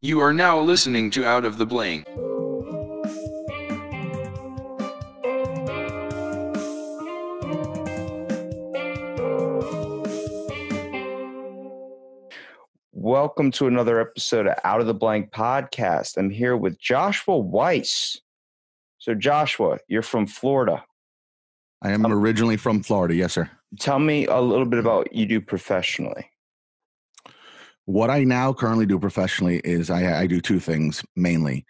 You are now listening to Out of the Blank. Welcome to another episode of Out of the Blank podcast. I'm here with Joshua Weiss. So, Joshua, you're from Florida. I am um, originally from Florida. Yes, sir. Tell me a little bit about what you do professionally. What I now currently do professionally is I, I do two things mainly.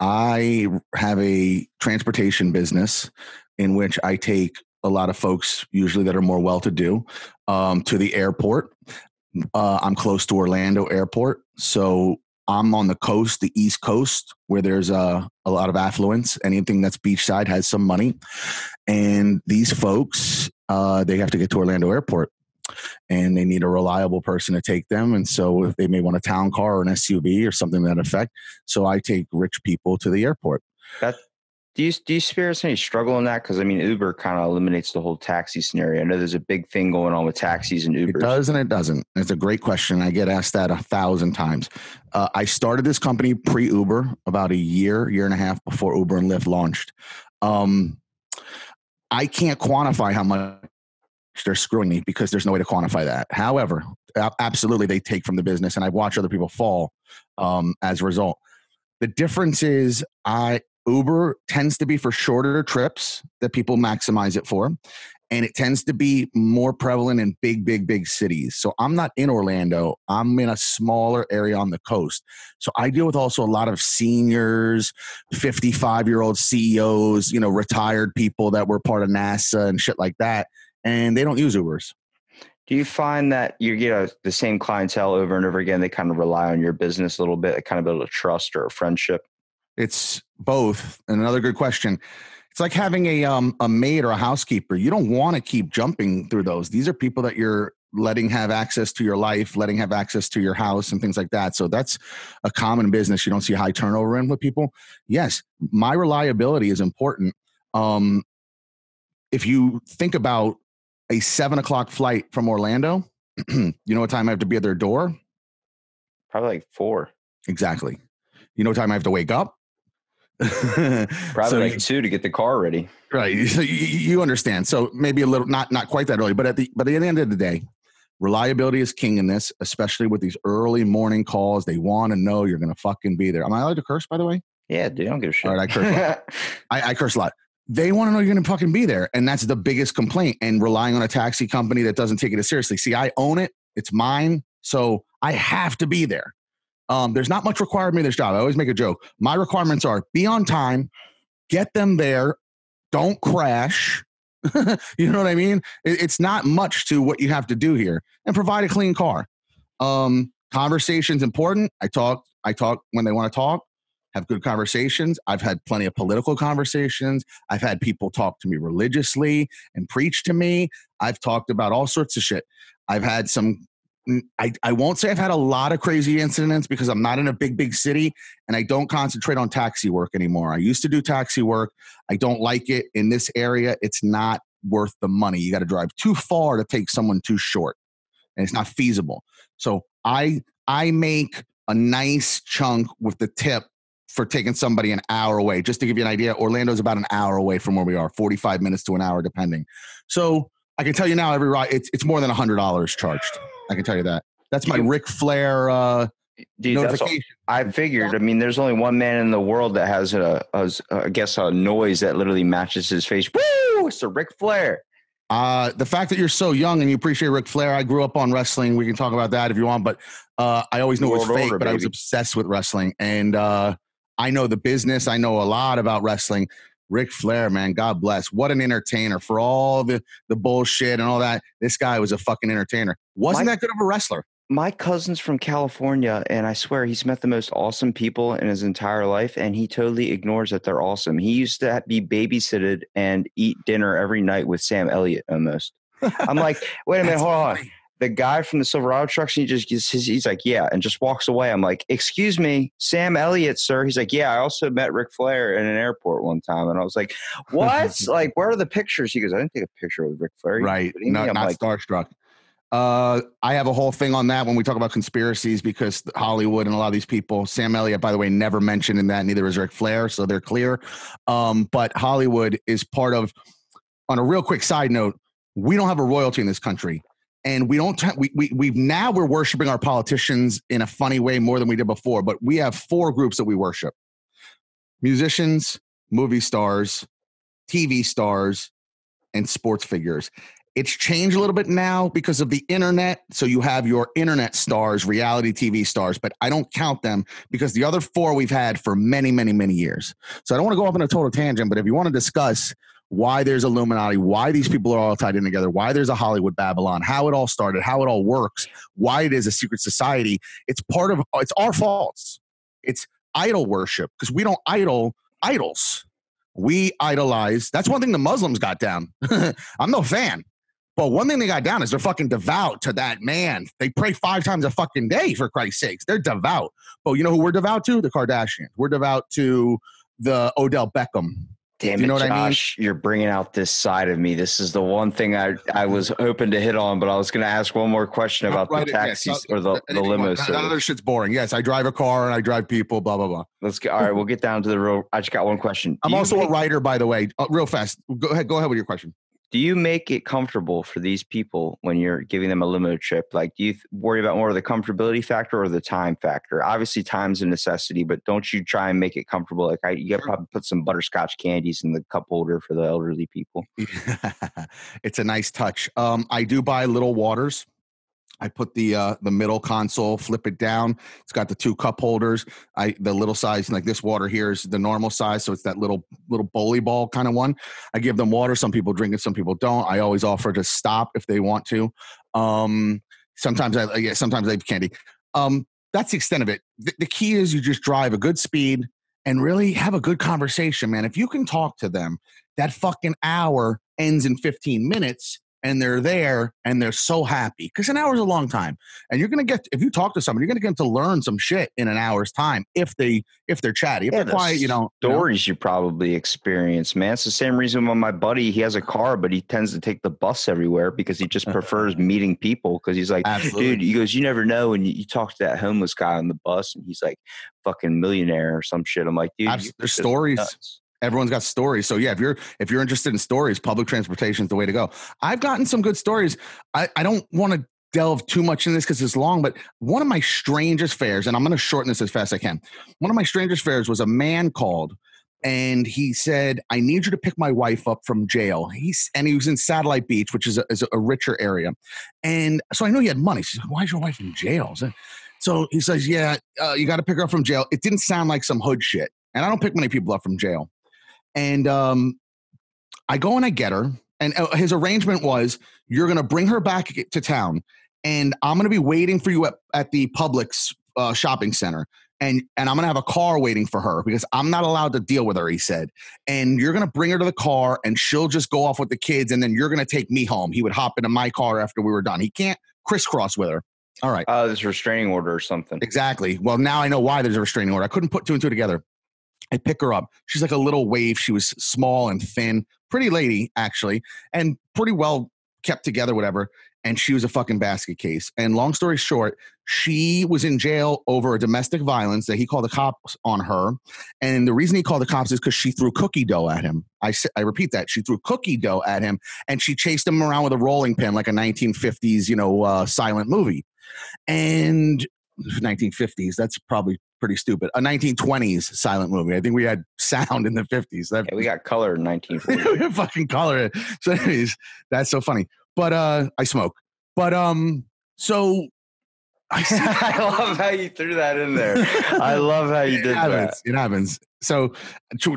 I have a transportation business in which I take a lot of folks, usually that are more well to do, um, to the airport. Uh, I'm close to Orlando Airport. So I'm on the coast, the East Coast, where there's a, a lot of affluence. Anything that's beachside has some money. And these folks, uh, they have to get to Orlando Airport and they need a reliable person to take them. And so if they may want a town car or an SUV or something to that effect. So I take rich people to the airport. That do you do you experience any struggle in that? Because I mean, Uber kind of eliminates the whole taxi scenario. I know there's a big thing going on with taxis and Uber. It does and it doesn't. It's a great question. I get asked that a thousand times. Uh, I started this company pre Uber about a year, year and a half before Uber and Lyft launched. Um, I can't quantify how much they're screwing me because there's no way to quantify that. However, absolutely they take from the business, and I've watched other people fall um, as a result. The difference is, I Uber tends to be for shorter trips that people maximize it for. And it tends to be more prevalent in big, big, big cities. So I'm not in Orlando. I'm in a smaller area on the coast. So I deal with also a lot of seniors, 55 year old CEOs, you know, retired people that were part of NASA and shit like that. And they don't use Ubers. Do you find that you get the same clientele over and over again? They kind of rely on your business a little bit, kind of build a trust or a friendship? It's both. And another good question. It's like having a um, a maid or a housekeeper. You don't want to keep jumping through those. These are people that you're letting have access to your life, letting have access to your house and things like that. So that's a common business. You don't see high turnover in with people. Yes, my reliability is important. Um, if you think about a seven o'clock flight from Orlando, you know what time I have to be at their door? Probably like four. Exactly. You know what time I have to wake up? Probably so like you, two to get the car ready. Right. So you, you, understand. So maybe a little, not not quite that early, but at the but at the end of the day, reliability is king in this, especially with these early morning calls. They want to know you're going to fucking be there. Am I allowed to curse, by the way? Yeah, dude, I don't give a shit. All right, I curse. I, I curse a lot. They want to know you're going to fucking be there, and that's the biggest complaint. And relying on a taxi company that doesn't take it as seriously. See, I own it; it's mine, so I have to be there. Um, there's not much required me this job. I always make a joke. My requirements are be on time, get them there, don't crash. you know what I mean? It, it's not much to what you have to do here, and provide a clean car. Um, conversation's important. I talk. I talk when they want to talk. Have good conversations. I've had plenty of political conversations. I've had people talk to me religiously and preach to me. I've talked about all sorts of shit. I've had some mm, I, I won't say I've had a lot of crazy incidents because I'm not in a big, big city and I don't concentrate on taxi work anymore. I used to do taxi work. I don't like it in this area. It's not worth the money. You got to drive too far to take someone too short and it's not feasible. So I, I make a nice chunk with the tip for taking somebody an hour away. Just to give you an idea, Orlando's about an hour away from where we are, 45 minutes to an hour, depending. So I can tell you now, every ride, it's, it's more than $100 charged. I can tell you that. That's my Ric Flair uh, Dude, notification. I figured. I mean, there's only one man in the world that has a, a, I guess, a noise that literally matches his face. Woo! It's a Ric Flair. Uh, the fact that you're so young and you appreciate Ric Flair, I grew up on wrestling. We can talk about that if you want, but uh, I always knew it was fake, order, but baby. I was obsessed with wrestling. And uh, I know the business. I know a lot about wrestling. Ric Flair, man, God bless. What an entertainer for all the the bullshit and all that. This guy was a fucking entertainer. Wasn't my, that good of a wrestler? My cousin's from California, and I swear he's met the most awesome people in his entire life, and he totally ignores that they're awesome. He used to be babysitted and eat dinner every night with Sam Elliott almost. I'm like, wait a minute, hold on the guy from the Silverado trucks, he just his, he's like, yeah, and just walks away. I'm like, excuse me, Sam Elliott, sir. He's like, yeah, I also met Ric Flair in an airport one time. And I was like, what? like, where are the pictures? He goes, I didn't take a picture with Ric Flair. Right. Not, not like, starstruck. Uh, I have a whole thing on that when we talk about conspiracies because Hollywood and a lot of these people, Sam Elliott, by the way, never mentioned in that. Neither is Ric Flair, so they're clear. Um, but Hollywood is part of. On a real quick side note, we don't have a royalty in this country, and we don't. We we we've now we're worshiping our politicians in a funny way more than we did before. But we have four groups that we worship: musicians, movie stars, TV stars, and sports figures. It's changed a little bit now because of the internet. So you have your internet stars, reality TV stars, but I don't count them because the other four we've had for many, many, many years. So I don't want to go off on a total tangent, but if you want to discuss why there's Illuminati, why these people are all tied in together, why there's a Hollywood Babylon, how it all started, how it all works, why it is a secret society, it's part of it's our faults. It's idol worship because we don't idol idols. We idolize. That's one thing the Muslims got down. I'm no fan. But one thing they got down is they're fucking devout to that man. They pray five times a fucking day, for Christ's sakes. They're devout. But you know who we're devout to? The Kardashians. We're devout to the Odell Beckham. Damn You it, know what I mean? Josh! You're bringing out this side of me. This is the one thing I I was hoping to hit on, but I was going to ask one more question about Right, the taxis so- or the, the limo. That other shit's boring. Yes, I drive a car and I drive people, blah, blah, blah. Let's get all right. We'll get down to the real. I just got one question. Do I'm also a writer, by the way. Uh, real fast. Go ahead. Go ahead with your question. Do you make it comfortable for these people when you're giving them a limo trip? Like, do you th- worry about more of the comfortability factor or the time factor? Obviously, time's a necessity, but don't you try and make it comfortable? Like, I, you got to probably put some butterscotch candies in the cup holder for the elderly people. it's a nice touch. Um, I do buy little waters. I put the uh, the middle console, flip it down. It's got the two cup holders. I the little size, like this water here, is the normal size, so it's that little little bowly ball kind of one. I give them water. Some people drink it, some people don't. I always offer to stop if they want to. Um, sometimes I yeah, sometimes I have candy. Um, that's the extent of it. The, the key is you just drive a good speed and really have a good conversation, man. If you can talk to them, that fucking hour ends in 15 minutes and they're there and they're so happy because an hour is a long time and you're gonna get if you talk to someone you're gonna get to learn some shit in an hour's time if they if they're chatty if Yeah, they're the quiet you know you know? Stories you probably experience, man. It's the same reason when my buddy he has a car, but he tends to take the bus everywhere because he just prefers meeting people. Because he's like, Absolutely. dude, he goes, you never know. And you, you talk to that homeless guy on the bus, and he's like, fucking millionaire or some shit. I'm like, dude, there's stories. nuts. Everyone's got stories. So yeah if you're if you're interested in stories public transportation is the way to go. I've gotten some good stories. I, I don't want to delve too much in this because it's long but one of my strangest fares and i'm going to shorten this as fast as i can. One of my strangest fares was a man called and he said i need you to pick my wife up from jail. He's and he was in satellite beach which is a, is a richer area. And so i know he had money. She why is your wife in jail? So he says yeah uh, you got to pick her up from jail. It didn't sound like some hood shit and i don't pick many people up from jail and um, I go and I get her. And uh, his arrangement was you're going to bring her back to town, and I'm going to be waiting for you at, at the Publix uh, shopping center. And, and I'm going to have a car waiting for her because I'm not allowed to deal with her, he said. And you're going to bring her to the car and she'll just go off with the kids. And then you're going to take me home. He would hop into my car after we were done. He can't crisscross with her. All right. Oh, this restraining order or something. Exactly. Well, now I know why there's a restraining order. I couldn't put two and two together. I pick her up. She's like a little wave. She was small and thin, pretty lady actually, and pretty well kept together, whatever. And she was a fucking basket case. And long story short, she was in jail over a domestic violence that he called the cops on her. And the reason he called the cops is because she threw cookie dough at him. I, I repeat that she threw cookie dough at him, and she chased him around with a rolling pin like a 1950s, you know, uh, silent movie. And 1950s. That's probably pretty stupid. A 1920s silent movie. I think we had sound in the 50s. That Yeah, we got color in 1940. we fucking color it. So, anyways, that's so funny. But uh, I smoke. But um, so I I love how you threw that in there. I love how you it did that. It happens. So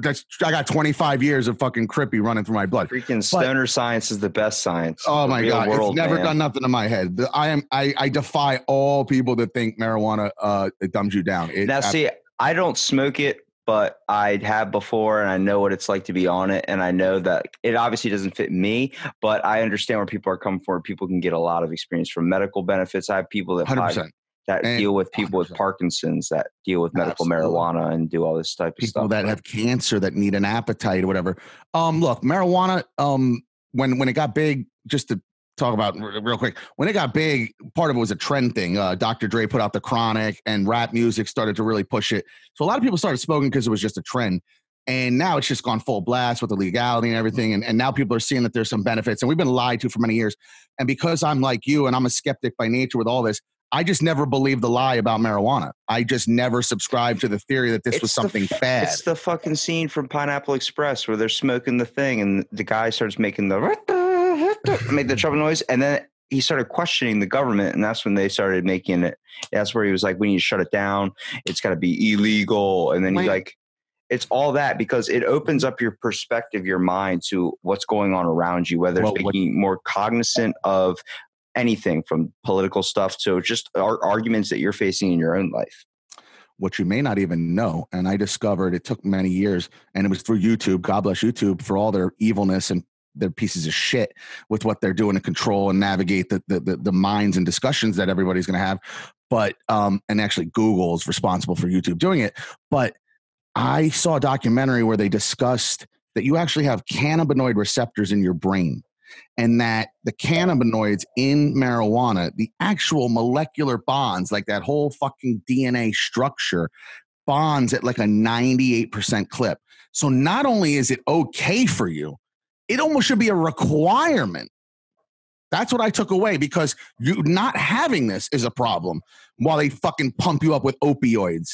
that's I got 25 years of fucking crippy running through my blood. Freaking stoner science is the best science. Oh my god, world, it's never man. done nothing to my head. I am I, I defy all people that think marijuana uh it dumbs you down. It, Now, see, I don't smoke it, but I have before, and I know what it's like to be on it, and I know that it obviously doesn't fit me, but I understand where people are coming from. People can get a lot of experience from medical benefits. I have people that hundred buy- percent that And- deal with people with 100%. Parkinson's, that deal with medical Absolutely. marijuana, and do all this type of people stuff. that have cancer that need an appetite or whatever. Um, look, marijuana. Um, when when it got big, just to talk about real quick. When it got big, part of it was a trend thing. Uh, Dr. Dre put out the Chronic, and rap music started to really push it. So a lot of people started smoking because it was just a trend. And now it's just gone full blast with the legality and everything. And, and now people are seeing that there's some benefits. And we've been lied to for many years. And because I'm like you and I'm a skeptic by nature with all this, I just never believed the lie about marijuana. I just never subscribed to the theory that this was something f- bad. It's the fucking scene from Pineapple Express where they're smoking the thing and the guy starts making the make the trouble noise and then he started questioning the government and that's when they started making it that's where he was like we need to shut it down it's got to be illegal and then he's like it's all that because it opens up your perspective your mind to what's going on around you whether it's Well, what- making you more cognizant of anything from political stuff to just ar- arguments that you're facing in your own life what you may not even know. And I discovered it took many years, and it was through YouTube. God bless YouTube for all their evilness and their pieces of shit with what they're doing to control and navigate the the, the, the minds and discussions that everybody's going to have. But um, and actually, Google is responsible for YouTube doing it. But I saw a documentary where they discussed that you actually have cannabinoid receptors in your brain and that the cannabinoids in marijuana, the actual molecular bonds, like that whole fucking DNA structure, bonds at like a 98% clip. So not only is it okay for you, it almost should be a requirement. That's what I took away because you not having this is a problem while they fucking pump you up with opioids.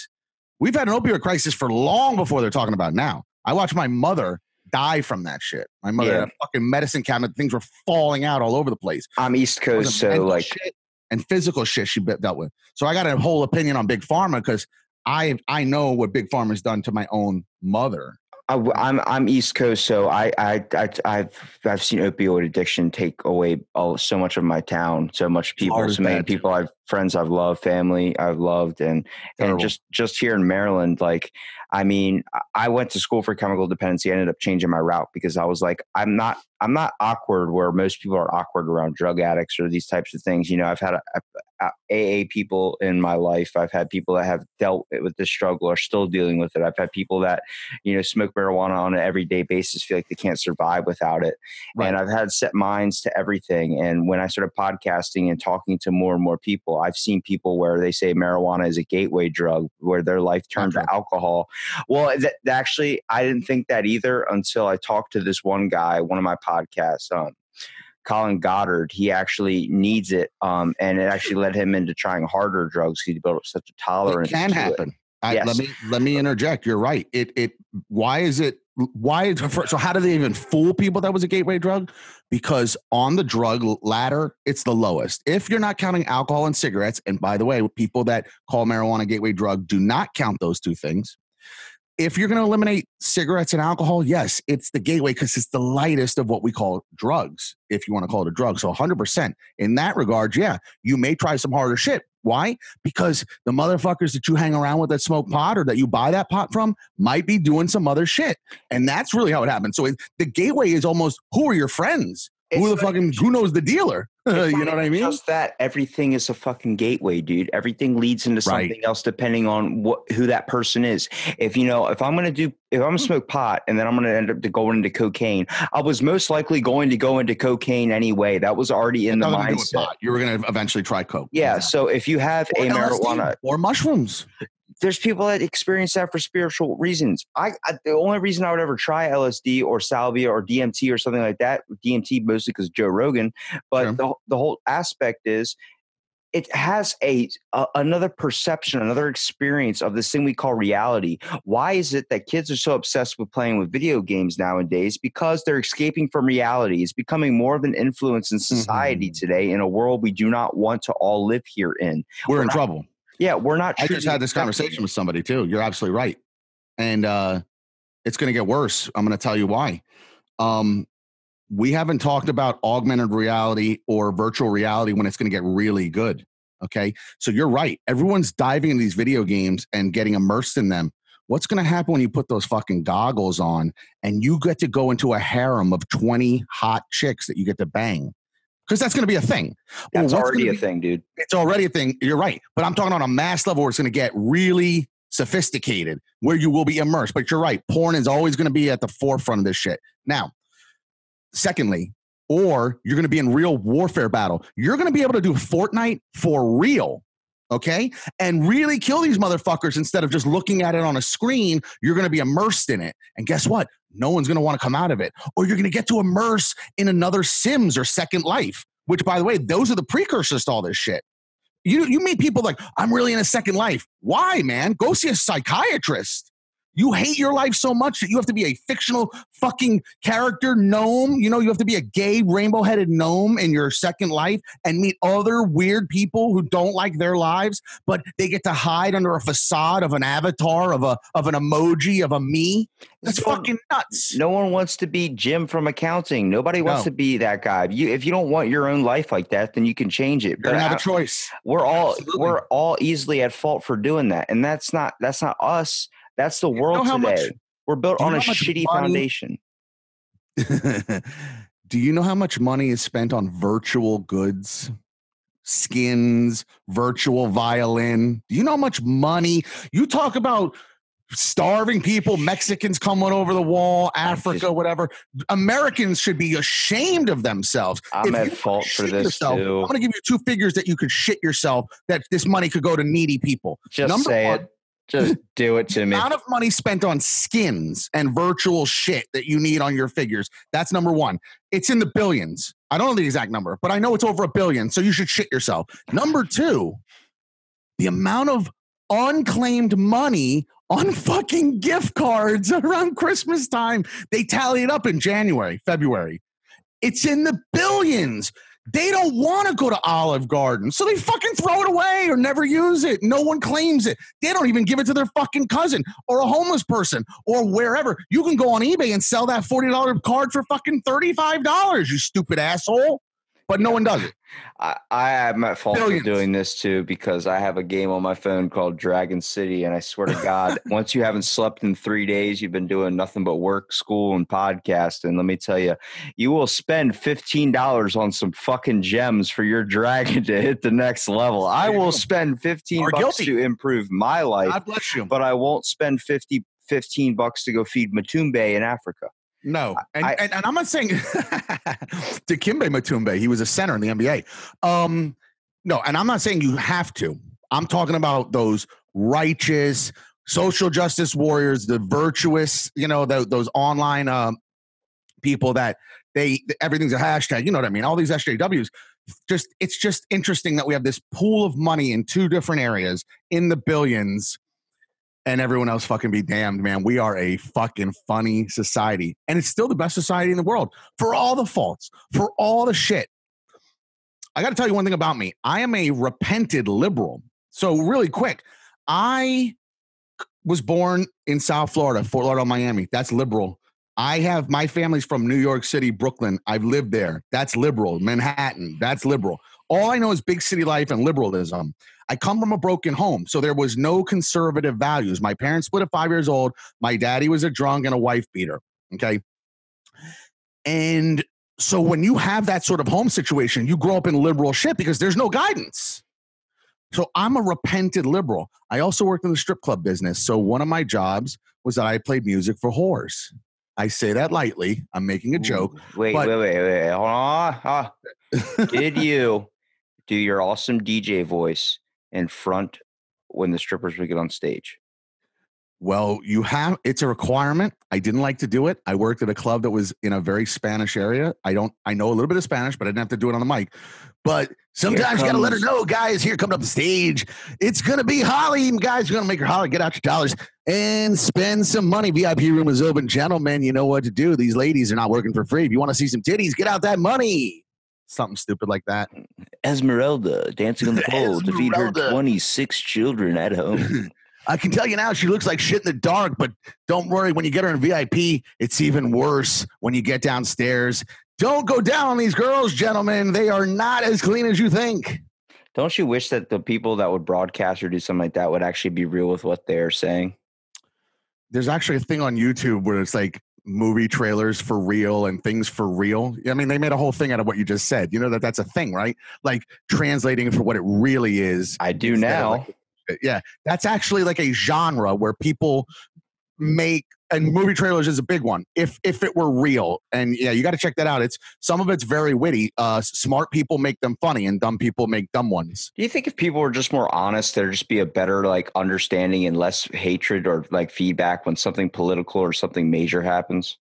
We've had an opioid crisis for long before they're talking about now. I watched my mother die from that shit. My mother Yeah. had a fucking medicine cabinet. Things were falling out all over the place. i'm east coast so like shit and physical shit she dealt with. So I got a whole opinion on big pharma because I I know what big pharma's done to my own mother. I, am I'm East Coast, so I I, I I've I've seen opioid addiction take away all, so much of my town, so much people, hard so many bad, people I've friends I've loved, family I've loved, and and just just here in Maryland, like I mean, I- went to school for chemical dependency. I ended up changing my route because I was like, I'm not I'm not awkward where most people are awkward around drug addicts or these types of things. You know, I've had a, a, AA people in my life. I've had people that have dealt with this struggle are still dealing with it. I've had people that you know smoke marijuana on an everyday basis feel like they can't survive without it Right. and i've had set minds to everything and when i started podcasting and talking to more and more people i've seen people where they say marijuana is a gateway drug where their life turned to alcohol well actually i didn't think that either until i talked to this one guy one of my podcasts um, Colin Goddard, he actually needs it, um, and it actually led him into trying harder drugs. He built up such a It tolerance. can to it. I, Yes. Let me let me interject. You're right. It it why is it why so how do they even fool people that was a gateway drug? Because on the drug ladder, it's the lowest. If you're not counting alcohol and cigarettes, and by the way, people that call marijuana a gateway drug do not count those two things. If you're going to eliminate cigarettes and alcohol, yes, it's the gateway because it's the lightest of what we call drugs, if you want to call it a drug. So 100% in that regard, yeah, you may try some harder shit. Why? Because the motherfuckers that you hang around with that smoke pot or that you buy that pot from might be doing some other shit. And that's really how it happens. So it, the gateway is almost who are your friends? Who the fucking who knows the dealer? You know what I mean? Just that everything is a fucking gateway, dude. Everything leads into Right. something else depending on what who that person is. If you know, if I'm gonna do, if I'm gonna smoke pot and then I'm gonna end up to going into cocaine, I was most likely going to go into cocaine anyway. That was already in the Nothing to do with mindset. You were going to eventually try coke. Yeah. Exactly. So if you have Or a LSD, marijuana, or mushrooms. There's people that experience that for spiritual reasons. I, I the only reason I would ever try LSD or salvia or DMT or something like that, DMT mostly because Joe Rogan, but Sure. the the whole aspect is it has a, a another perception, another experience of this thing we call reality. Why is it that kids are so obsessed with playing with video games nowadays? Because they're escaping from reality. It's becoming more of an influence in society Mhm. today in a world we do not want to all live here in. We're in not- trouble. Yeah, we're not. I just had this conversation with somebody too. You're absolutely right. And uh, it's going to get worse. I'm going to tell you why. Um, we haven't talked about augmented reality or virtual reality when it's going to get really good. Okay. So you're right. Everyone's diving into these video games and getting immersed in them. What's going to happen when you put those fucking goggles on and you get to go into a harem of 20 hot chicks that you get to bang? Because that's going to be a thing. That's already a be- thing, dude. it's already a thing. You're right. But I'm talking on a mass level where it's going to get really sophisticated, where you will be immersed. But you're right. Porn is always going to be at the forefront of this shit. Now, secondly, or you're going to be in real warfare battle. You're going to be able to do Fortnite for real. Okay. And really kill these motherfuckers instead of just looking at it on a screen. You're going to be immersed in it. And guess what? No one's going to want to come out of it. Or you're going to get to immerse in another Sims or Second Life, which, by the way, those are the precursors to all this shit. You, you meet people like, I'm really in a second life. Why, man? Go see a psychiatrist. You hate your life so much that you have to be a fictional fucking character gnome. You know, you have to be a gay rainbow headed gnome in your second life and meet other weird people who don't like their lives, but they get to hide under a facade of an avatar, of a of an emoji, of a me. That's No one- fucking nuts. No one wants to be Jim from accounting. Nobody wants No. to be that guy. You, if you don't want your own life like that, then you can change it. You're gonna have I- a choice. we're all Absolutely. we're all easily at fault for doing that, and that's not that's not us. That's the know world how much- today. we're built on a know how much shitty money- foundation. Do you know how much money is spent on virtual goods? Skins, virtual violin. Do you know how much money you talk about starving people, Mexicans coming over the wall, Africa, whatever? Americans should be ashamed of themselves. I'm If at fault for this yourself, too. I'm going to give you two figures that you could shit yourself that this money could go to needy people. Just number say one, it. Just do it to me. amount of money spent on skins and virtual shit that you need on your figures. That's number one. It's in the billions. I don't know the exact number, but I know it's over a billion. So you should shit yourself. Number two, the amount of unclaimed money on fucking gift cards around Christmas time. They tally it up in January, February. It's in the billions. They don't want to go to Olive Garden, so they fucking throw it away or never use it. No one claims it. They don't even give it to their fucking cousin or a homeless person or wherever. You can go on eBay and sell that $40 card for fucking $35, you stupid asshole. But no one does it. I, I am at fault Billions. for doing this too because I have a game on my phone called Dragon City, and I swear to God, once you haven't slept in three days, you've been doing nothing but work, school, and podcast. And let me tell you, you will spend fifteen dollars on some fucking gems for your dragon to hit the next level. I will spend fifteen Or bucks guilty. to improve my life, God bless you. but I won't spend 50, 15 bucks to go feed Matumbe in Africa. No, and, I- and, and I'm not saying Dikembe Mutombo, he was a center in the NBA. Um, no, and I'm not saying you have to. I'm talking about those righteous social justice warriors, the virtuous, you know, tho- those online um, people that they everything's a hashtag. You know what I mean? All these SJWs. Just it's just interesting that we have this pool of money in two different areas in the billions and everyone else fucking be damned, man. We are a fucking funny society. And it's still the best society in the world for all the faults, for all the shit. I got to tell you one thing about me. I am a repented liberal. So, really quick, I was born in South Florida, Fort Lauderdale, Miami. That's liberal. I have my family's from New York City, Brooklyn. I've lived there. That's liberal. Manhattan. That's liberal. All I know is big city life and liberalism. I come from a broken home, so there was no conservative values. My parents split at five years old. My daddy was a drunk and a wife beater. Okay. And so when you have that sort of home situation, you grow up in liberal shit because there's no guidance. So I'm a repented liberal. I also worked in the strip club business. So one of my jobs was that I played music for whores. I say that lightly. I'm making a joke. Wait, wait, wait, wait. Hold on. Did you do your awesome DJ voice in front when the strippers would get on stage? Well, you have it's a requirement. I didn't like to do it. I worked at a club that was in a very Spanish area. I don't I know a little bit of Spanish, but I didn't have to do it on the mic. But sometimes you gotta let her know, guys, here coming up the stage. It's gonna be Holly. And guys, you're gonna make her holler, get out your dollars and spend some money. VIP room is open. Gentlemen, you know what to do. These ladies are not working for free. If you want to see some titties, get out that money. Something stupid like that. Esmeralda dancing on the pole to feed her 26 children at home. I can tell you now, she looks like shit in the dark, but don't worry. When you get her in VIP, it's even worse when you get downstairs. Don't go down on these girls, gentlemen. They are not as clean as you think. Don't you wish that the people that would broadcast or do something like that would actually be real with what they're saying? There's actually a thing on YouTube where it's like movie trailers for real and things for real. I mean, they made a whole thing out of what you just said. You know that that's a thing, right? Like translating for what it really is. I do now. like- yeah, that's actually like a genre where people make and movie trailers is a big one. If if it were real, and yeah, you got to check that out. It's some of it's very witty. Uh, smart people make them funny, and dumb people make dumb ones. Do you think if people were just more honest, there'd just be a better like understanding and less hatred or like feedback when something political or something major happens?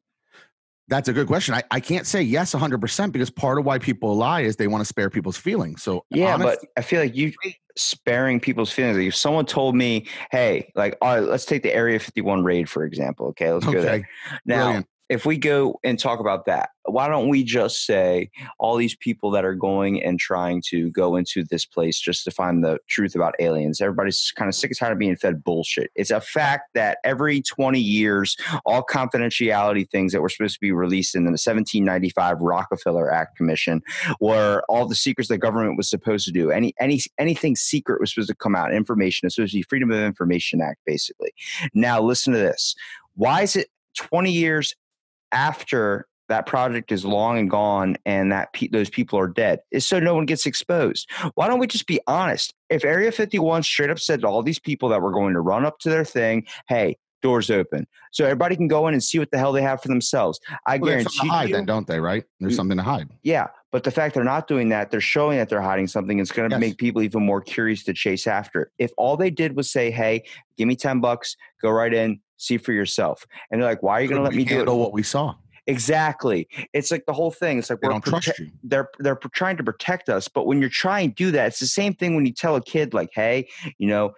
That's a good question. I, I can't say yes 100% because part of why people lie is they want to spare people's feelings. So, Yeah, honest- but I feel like you sparing people's feelings. Like if someone told me, "Hey, like, all right, let's take the Area 51 raid for example." Okay, let's go there. Now, brilliant. If we go and talk about that, why don't we just say all these people that are going and trying to go into this place just to find the truth about aliens? Everybody's kind of sick and tired of being fed bullshit. It's a fact that every 20 years, all confidentiality things that were supposed to be released in the 1795 Rockefeller Act Commission were all the secrets the government was supposed to do. Any any anything secret was supposed to come out. Information. It's supposed to be Freedom of Information Act, basically. Now listen to this. Why is it 20 years after that project is long and gone and that pe- those people are dead is so no one gets exposed why don't we just be honest if area 51 straight up said to all these people that were going to run up to their thing hey doors open so everybody can go in and see what the hell they have for themselves i Well, guarantee something to hide, you then, don't they? Right? There's Mm. something to hide. yeah, but the fact they're not doing that, they're showing that they're hiding something. It's going to Yes. make people even more curious to chase after it. If all they did was say, "Hey, give me ten bucks, go right in, see for yourself," and they're like, "Why are you going to let me do it?" what we saw. Exactly. It's like the whole thing. It's like They we're don't prote- trust you. they're they're trying to protect us, but when you're trying to do that, it's the same thing when you tell a kid like, "Hey, you know."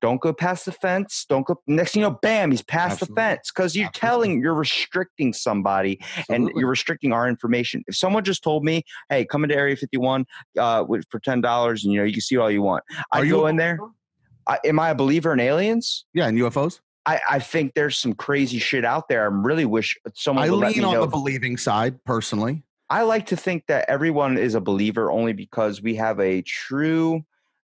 Don't go past the fence. Don't go. Next thing you know, bam, he's past Absolutely. the fence because you're Absolutely. telling, you're restricting somebody and you're restricting our information. If someone just told me, "Hey, come into Area 51 uh, for ten dollars, and you know you can see all you want," I go in there. I, am I a believer in aliens? Yeah, and UFOs. I, I think there's some crazy shit out there. I really wish someone I would let me lean on know. the believing side personally. I like to think that everyone is a believer only because we have a true,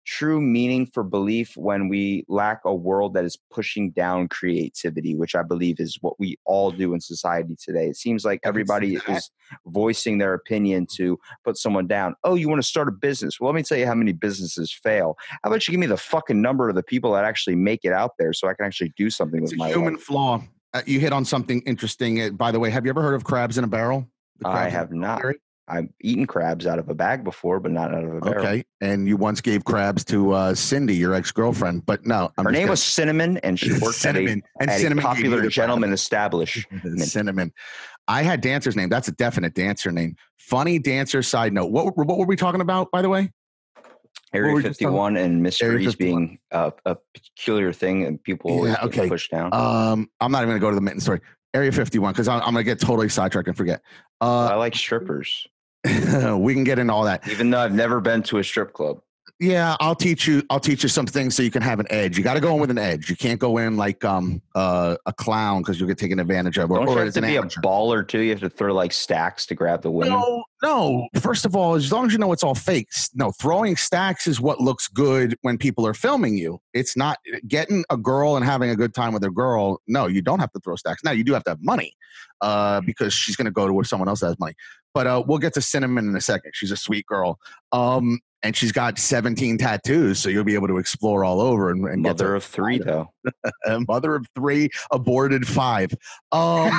true meaning for belief when we lack a world that is pushing down creativity, which I believe is what we all do in society today. It seems like I can see everybody is voicing their opinion to put someone down. Oh, you want to start a business? Well, let me tell you how many businesses fail. How about you give me the fucking number of the people that actually make it out there so I can actually do something It's with a my human life? flaw. Uh, you hit on something interesting. Uh, by the way, have you ever heard of crabs in a barrel? I crabs in a have not. I've eaten crabs out of a bag before, but not out of a barrel. Okay, and you once gave crabs to uh, Cindy, your ex-girlfriend, but no, I'm Her name kidding. was Cinnamon, and she worked Cinnamon, at and at Cinnamon a popular gentleman establishment. Cinnamon. I had dancer's name. That's a definite dancer name. Funny dancer. Side note. What what were we talking about, by the way? Area were we just talking- 51 and mysteries 51. being a, a peculiar thing, and people Yeah, okay. pushed down. Um, I'm not even gonna go to the mitten story. Area 51 because I'm, I'm gonna get totally sidetracked and forget. I Uh, like strippers, we can get into all that. even though I've never been to a strip club. Yeah, I'll teach you. I'll teach you some things so you can have an edge. You got to go in with an edge. You can't go in like um uh, a clown because you'll get taken advantage of. Or, Don't or you have to be amateur. a baller too? You have to throw like stacks to grab the women. No, no. First of all, as long as you know it's all fake. No, throwing stacks is what looks good when people are filming you. It's not getting a girl and having a good time with a girl. No, you don't have to throw stacks. Now you do have to have money, uh, because she's going to go to where someone else has money. But uh, we'll get to Cinnamon in a second. She's a sweet girl. Um, and she's got 17 tattoos, so you'll be able to explore all over and, and Mother of three, though. mother of three, aborted five. Um,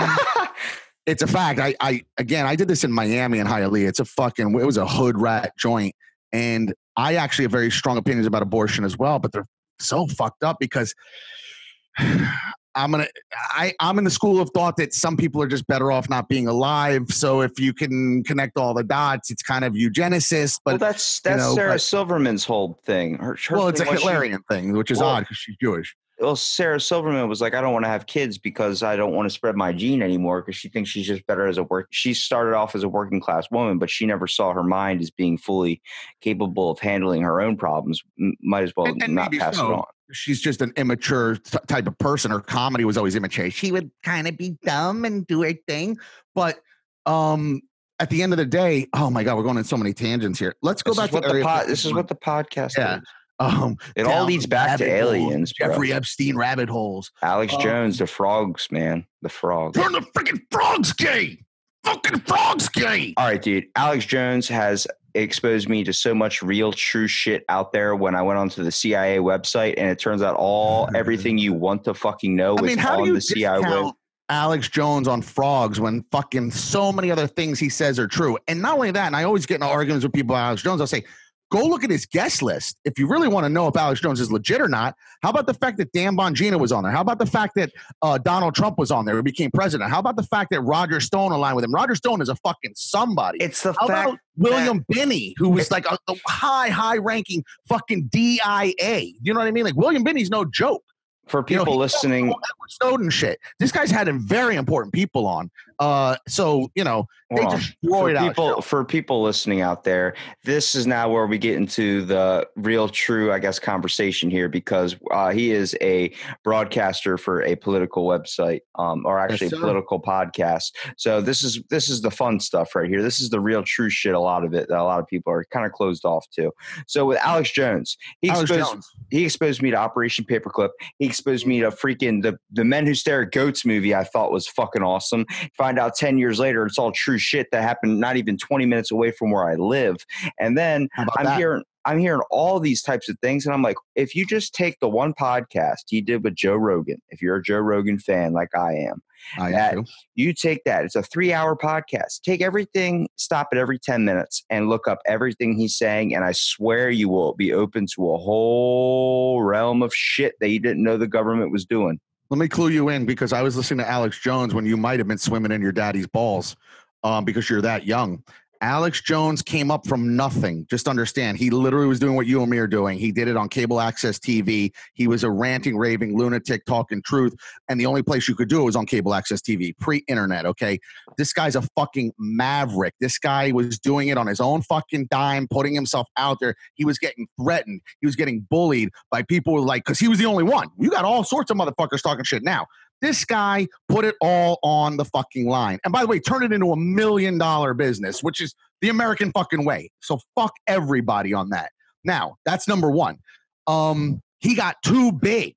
it's a fact. I, I again, I did this in Miami and Hialeah. It's a fucking. It was a hood rat joint, and I actually have very strong opinions about abortion as well. But they're so fucked up because I'm gonna. I I'm in the school of thought that some people are just better off not being alive. So if you can connect all the dots, it's kind of eugenicist. well, But that's you that's know, Sarah but- Silverman's whole thing. Her, her well, it's a thing she- Hitlerian thing, which is Well, odd because she's Jewish. well, Sarah Silverman was like, I don't want to have kids because I don't want to spread my gene anymore because she thinks she's just better as a work. She started off as a working class woman, but she never saw her mind as being fully capable of handling her own problems. Might as well And- and not pass so. it on. She's just an immature t- type of person. Her comedy was always immature. She would kind of be dumb and do her thing, but um, at the end of the day, oh my god, we're going in so many tangents here. Let's go This back to the pod, this is what the podcast Yeah. is. um, It all leads back to holes, aliens, bro. Jeffrey Epstein rabbit holes. Alex um, Jones, the frogs, man, the frogs. Turn the freaking frogs gay. Fucking frogs gay. All right, dude. Alex Jones has exposed me to so much real true shit out there when I went onto the CIA website and it turns out all mm-hmm. everything you want to fucking know I is mean, do on the CIA discount web. Alex Jones on frogs when fucking so many other things he says are true? And not only that, and I always get in arguments with people about Alex Jones. I'll say, go look at his guest list. If you really want to know if Alex Jones is legit or not, how about the fact that Dan Bongino was on there? How about the fact that uh, Donald Trump was on there who became president? How about the fact that Roger Stone aligned with him? Roger Stone is a fucking somebody. It's the How fact about William Binney, who was like a, a high, high ranking fucking DIA? You know what I mean? Like William Binney's no joke. For You know, people listening. Edward Snowden shit. This guy's had very important people on. Uh, so you know they on. destroyed for people for people listening out there this is now where we get into the real true i guess conversation here because uh, he is a broadcaster for a political website um, or actually Yes, a political podcast so this is this is the fun stuff right here this is the real true shit a lot of it that a lot of people are kind of closed off to so with alex jones he Alex exposed, Jones. he exposed me to Operation Paperclip. He exposed me to freaking the the Men Who Stare at Goats movie. I thought was fucking awesome. Find out ten years later, it's all true shit that happened not even twenty minutes away from where I live. And then I'm that? hearing I'm hearing all these types of things, and I'm like, if you just take the one podcast he did with Joe Rogan, if you're a Joe Rogan fan like I am, I that- am you take that. It's a three hour podcast. Take everything, stop it every 10 minutes, and look up everything he's saying. And I swear you will be open to a whole realm of shit that you didn't know the government was doing. Let me clue you in because I was listening to Alex Jones when you might have been swimming in your daddy's balls um, because you're that young. Alex Jones came up from nothing. Just understand, he literally was doing what you and me are doing. He did it on cable access TV. He was a ranting, raving lunatic talking truth. And the only place you could do it was on cable access TV, pre internet. Okay. This guy's a fucking maverick. This guy was doing it on his own fucking dime, putting himself out there. He was getting threatened. He was getting bullied by people like, because he was the only one. You got all sorts of motherfuckers talking shit now. This guy put it all on the fucking line. And by the way, turn it into a million dollar business, which is the American fucking way. So fuck everybody on that. Now, that's number one. Um, he got too big.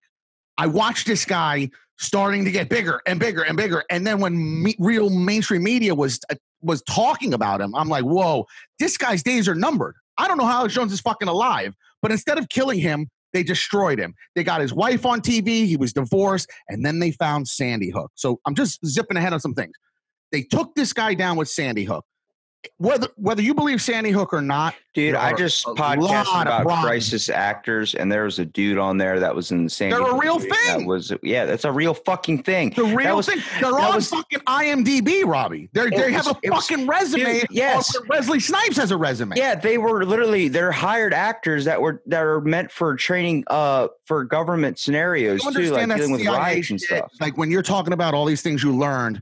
I watched this guy starting to get bigger and bigger and bigger. And then when me, real mainstream media was uh, was talking about him, I'm like, whoa, this guy's days are numbered. I don't know how Alex Jones is fucking alive, but instead of killing him, they destroyed him. They got his wife on TV. He was divorced, and then they found Sandy Hook. So I'm just zipping ahead on some things. They took this guy down with Sandy Hook. Whether whether you believe Sandy Hook or not, Dude, I just podcasted about crisis actors, and there was a dude on there that was in the same. They're a real That thing. was yeah, that's a real fucking thing. the real was- thing, they're on was- fucking IMDb, Robbie. They're, they was- have a it was- fucking resume. Dude, yes. Wesley Snipes has a resume. Yeah, they were literally they're hired actors that were that are meant for training uh for government scenarios too, like that dealing with riots and stuff. Like when you're talking about all these things you learned.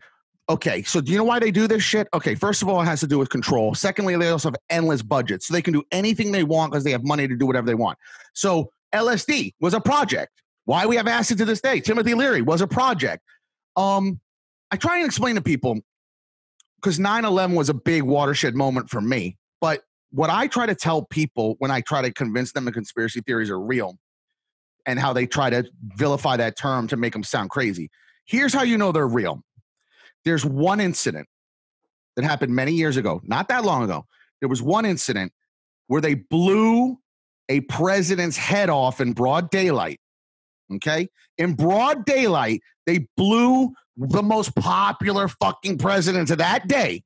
Okay, so do you know why they do this shit? Okay, first of all, it has to do with control. Secondly, they also have endless budgets, so they can do anything they want because they have money to do whatever they want. So LSD was a project. Why we have acid to this day? Timothy Leary was a project. Um, I try and explain to people because 9-11 was a big watershed moment for me. But what I try to tell people when I try to convince them the conspiracy theories are real and how they try to vilify that term to make them sound crazy. Here's how you know they're real. There's one incident that happened many years ago, not that long ago. There was one incident where they blew a president's head off in broad daylight. Okay? In broad daylight, they blew the most popular fucking president of that day,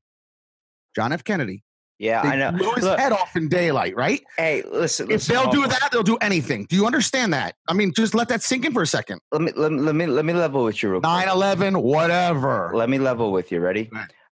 John F. Kennedy. Yeah, They I know. blew his Look, head off in daylight, right? hey, listen, If listen, they'll do that, they'll do anything. Do you understand that? I mean, just let that sink in for a second. let me let me let me let me level with you real 9 11, whatever. Let me level with you. Ready?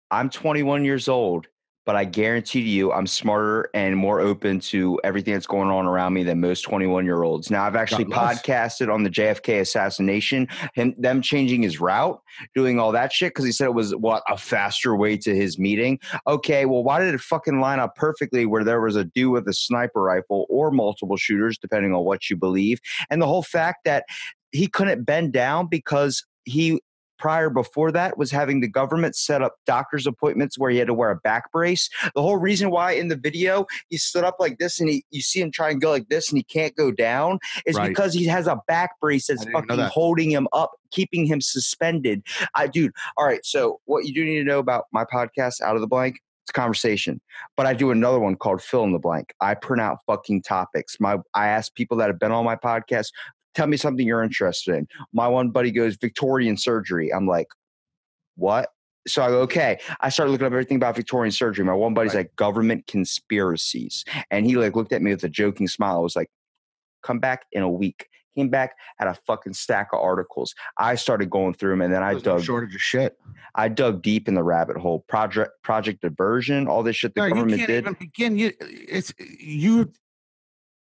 I'm 21 years old, but I guarantee to you, I'm smarter and more open to everything that's going on around me than most 21 year olds. Now, I've actually podcasted on the JFK assassination, him them changing his route, doing all that shit because he said it was what a faster way to his meeting. Okay, well, why did it fucking line up perfectly where there was a dude with a sniper rifle or multiple shooters, depending on what you believe, and the whole fact that he couldn't bend down because he prior before that was having the government set up doctor's appointments where he had to wear a back brace. The whole reason why in the video he stood up like this and he you see him try and go like this and he can't go down is Right. because he has a back brace that's I didn't know fucking that. holding him up, keeping him suspended. I dude, all right, so what you do need to know about my podcast, Out of the Blank, it's a conversation. But I do another one called fill in the blank. I print out fucking topics. My I ask people that have been on my podcast, tell me something you're interested in. My one buddy goes Victorian surgery. I'm like, what? So I go, okay. I started looking up everything about Victorian surgery. My one buddy's Right. like government conspiracies. And he like looked at me with a joking smile. I was like, come back in a week. Came back, had a fucking stack of articles. I started going through them and then I There's no dug shortage of shit. I dug deep in the rabbit hole. Project Project Diversion, all this shit the No, you government can't did. even begin. You, it's you.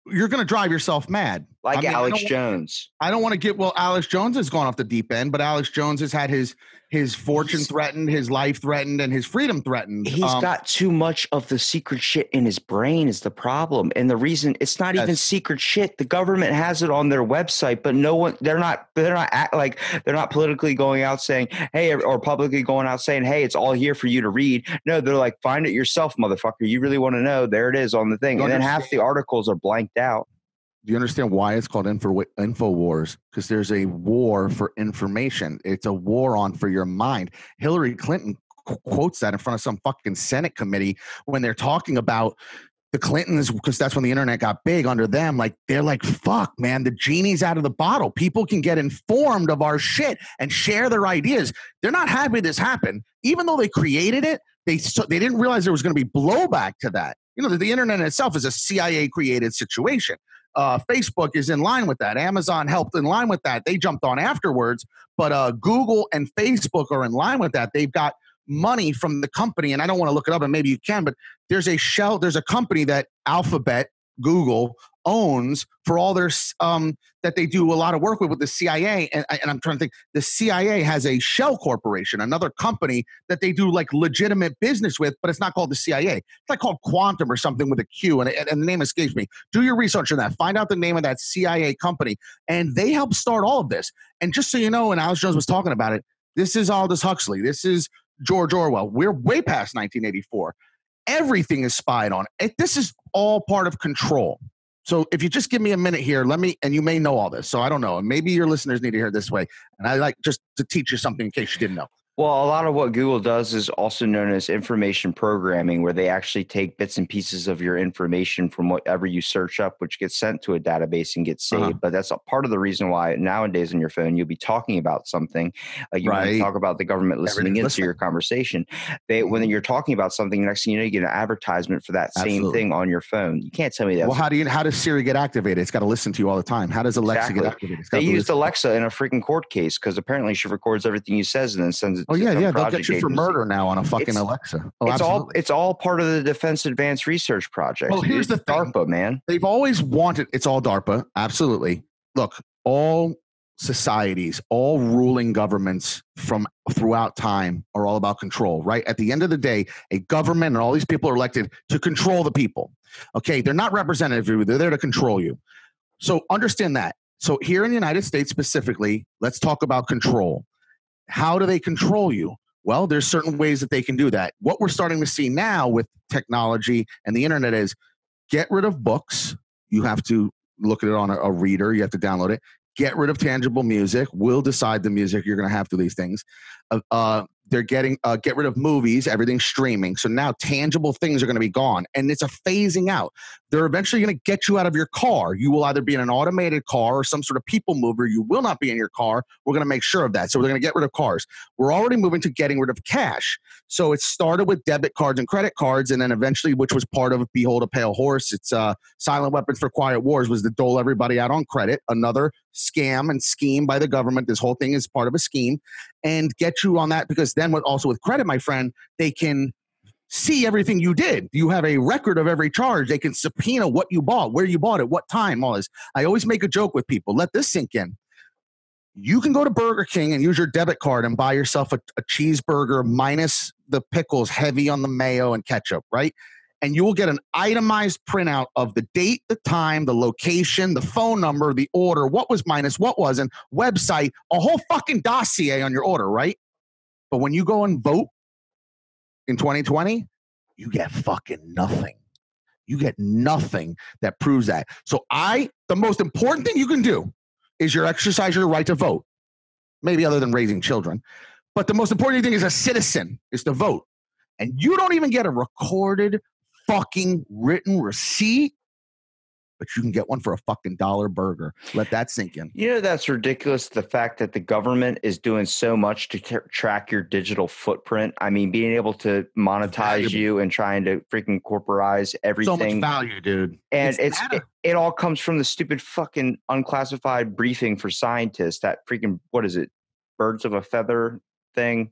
You're going to drive yourself mad. Like I mean, Alex don't- Jones. I don't want to get well. Alex Jones has gone off the deep end, but Alex Jones has had his his fortune He's- threatened, his life threatened, and his freedom threatened. He's Um, got too much of the secret shit in his brain is the problem. And the reason it's not even secret shit. The government has it on their website, but no one they're not they're not act like they're not politically going out saying, "Hey," or publicly going out saying, "Hey, it's all here for you to read." No, they're like, "Find it yourself, motherfucker. You really want to know? There it is on the thing." And then half the articles are blanked out. Do you understand why it's called info wars? Because there's a war for information. It's a war on for your mind. Hillary Clinton qu- quotes that in front of some fucking Senate committee when they're talking about the Clintons, because that's when the internet got big under them. Like they're like, "Fuck, man, the genie's out of the bottle. People can get informed of our shit and share their ideas." They're not happy this happened, even though they created it. They so, they didn't realize there was going to be blowback to that. You know, the, the internet itself is a CIA created situation uh, Facebook is in line with that. Amazon helped in line with that. They jumped on afterwards, but uh, Google and Facebook are in line with that. They've got money from the company, and I don't want to look it up, and maybe you can, but there's a shell, there's a company that Alphabet, Google owns for all their um, that they do a lot of work with with the CIA, and, and I'm trying to think. The CIA has a shell corporation, another company that they do like legitimate business with, but it's not called the CIA. It's like called Quantum or something with a Q, and, and the name escapes me do your research on that. Find out the name of that CIA company, and they helped start all of this. And just so you know, and Alex Jones was talking about it, this is Aldous Huxley. This is George Orwell. We're way past 1984. Everything is spied on. It, this is all part of control. So if you just give me a minute here, let me, and you may know all this. So I don't know. And maybe your listeners need to hear this way. And I like just to teach you something in case you didn't know. Well, a lot of what Google does is also known as information programming, where they actually take bits and pieces of your information from whatever you search up, which gets sent to a database and gets saved. Uh-huh. But that's a part of the reason why nowadays on your phone you'll be talking about something, like you Right. talk about the government listening into listening. your conversation. They when Mhm. you're talking about something, next thing you know, you get an advertisement for that same Absolutely. thing on your phone. You can't tell me that. Well, how do you, how does Siri get activated? It's got to listen to you all the time. How does Alexa Exactly. get activated? They used Alexa in a freaking court case because apparently she records everything you says and then sends it. Oh yeah, yeah. They'll get you for agency. murder now on a fucking It's- Alexa. Oh, it's all it's all part of the Defense Advanced Research Project. Well, here's It's the thing. DARPA, man. They've always wanted. It's all DARPA. Absolutely. Look, all societies, all ruling governments from throughout time are all about control. Right. At the end of the day, a government and all these people are elected to control the people. Okay, they're not representative of you. They're there to control you. So understand that. So here in the United States specifically, let's talk about control. How do they control you? Well, there's certain ways that they can do that. What we're starting to see now with technology and the internet is get rid of books. You have to look at it on a, a reader. You have to download it. Get rid of tangible music. We'll decide the music you're going to have to these things. Uh, uh, they're getting uh, get rid of movies. Everything's streaming. So now tangible things are going to be gone, and it's a phasing out. They're eventually going to get you out of your car. You will either be in an automated car or some sort of people mover. You will not be in your car. We're going to make sure of that. So we're going to get rid of cars. We're already moving to getting rid of cash. So it started with debit cards and credit cards, and then eventually, which was part of Behold a Pale Horse, it's uh, Silent Weapons for Quiet Wars was to dole everybody out on credit. Another scam and scheme by the government. This whole thing is part of a scheme, and get you on that because then, with also with credit, my friend, they can see everything you did. You have a record of every charge. They can subpoena what you bought, where you bought it, what time, all this. I always make a joke with people. Let this sink in. You can go to Burger King and use your debit card and buy yourself a, a cheeseburger minus the pickles, heavy on the mayo and ketchup, right? And you will get an itemized printout of the date, the time, the location, the phone number, the order, what was minus, what wasn't, website, a whole fucking dossier on your order, right? But when you go and vote in 2020, you get fucking nothing. You get nothing that proves that. So I, the most important thing you can do is your exercise your right to vote. Maybe other than raising children. But the most important thing as a citizen is to vote. and you don't even get a recorded fucking written receipt, but you can get one for a fucking dollar burger. Let that sink in. You know that's ridiculous. The fact that the government is doing so much to track your digital footprint. I mean, being able to monetize you and trying to freaking corporatize So everything. much value, dude. and it's, data. it, it all comes from the stupid fucking unclassified briefing for scientists. That freaking what is it? Birds of a feather thing.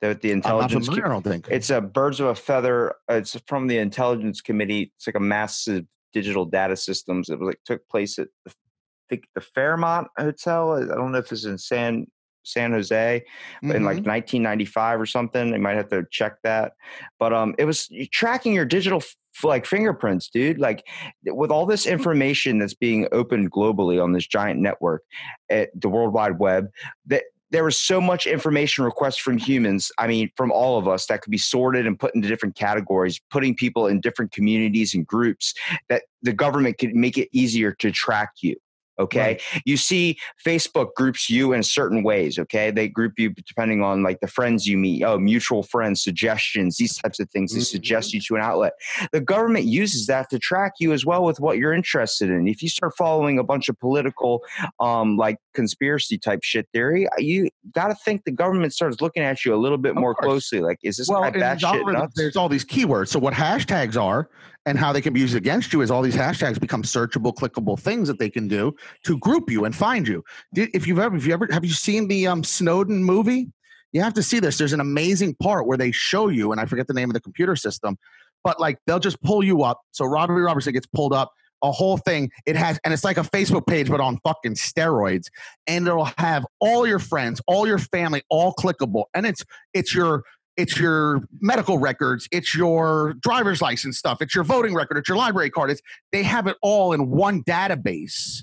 That the I'm not intelligence. familiar, I don't think. It's a birds of a feather. It's from the intelligence committee. It's like a massive digital data systems. It was like took place at the, I think the Fairmont Hotel. I don't know if it's in San San Jose in like Mhm. 1995 or something. They might have to check that. But um, it was tracking your digital f- like fingerprints, dude. Like with all this information that's being opened globally on this giant network at the World Wide Web, that there was so much information requests from humans. I mean, from all of us that could be sorted and put into different categories, putting people in different communities and groups that the government could make it easier to track you. Okay. You see Facebook groups you in certain ways. Okay. They group you depending on like the friends you meet. Oh, mutual friends, suggestions, these types of things. They Mhm. suggest you to an outlet. The government uses that to track you as well with what you're interested in. If you start following a bunch of political, um, like conspiracy type shit theory, you got to think the government starts looking at you a little bit Of more course. closely. Like, is this well, guy batshit nuts? there's all these keywords. So what hashtags are and how they can be used against you is all these hashtags become searchable, clickable things that they can do to group you and find you. If you've ever, if you ever, have you seen the um, Snowden movie? You have to see this. There's an amazing part where they show you, and I forget the name of the computer system, but like they'll just pull you up. So Robbie Robertson gets pulled up. A whole thing. It has, and it's like a Facebook page, but on fucking steroids. And it'll have all your friends, all your family, all clickable. And it's it's your it's your medical records, it's your driver's license stuff, it's your voting record, it's your library card. It's they have it all in one database.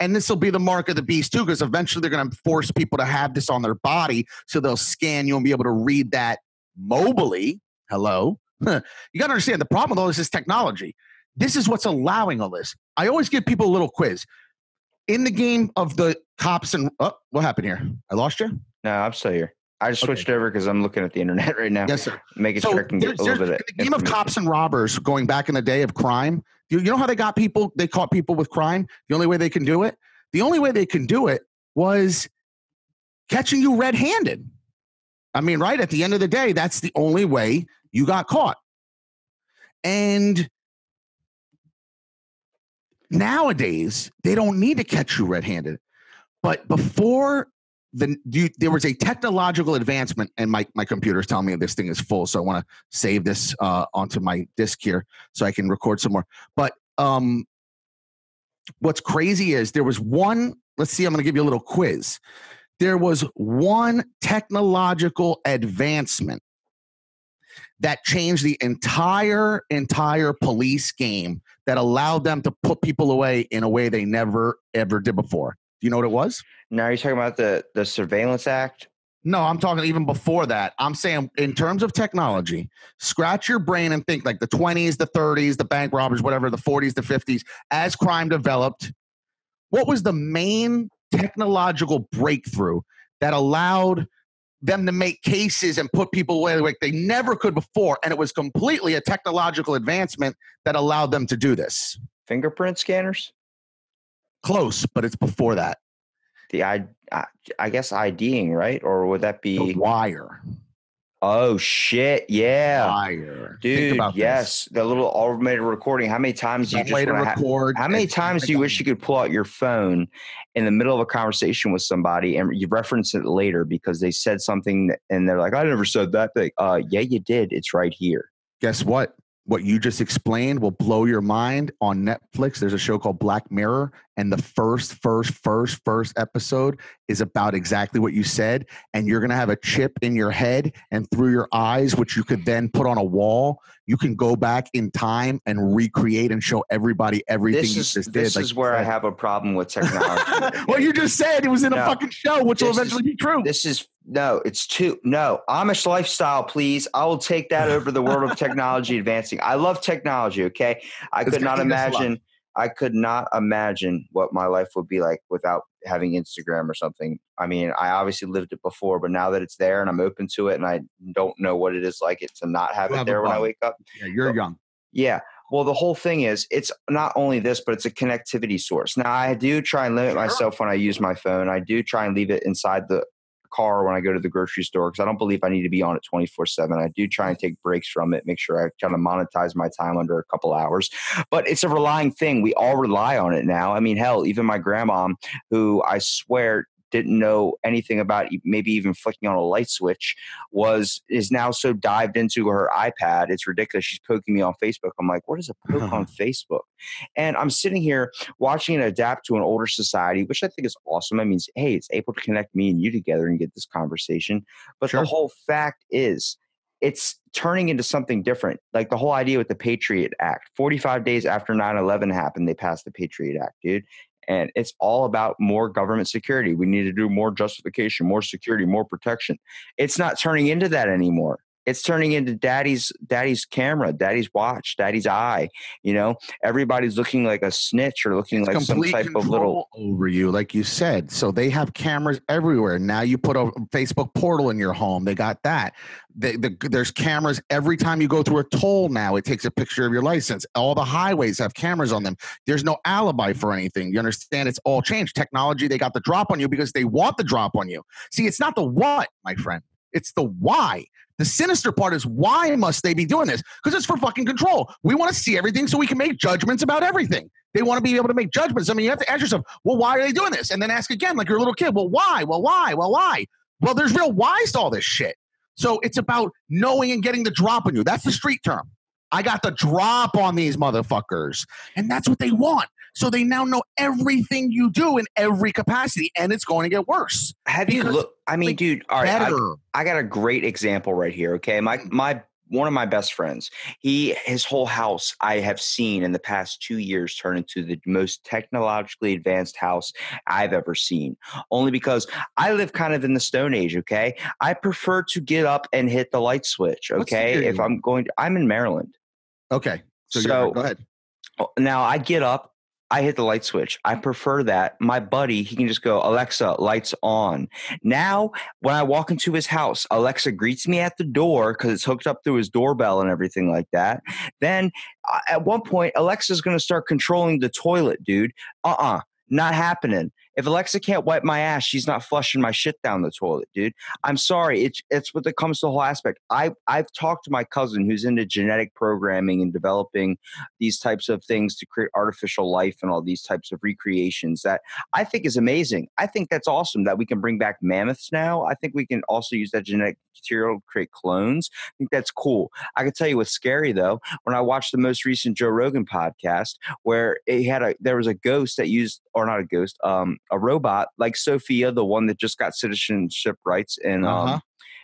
And this will be the mark of the beast too, because eventually they're going to force people to have this on their body, so they'll scan you and be able to read that mobily. Hello, you got to understand the problem with all this is technology. This is what's allowing all this. I always give people a little quiz in the game of the cops and oh, what happened here? I lost you. no, I'm still here. I just Okay. switched over because I'm looking at the internet right now, Yes, sir. making So sure I can get a little bit of the game of cops and robbers going back in the day of crime. You, you know how they got people? They caught people with crime. The only way they can do it, the only way they can do it was catching you red-handed. I mean, right at the end of the day, that's the only way you got caught. And nowadays, they don't need to catch you red-handed. But before the you, there was a technological advancement, and my my computer's telling me this thing is full, so I want to save this uh, onto my disk here so I can record some more. But um, what's crazy is there was one. Let's see. I'm going to give you a little quiz. There was one technological advancement that changed the entire entire police game that allowed them to put people away in a way they never ever did before. Do you know what it was? Now are you're talking about the the Surveillance Act. No, I'm talking even before that. I'm saying in terms of technology, scratch your brain and think like the 20s, the 30s, the bank robbers, whatever, the 40s, the 50s, as crime developed. What was the main technological breakthrough that allowed them to make cases and put people away like they never could before? And it was completely a technological advancement that allowed them to do this. Fingerprint scanners. Close, but it's before that. The I, I I guess IDing right, or would that The be? wire. Oh shit! Yeah, Wire. Think dude. about this. Yes, the little automated recording. How many times do you just wanna ha- record. How many times do you wish you could pull out your phone in the middle of a conversation with somebody and you reference it later because they said something and they're like, "I never said that." Thing. Uh, yeah, you did. It's right here. guess what? What you just explained will blow your mind. On Netflix, there's a show called Black Mirror, and the first, first, first, first episode is about exactly what you said. And you're gonna have a chip in your head and through your eyes, which you could then put on a wall. You can go back in time and recreate and show everybody everything This you is just did. this did. is where I have a problem with technology. well, you just said it was in a fucking show, which will This is- eventually be true. This is no, it's too no Amish lifestyle, please. I will take that over the world of technology advancing. I love technology. Okay, I It's could not gonna eat us alive. imagine. I could not imagine what my life would be like without having Instagram or something. I mean, I obviously lived it before, but now that it's there and I'm open to it and I don't know what it is like it to not have You it have there when I wake up. Yeah, you're So- young. Yeah. Well, the whole thing is it's not only this, but it's a connectivity source. Now, I do try and limit Sure. myself when I use my phone. I do try and leave it inside the car when I go to the grocery store because I don't believe I need to be on it 24 7. I do try and take breaks from it, make sure I kind of monetize my time under a couple hours. But it's a relying thing. We all rely on it now. I mean, hell, even my grandma, who I swear didn't know anything about maybe even flicking on a light switch was is now so dived into her iPad. It's ridiculous. She's poking me on Facebook. I'm like, what is a poke on Facebook? And I'm sitting here watching it adapt to an older society, which I think is awesome. I mean, hey, it's able to connect me and you together and get this conversation. But Sure. the whole fact is, it's turning into something different. Like the whole idea with the Patriot Act. 45 days after 9 11 happened, they passed the Patriot Act, dude. And it's all about more government security. We need to do more justification, more security, more protection. It's not turning into that anymore. It's turning into daddy's daddy's camera, daddy's watch, daddy's eye. You know, everybody's looking like a snitch or looking like some type of little over you, like you said. So they have cameras everywhere. Now you put a Facebook portal in your home. They got that. They, the, there's cameras every time you go through a toll. Now it takes a picture of your license. All the highways have cameras on them. There's no alibi for anything. You understand? It's all changed. Technology. They got the drop on you because they want the drop on you. See, it's not the what, my friend. It's the why. The sinister part is why must they be doing this? Because it's for fucking control. We want to see everything so we can make judgments about everything. They want to be able to make judgments. I mean, you have to ask yourself, well, why are they doing this? And then ask again, like you're a little kid. Well, why? Well, why? Well, why? Well, there's real whys to all this shit. So it's about knowing and getting the drop on you. That's the street term. I got the drop on these motherfuckers. And that's what they want. So they now know everything you do in every capacity, and it's going to get worse. have you look I mean, dude, all right, I. I got a great example right here. Okay, my mm-hmm. my one of my best friends, he his whole house I have seen in the past two years turn into the most technologically advanced house I've ever seen. Only because I live kind of in the Stone Age. Okay, I prefer to get up and hit the light switch. Okay, if? I'm going, to, I'm in Maryland. Okay. So, So- go ahead. Now I get up, I hit the light switch. I prefer that. My buddy, he can just go, Alexa, lights on. Now, when I walk into his house, Alexa greets me at the door because it's hooked up through his doorbell and everything like that. Then uh, at one point, Alexa's going to start controlling the toilet, dude. Uh uh not happening. If Alexa can't wipe my ass, she's not flushing my shit down the toilet, dude. I'm sorry. It's it's what it comes to the whole aspect. I I've talked to my cousin who's into genetic programming and developing these types of things to create artificial life and all these types of recreations that I think is amazing. I think that's awesome that we can bring back mammoths now. I think we can also use that genetic material to create clones. I think that's cool. I can tell you what's scary though. When I watched the most recent Joe Rogan podcast, where it had a there was a ghost that used or not a ghost, um, a robot like Sophia, the one that just got citizenship rights in Uh-huh. um,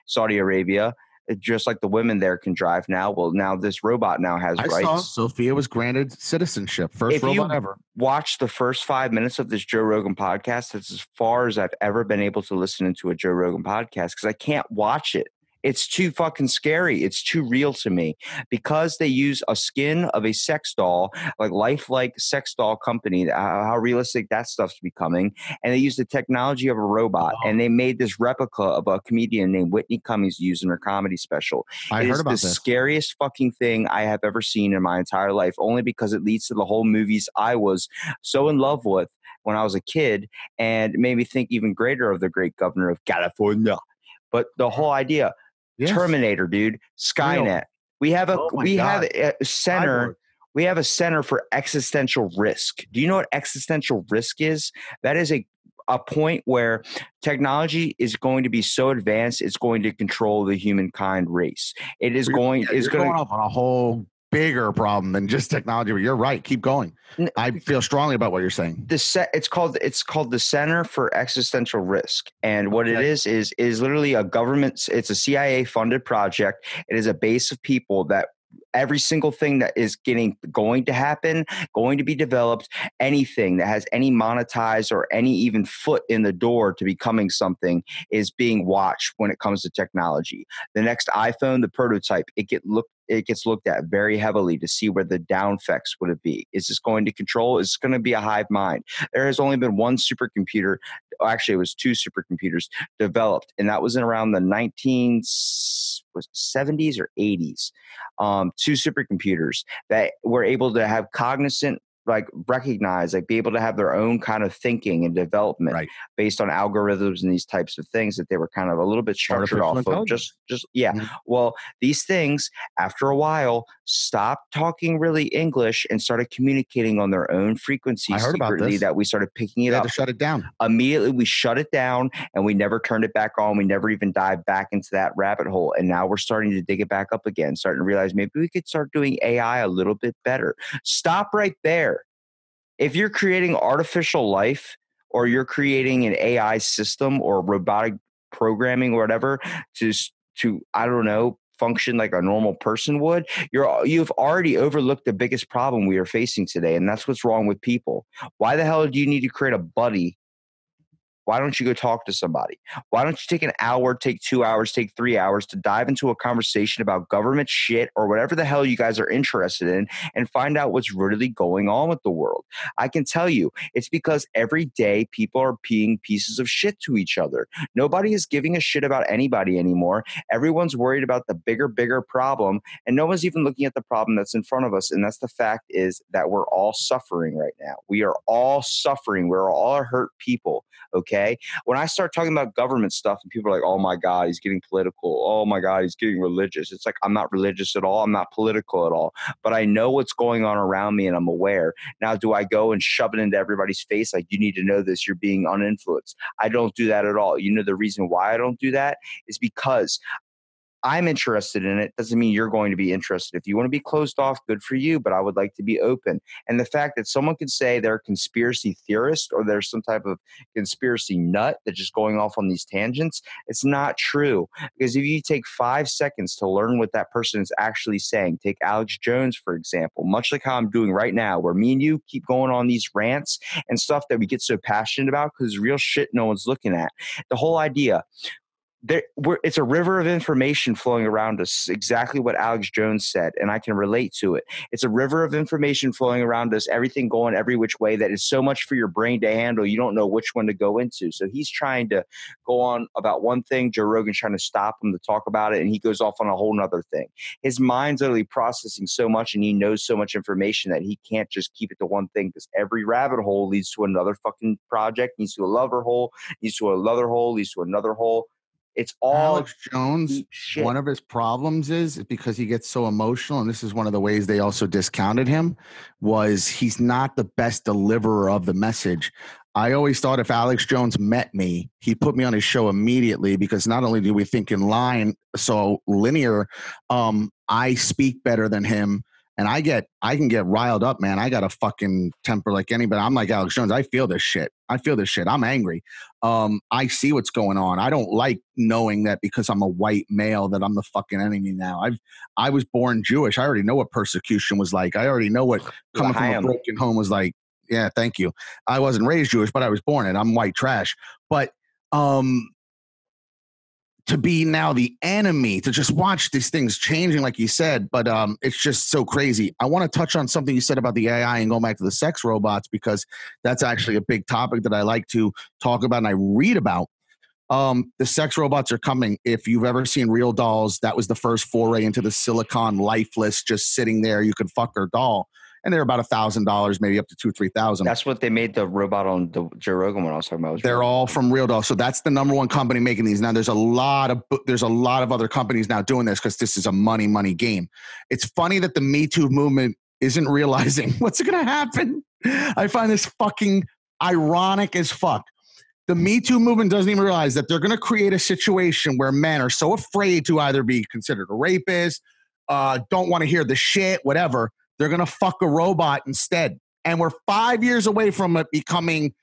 Saudi Arabia. Just like the women there can drive now. Well, now this robot now has I rights saw Sophia was granted citizenship. First If you- robot ever. watch the first five minutes of this Joe Rogan podcast. That's as far as I've ever been able to listen into a Joe Rogan podcast because I can't watch it. It's too fucking scary. It's too real to me because they use a skin of a sex doll, like lifelike sex doll company. How, how realistic that stuff's becoming, and they use the technology of a robot, Oh. and they made this replica of a comedian named Whitney Cummings using her comedy special. I It heard is about the this. scariest fucking thing I have ever seen in my entire life, only because it leads to the whole movies I was so in love with when I was a kid and it made me think even greater of the great governor of California. But the whole idea, Yes. Terminator, dude, Skynet. We have a Oh we have a center Cyborg. we have a center for existential risk. Do you know what existential risk is? That is a a point where technology is going to be so advanced it's going to control the humankind race. It is going yeah, is going going off on a whole bigger problem than just technology. But you're right. Keep going. I feel strongly about what you're saying. the set it's called it's called the center for existential risk and what it is is is literally a government it's a cia funded project it is a base of people that every single thing that is getting going to happen going to be developed anything that has any monetized or any even foot in the door to becoming something is being watched when it comes to technology the next iphone the prototype it get look it gets looked at very heavily to see where the down effects would it be. Is this going to control? Is this going to be a hive mind? There has only been one supercomputer. Actually, it was two supercomputers developed, and that was in around the 19 was 70s or 80s. Um, two supercomputers that were able to have cognizant like recognize like be able to have their own kind of thinking and development Right. based on algorithms and these types of things that they were kind of a little bit structured Artificial off of just just yeah Mhm. well these things after a while stopped talking really english and started communicating on their own frequency I heard about secretly this. that we started picking it up to shut it down. immediately we shut it down and we never turned it back on we never even dived back into that rabbit hole and now we're starting to dig it back up again starting to realize maybe we could start doing ai a little bit better stop right there if you're creating artificial life or you're creating an ai system or robotic programming or whatever to to i don't know function like a normal person would you're you've already overlooked the biggest problem we are facing today and that's what's wrong with people. Why the hell do you need to create a buddy why don't you go talk to somebody? Why don't you take an hour, take two hours, take three hours to dive into a conversation about government shit or whatever the hell you guys are interested in and find out what's really going on with the world? I can tell you, it's because every day people are being pieces of shit to each other. Nobody is giving a shit about anybody anymore. Everyone's worried about the bigger, bigger problem, and no one's even looking at the problem that's in front of us. And that's the fact is that we're all suffering right now. We are all suffering. We're all hurt people. Okay. When I start talking about government stuff and people are like, oh my God, he's getting political. Oh my God, he's getting religious. It's like, I'm not religious at all. I'm not political at all. But I know what's going on around me and I'm aware. Now, do I go and shove it into everybody's face? Like, you need to know this. You're being uninfluenced. I don't do that at all. You know, the reason why I don't do that is because I'm interested in it doesn't mean you're going to be interested. If you want to be closed off, good for you, but I would like to be open. And the fact that someone could say they're a conspiracy theorist or they're some type of conspiracy nut that's just going off on these tangents, it's not true. Because if you take five seconds to learn what that person is actually saying, take Alex Jones, for example, much like how I'm doing right now, where me and you keep going on these rants and stuff that we get so passionate about because real shit no one's looking at. The whole idea there it's a river of information flowing around us exactly what alex jones said and i can relate to it. It's a river of information flowing around us everything going every which way that is so much for your brain to handle you don't know which one to go into. So he's trying to go on about one thing joe rogan's trying to stop him to talk about it and he goes off on a whole nother thing. His mind's literally processing so much and he knows so much information that he can't just keep it to one thing because every rabbit hole leads to another fucking project leads to a lover hole leads to another hole leads to another hole it's all Alex Jones, one of his problems is because he gets so emotional, and this is one of the ways they also discounted him, was he's not the best deliverer of the message. I always thought if Alex Jones met me, he'd put me on his show immediately because not only do we think in line so linear, um, I speak better than him. And I get, I can get riled up, man. I got a fucking temper like anybody. I'm like Alex Jones. I feel this shit. I feel this shit. I'm angry. Um, I see what's going on. I don't like knowing that because I'm a white male that I'm the fucking enemy now. I've, I was born Jewish. I already know what persecution was like. I already know what coming from a broken home was like. Yeah, thank you. I wasn't raised Jewish, but I was born it. I'm white trash. But um to be now the enemy to just watch these things changing like you said but um it's just so crazy. I want to touch on something you said about the ai and going back to the sex robots because that's actually a big topic that i like to talk about and i read about. Um the sex robots are coming. If you've ever seen real dolls that was the first foray into the silicon lifeless just sitting there you could fuck her doll and they're about a thousand dollars maybe up to two three thousand That's what they made the robot on the Joe Rogan when I was talking about. was they're real. all from Real Doll. So that's the number one company making these. Now there's a lot of there's a lot of other companies now doing this because this is a money money game. It's funny that the Me Too movement isn't realizing what's going to happen. I find this fucking ironic as fuck. The Me Too movement doesn't even realize that they're going to create a situation where men are so afraid to either be considered a rapist, uh, don't want to hear the shit, whatever. They're going to fuck a robot instead. And we're five years away from it becoming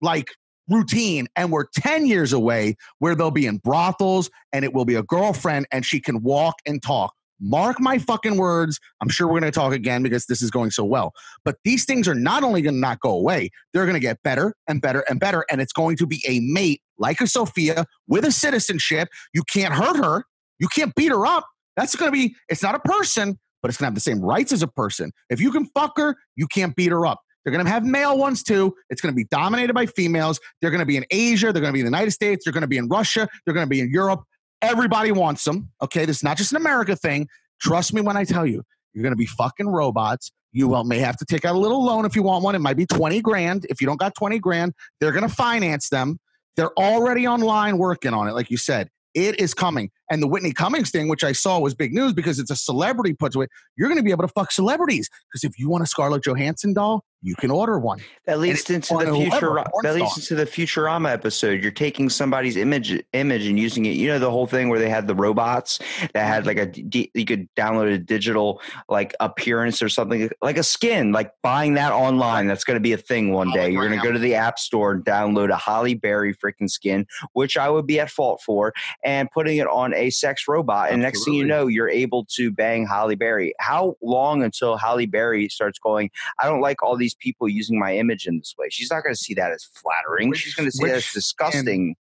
like routine. And we're 10 years away where they'll be in brothels and it will be a girlfriend and she can walk and talk. Mark my fucking words. I'm sure we're going to talk again because this is going so well. But these things are not only going to not go away they're going to get better and better and better. And it's going to be a mate like a sophia with a citizenship. You can't hurt her. You can't beat her up. That's going to be, it's not a person, but it's going to have the same rights as a person. If you can fuck her, you can't beat her up. They're going to have male ones too. It's going to be dominated by females. They're going to be in Asia. They're going to be in the United States. They're going to be in Russia. They're going to be in Europe. Everybody wants them. Okay. This is not just an America thing. Trust me when I tell you, you're going to be fucking robots. You will, may have to take out a little loan if you want one. It might be 20 grand. If you don't got 20 grand, they're going to finance them. They're already online working on it, like you said. It is coming. And the Whitney Cummings thing, which I saw was big news because it's a celebrity put to it. You're going to be able to fuck celebrities because if you want a Scarlett Johansson doll, you can order one. That leads into the future. That leads into the Futurama episode. You're taking somebody's image, image, and using it. You know the whole thing where they had the robots that had like a you could download a digital like appearance or something like a skin. Like buying that online. That's going to be a thing one day. You're going to go to the app store and download a Halle Berry freaking skin, which I would be at fault for, and putting it on a sex robot. And Absolutely. next thing you know, you're able to bang Halle Berry. How long until Halle Berry starts going? I don't like all these people using my image in this way. She's not going to see that as flattering. Which, She's going to see that as disgusting. Skin,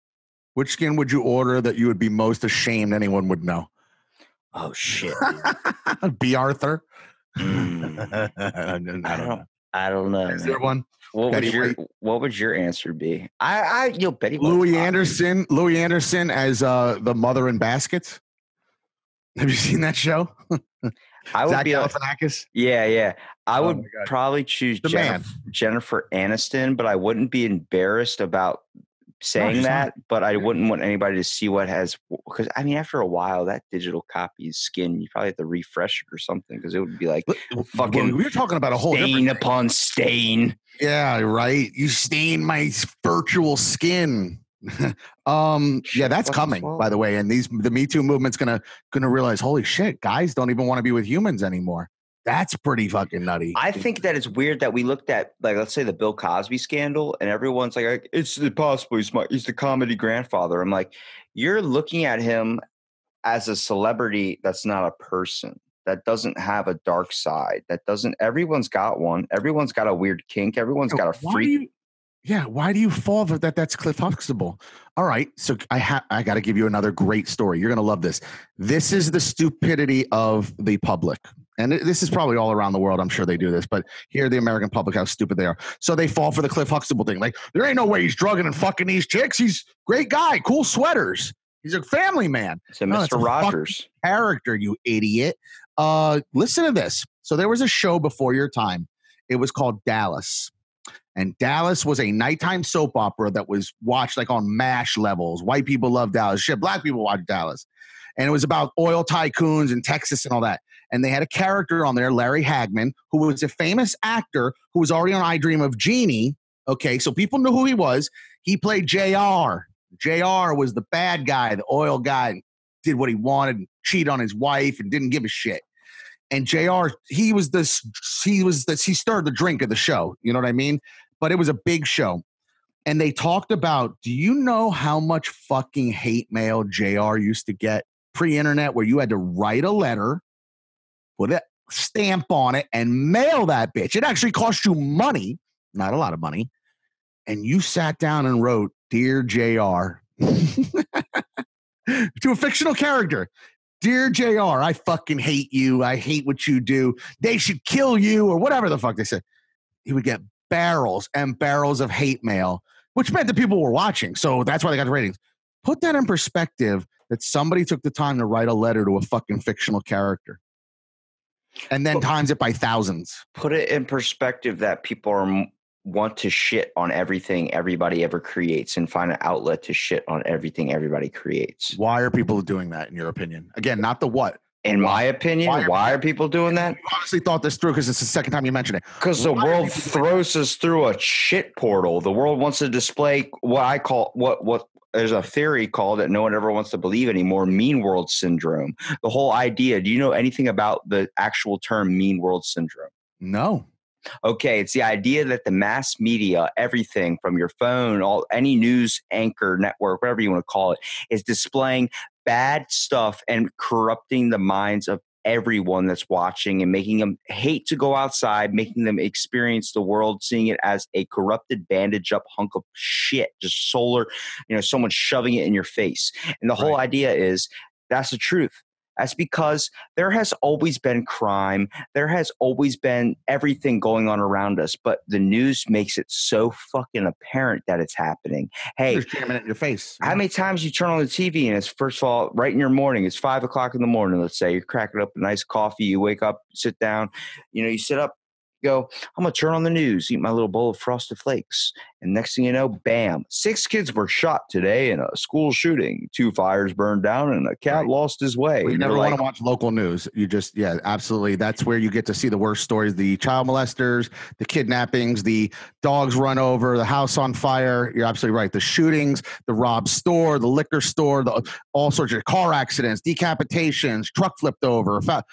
which skin would you order that you would be most ashamed anyone would know? Oh shit! Bea Arthur. Mm. I, don't, I don't. I don't know. Is man. there one? What would your What would your answer be? I, I, you know, Betty. Louie Anderson. Louie Anderson as uh, the mother in baskets. Have you seen that show? I would Zach be Galifianakis. Yeah, yeah. I oh would probably choose Jennifer, Jennifer, Aniston, but I wouldn't be embarrassed about saying no, that. Not. But I wouldn't want anybody to see what has because I mean, after a while, that digital copy's skin, you probably have to refresh it or something because it would be like fucking. We are talking about a whole stain upon stain. Yeah, right. You stain my virtual skin. um yeah that's coming by the way and these the me too movement's gonna gonna realize holy shit guys don't even want to be with humans anymore. That's pretty fucking nutty. I think that it's weird that we looked at like let's say the bill cosby scandal and everyone's like it's impossible he's my he's the comedy grandfather. I'm like you're looking at him as a celebrity that's not a person that doesn't have a dark side that doesn't everyone's got one everyone's got a weird kink everyone's got a freak yeah, why do you fall for that? That's Cliff Huxtable. All right, so I have I got to give you another great story. You're going to love this. This is the stupidity of the public, and this is probably all around the world. I'm sure they do this, but here, the American public, how stupid they are. So they fall for the Cliff Huxtable thing. Like there ain't no way he's drugging and fucking these chicks. He's great guy, cool sweaters. He's a family man. It's a no, Mr. Rogers character, you idiot. Uh, listen to this. So there was a show before your time. It was called Dallas and Dallas was a nighttime soap opera that was watched like on MASH levels. White people love Dallas. Shit, black people watch Dallas. And it was about oil tycoons in Texas and all that. And they had a character on there, Larry Hagman, who was a famous actor who was already on I Dream of Jeannie. Okay, so people knew who he was. He played JR. JR was the bad guy, the oil guy, did what he wanted, and cheat on his wife, and didn't give a shit and Jr. He was this. He was this. He started the drink of the show. You know what I mean? But it was a big show. And they talked about do you know how much fucking hate mail JR used to get pre internet where you had to write a letter with a stamp on it and mail that bitch? It actually cost you money, not a lot of money. And you sat down and wrote, Dear JR, to a fictional character. Dear JR, I fucking hate you. I hate what you do. They should kill you, or whatever the fuck they said. He would get barrels and barrels of hate mail, which meant that people were watching. So that's why they got the ratings. Put that in perspective that somebody took the time to write a letter to a fucking fictional character and then times it by thousands. Put it in perspective that people are want to shit on everything everybody ever creates and find an outlet to shit on everything everybody creates. Why are people doing that in your opinion? Again, not the what, in my opinion, why are, why are people doing that? You honestly thought this through because it's the second time you mentioned it. Because the world throws us through a shit portal. The world wants to display what I call what what there's a theory called that no one ever wants to believe anymore mean world syndrome the whole idea do you know anything about the actual term mean world syndrome no okay it's the idea that the mass media everything from your phone all any news anchor network whatever you want to call it is displaying bad stuff and corrupting the minds of everyone that's watching and making them hate to go outside, making them experience the world, seeing it as a corrupted, bandage up hunk of shit, just solar, you know, someone shoving it in your face. And the whole idea is that's the truth. That's because there has always been crime. There has always been everything going on around us, but the news makes it so fucking apparent that it's happening. Hey, Just jamming it in your face. how many times you turn on the TV and it's first of all right in your morning? It's five o'clock in the morning. Let's say you're cracking up a nice coffee. You wake up, sit down. You know, you sit up, go. I'm gonna turn on the news, eat my little bowl of frosted flakes, and next thing you know, bam! Six kids were shot today in a school shooting. Two fires burned down, and a cat Right. lost his way. Well, you never like, want to watch local news. You just, yeah, absolutely. That's where you get to see the worst stories: the child molesters, the kidnappings, the dogs run over, the house on fire. You're absolutely right. The shootings, the robbed store, the liquor store, the all sorts of car accidents, decapitations, truck flipped over. Fa-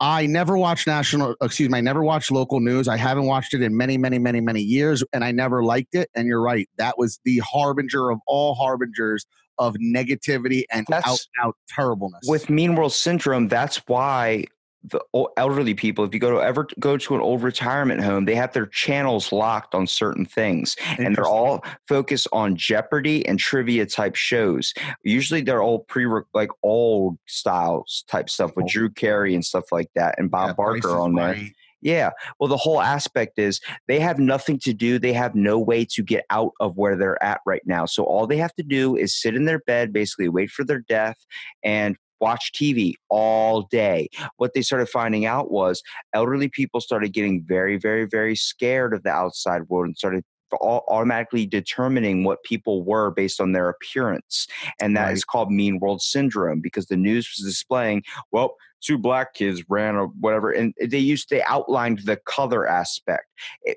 I never watch national, excuse me, I never watched local news. I haven't watched it in many, many, many, many years, and I never liked it. And you're right, that was the harbinger of all harbingers of negativity and That's- out and out terribleness. with mean world syndrome that's why the elderly people if you go to ever go to an old retirement home they have their channels locked on certain things and they're all focused on jeopardy and trivia type shows usually they're all pre like old styles type stuff with Oh. drew carey and stuff like that and bob Yeah, barker on there Right. yeah. Well, the whole aspect is they have nothing to do. They have no way to get out of where they're at right now. So all they have to do is sit in their bed, basically wait for their death and watch TV all day. What they started finding out was elderly people started getting very, very, very scared of the outside world and started automatically determining what people were based on their appearance. And that is Right. called mean world syndrome because the news was displaying, well, two black kids ran or whatever and they used they outlined the color aspect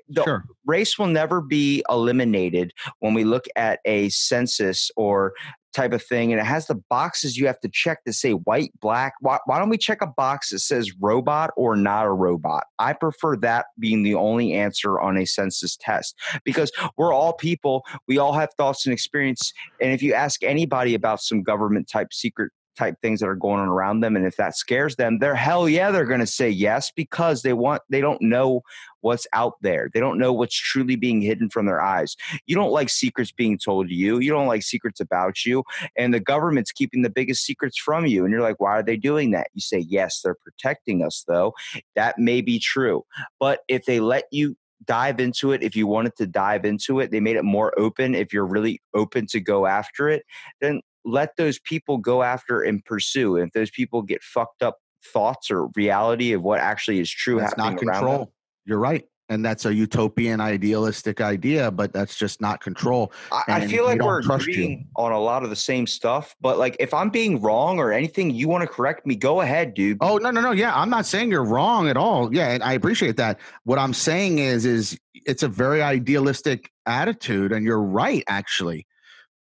the Sure. race will never be eliminated when we look at a census or type of thing and it has the boxes you have to check to say white black. Why, why don't we check a box that says robot or not a robot? I prefer that being the only answer on a census test because we're all people. We all have thoughts and experience and if you ask anybody about some government type secret type things that are going on around them and if that scares them they're hell yeah they're going to say yes because they want they don't know what's out there. They don't know what's truly being hidden from their eyes. You don't like secrets being told to you. You don't like secrets about you and the government's keeping the biggest secrets from you and you're like why are they doing that? You say yes they're protecting us though. That may be true but if they let you dive into it if you wanted to dive into it they made it more open if you're really open to go after it then let those people go after and pursue if those people get fucked up thoughts or reality of what actually is true That's not happening around them, control. You're right. And that's a utopian, idealistic idea, but that's just not control. I, I feel like we're trust you. agreeing on a lot of the same stuff, but like if I'm being wrong or anything you want to correct me, go ahead, dude. Oh no, no, no. Yeah, I'm not saying you're wrong at all. Yeah, and I appreciate that. What I'm saying is, is it's a very idealistic attitude, and you're right. Actually,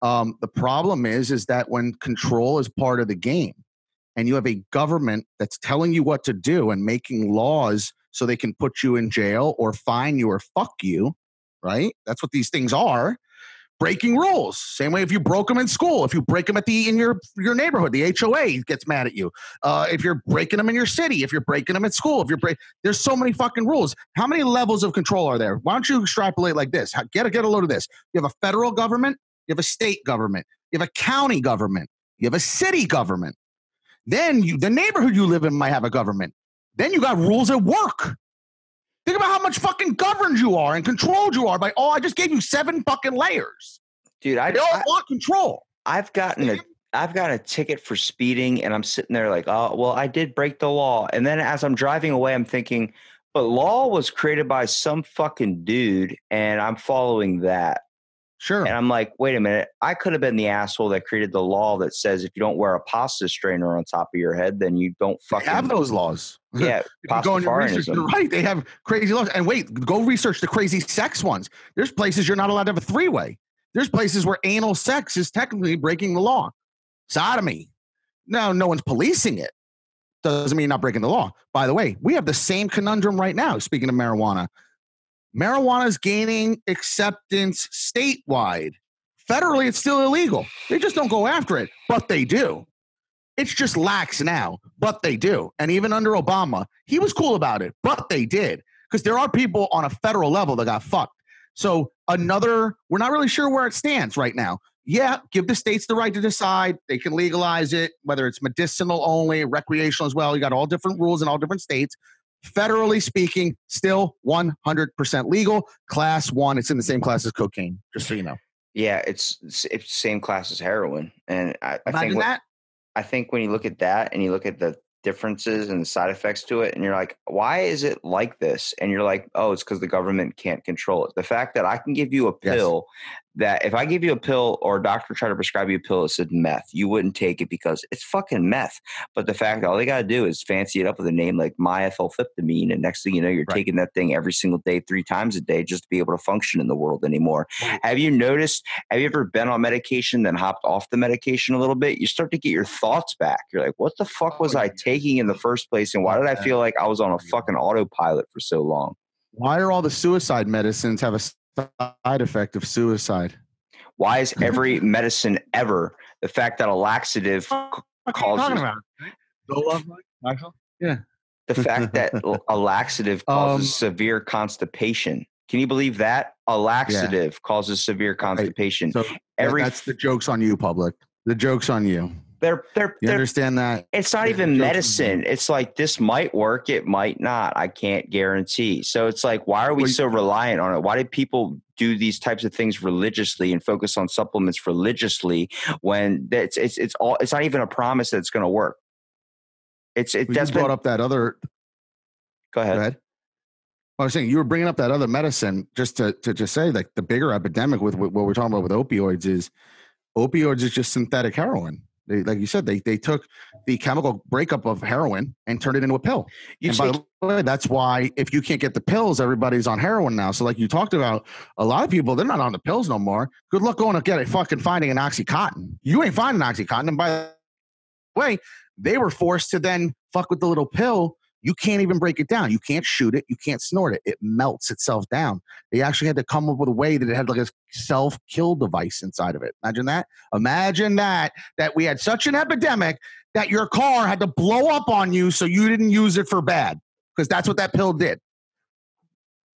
um, the problem is, is that when control is part of the game, and you have a government that's telling you what to do and making laws so they can put you in jail or fine you or fuck you, right? That's what these things are. Breaking rules. Same way if you broke them in school, if you break them at the in your your neighborhood, the HOA gets mad at you. Uh, if you're breaking them in your city, if you're breaking them at school, if you're break, there's so many fucking rules. How many levels of control are there? Why don't you extrapolate like this? Get a get a load of this. You have a federal government, you have a state government, you have a county government, you have a city government. Then you, the neighborhood you live in might have a government. Then you got rules at work. Think about how much fucking governed you are and controlled you are by. Oh, I just gave you seven fucking layers. dude, I, They all I want control. I've gotten a I've got a ticket for speeding and I'm sitting there like, oh, well, I did break the law. And then as I'm driving away, I'm thinking, but law was created by some fucking dude and I'm following that. Sure. And I'm like, wait a minute, I could have been the asshole that created the law that says if you don't wear a pasta strainer on top of your head, then you don't fucking have those laws. Yeah, go your research, you're right. They have crazy laws. And wait, go research the crazy sex ones. There's places you're not allowed to have a three way. There's places where anal sex is technically breaking the law. Sodomy. No, no one's policing it. Doesn't mean you're not breaking the law. By the way, we have the same conundrum right now. Speaking of marijuana, marijuana is gaining acceptance statewide. Federally, it's still illegal. They just don't go after it, but they do. It's just lax now, but they do. And even under Obama, he was cool about it, but they did. Because there are people on a federal level that got fucked. So another, we're not really sure where it stands right now. yeah, give the states the right to decide. They can legalize it, whether it's medicinal only, recreational as well. You got all different rules in all different states. Federally speaking, still 100% legal. Class one, it's in the same class as cocaine, just so you know. Yeah, it's it's same class as heroin, and I, I think what, that. I think when you look at that and you look at the differences and the side effects to it, and you're like, why is it like this? And you're like, oh, it's because the government can't control it. The fact that I can give you a Yes. That if I gave you a pill or a doctor tried to prescribe you a pill that said meth, you wouldn't take it because it's fucking meth. But the fact that all they got to do is fancy it up with a name like myethyl-tryptamine, and next thing you know, you're Right. taking that thing every single day, three times a day, just to be able to function in the world anymore. Have you noticed? Have you ever been on medication, then hopped off the medication a little bit? You start to get your thoughts back. You're like, what the fuck oh, was Oh, I yeah. taking in the first place? And why did I feel like I was on a fucking autopilot for so long? Why are all the suicide medicines have a side effect of suicide? Why is every medicine ever the fact that a laxative, What are you Causes- talking about? the fact that a laxative causes Um, severe constipation? Can you believe that? A laxative causes severe constipation. So Every that's the jokes on you, public. The jokes on you. They're they're You they're understand that? It's not even medicine. It's like this might work, it might not. I can't guarantee. So it's like, why are we so reliant on it? Why do people do these types of things religiously and focus on supplements religiously when it's it's it's all it's not even a promise that it's going to work. It's it Well, that's you brought been, up that other. go ahead. Go ahead. I was saying you were bringing up that other medicine just to to just say like the bigger epidemic with what we're talking about with opioids is opioids is just synthetic heroin. They, like you said, they they took the chemical breakup of heroin and turned it into a pill. You and by the way, that's why if you can't get the pills, everybody's on heroin now. So, like you talked about, a lot of people they're not on the pills no more. Good luck going to get it, fucking finding an oxycontin. You ain't finding oxycontin. And by the way, they were forced to then fuck with the little pill. You can't even break it down. You can't shoot it. You can't snort it. It melts itself down. They actually had to come up with a way that it had like a self kill device inside of it. Imagine that. Imagine that. That we had such an epidemic that your car had to blow up on you so you didn't use it for bad because that's what that pill did.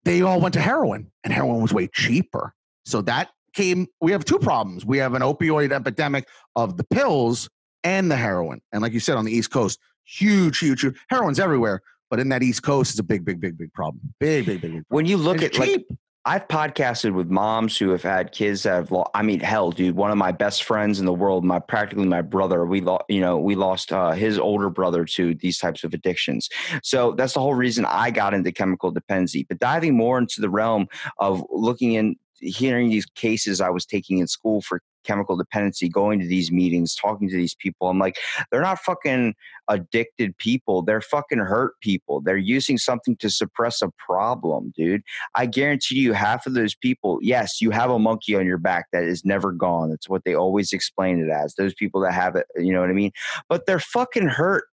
They all went to heroin, and heroin was way cheaper. So that came. We have two problems. We have an opioid epidemic of the pills and the heroin. And like you said, on the East Coast, huge, huge, huge heroin's everywhere. But in that East Coast, it's a big, big, big, big problem. Big, big, big, big. when you look at like. I've podcasted with moms who have had kids that have lost. I mean, hell, dude, one of my best friends in the world, my practically my brother. We lost, you know, we lost uh, his older brother to these types of addictions. So that's the whole reason I got into chemical dependency. But diving more into the realm of looking in, hearing these cases I was taking in school for chemical dependency, going to these meetings, talking to these people, I'm like, they're not fucking addicted people. They're fucking hurt people. They're using something to suppress a problem, dude. I guarantee you, half of those people, yes, you have a monkey on your back that is never gone. That's what they always explain it as. Those people that have it, you know what I mean? But they're fucking hurt.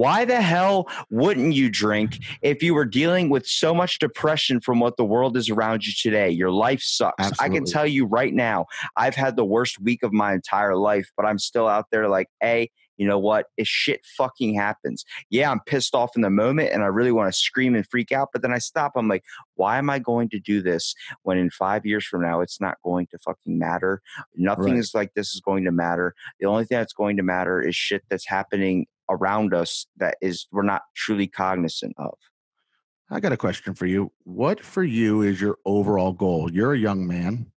Why the hell wouldn't you drink if you were dealing with so much depression from what the world is around you today? Your life sucks. I can tell you right now, I've had the worst week of my entire life, but I'm still out there like, hey, you know what? If shit fucking happens, yeah, I'm pissed off in the moment and I really want to scream and freak out, but then I stop. I'm like, why am I going to do this when in five years from now it's not going to fucking matter? Nothing Right. is like this is going to matter. The only thing that's going to matter is shit that's happening around us that is we're not truly cognizant of. I got a question for you. What for you is your overall goal? You're a young man.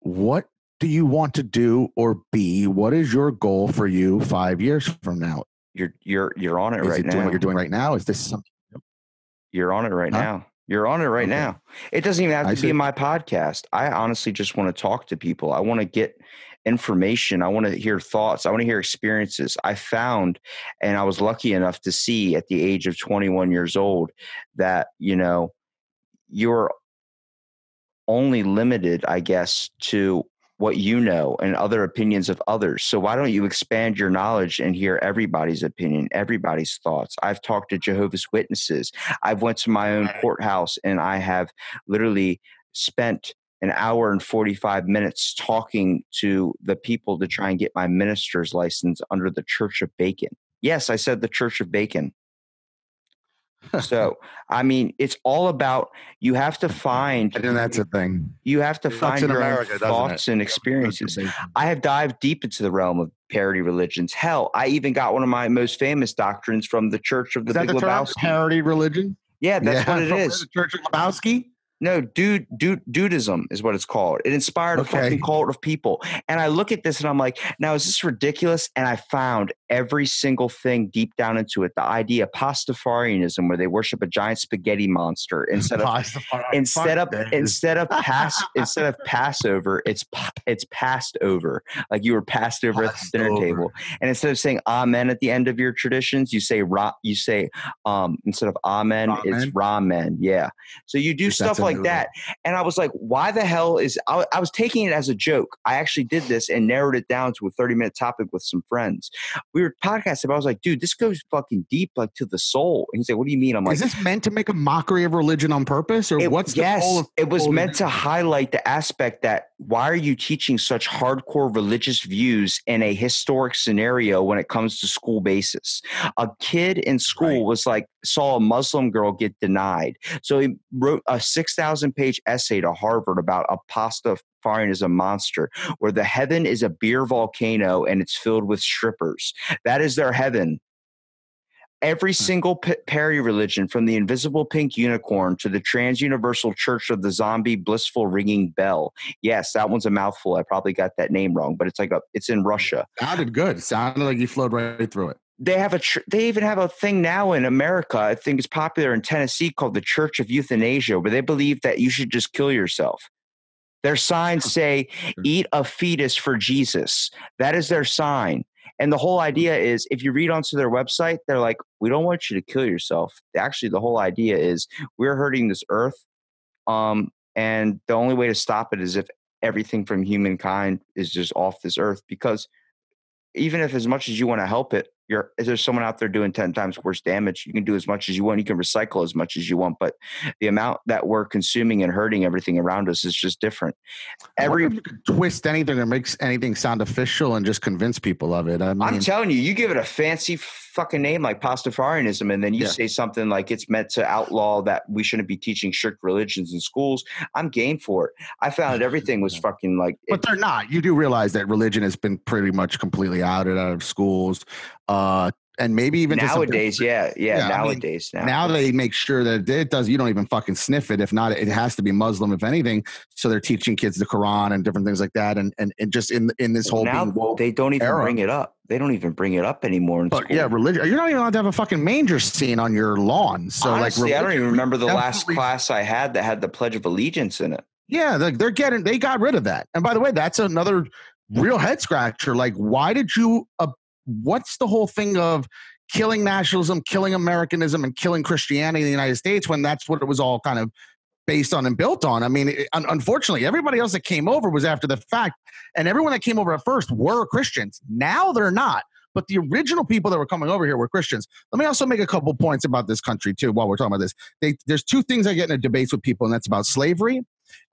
What do you want to do or be? What is your goal for you five years from now? You're you're you're on it Is right it now. doing what you're doing right now? Is this something? You're on it right Huh? now. You're on it right Okay. now. It doesn't even have I to see. be my podcast. I honestly just want to talk to people. I want to get information. I want to hear thoughts. I want to hear experiences. I found, and I was lucky enough to see at the age of 21 years old that, you know, you're only limited, I guess, to what you know and other opinions of others. So why don't you expand your knowledge and hear everybody's opinion, everybody's thoughts? I've talked to Jehovah's Witnesses. I've went to my own courthouse and I have literally spent an hour and 45 minutes talking to the people to try and get my minister's license under the Church of Bacon. Yes, I said the Church of Bacon. so I mean, it's all about you have to find And that's a thing. you have to find in your America, thoughts and experiences. I have dived deep into the realm of parody religions. Hell, I even got one of my most famous doctrines from the Church of the Is that Big the? Lebowski. Parody religion? Yeah, that's what it is. The Church of Lebowski? No, dude, dude, dudeism is what it's called. It inspired a fucking cult of people. And I look at this and I'm like, now is this ridiculous? And I found every single thing deep down into it. The idea of Pastafarianism, where they worship a giant spaghetti monster instead of instead of instead of pass instead of Passover, it's it's passed over. Like you were passed over at the dinner over. table. And instead of saying Amen at the end of your traditions, you say ra. You say um instead of Amen, it's Ramen. Yeah. So you do stuff like that. And I was like, why the hell is I, I was taking it as a joke. I actually did this and narrowed it down to a 30 minute topic with some friends. We were podcasting, but I was like, dude, this goes fucking deep, like to the soul. And he's like, what do you mean? I'm like, Is this meant to make a mockery of religion on purpose, or it- what's yes, it was meant to highlight the aspect that why are you teaching such hardcore religious views in a historic scenario when it comes to school basis? A kid in school Right. was like saw a Muslim girl get denied, so he wrote a six thousand page essay to Harvard about a Pastafarian as a monster, where the heaven is a beer volcano and it's filled with strippers. That is their heaven. Every hmm. single p- parody religion, from the invisible pink unicorn to the trans universal church of the zombie blissful ringing bell. Yes, that one's a mouthful. I probably got that name wrong, but it's like a, it's in hmm. Russia. Sounded good. Sounded like you flowed right through it. They have a, tr- they even have a thing now in America. I think it's popular in Tennessee called the Church of Euthanasia, where they believe that you should just kill yourself. Their signs say, "Eat a fetus for Jesus." That is their sign. And the whole idea is if you read onto their website, they're like, we don't want you to kill yourself. Actually, the whole idea is we're hurting this earth. Um, and the only way to stop it is if everything from humankind is just off this earth. Because even if as much as you want to help it, you're if there's someone out there doing 10 times worse damage, you can do as much as you want. You can recycle as much as you want, but the amount that we're consuming and hurting everything around us is just different. Every you could twist anything that makes anything sound official and just convince people of it. I mean, I'm telling you, you give it a fancy fucking name like Pastafarianism, and then you Yeah. say something like it's meant to outlaw that we shouldn't be teaching strict religions in schools. I'm game for it. I found everything was fucking like. but they're not. You do realize that religion has been pretty much completely outed out of schools, uh, and maybe even nowadays, yeah, yeah, Yeah, I mean, nowadays now. now they make sure that it does you don't even fucking sniff it if not it has to be muslim if anything so they're teaching kids the quran and different things like that and and, and just in in this whole now they don't even era. bring it up. They don't even bring it up anymore in but school. yeah religion you're not even allowed to have a fucking manger scene on your lawn so Honestly, like I don't even remember the last class I had that had the Pledge of Allegiance in it. yeah like they're getting they got rid of that and by the way that's another real head scratcher like why did you uh, what's the whole thing of killing nationalism killing americanism and killing christianity in the united states when that's what it was all kind of based on and built on? I mean it, un- unfortunately everybody else that came over was after the fact and everyone that came over at first were christians. Now they're not but the original people that were coming over here were christians. Let me also make a couple points about this country too while we're talking about this. They, there's two things i get in debates with people and that's about slavery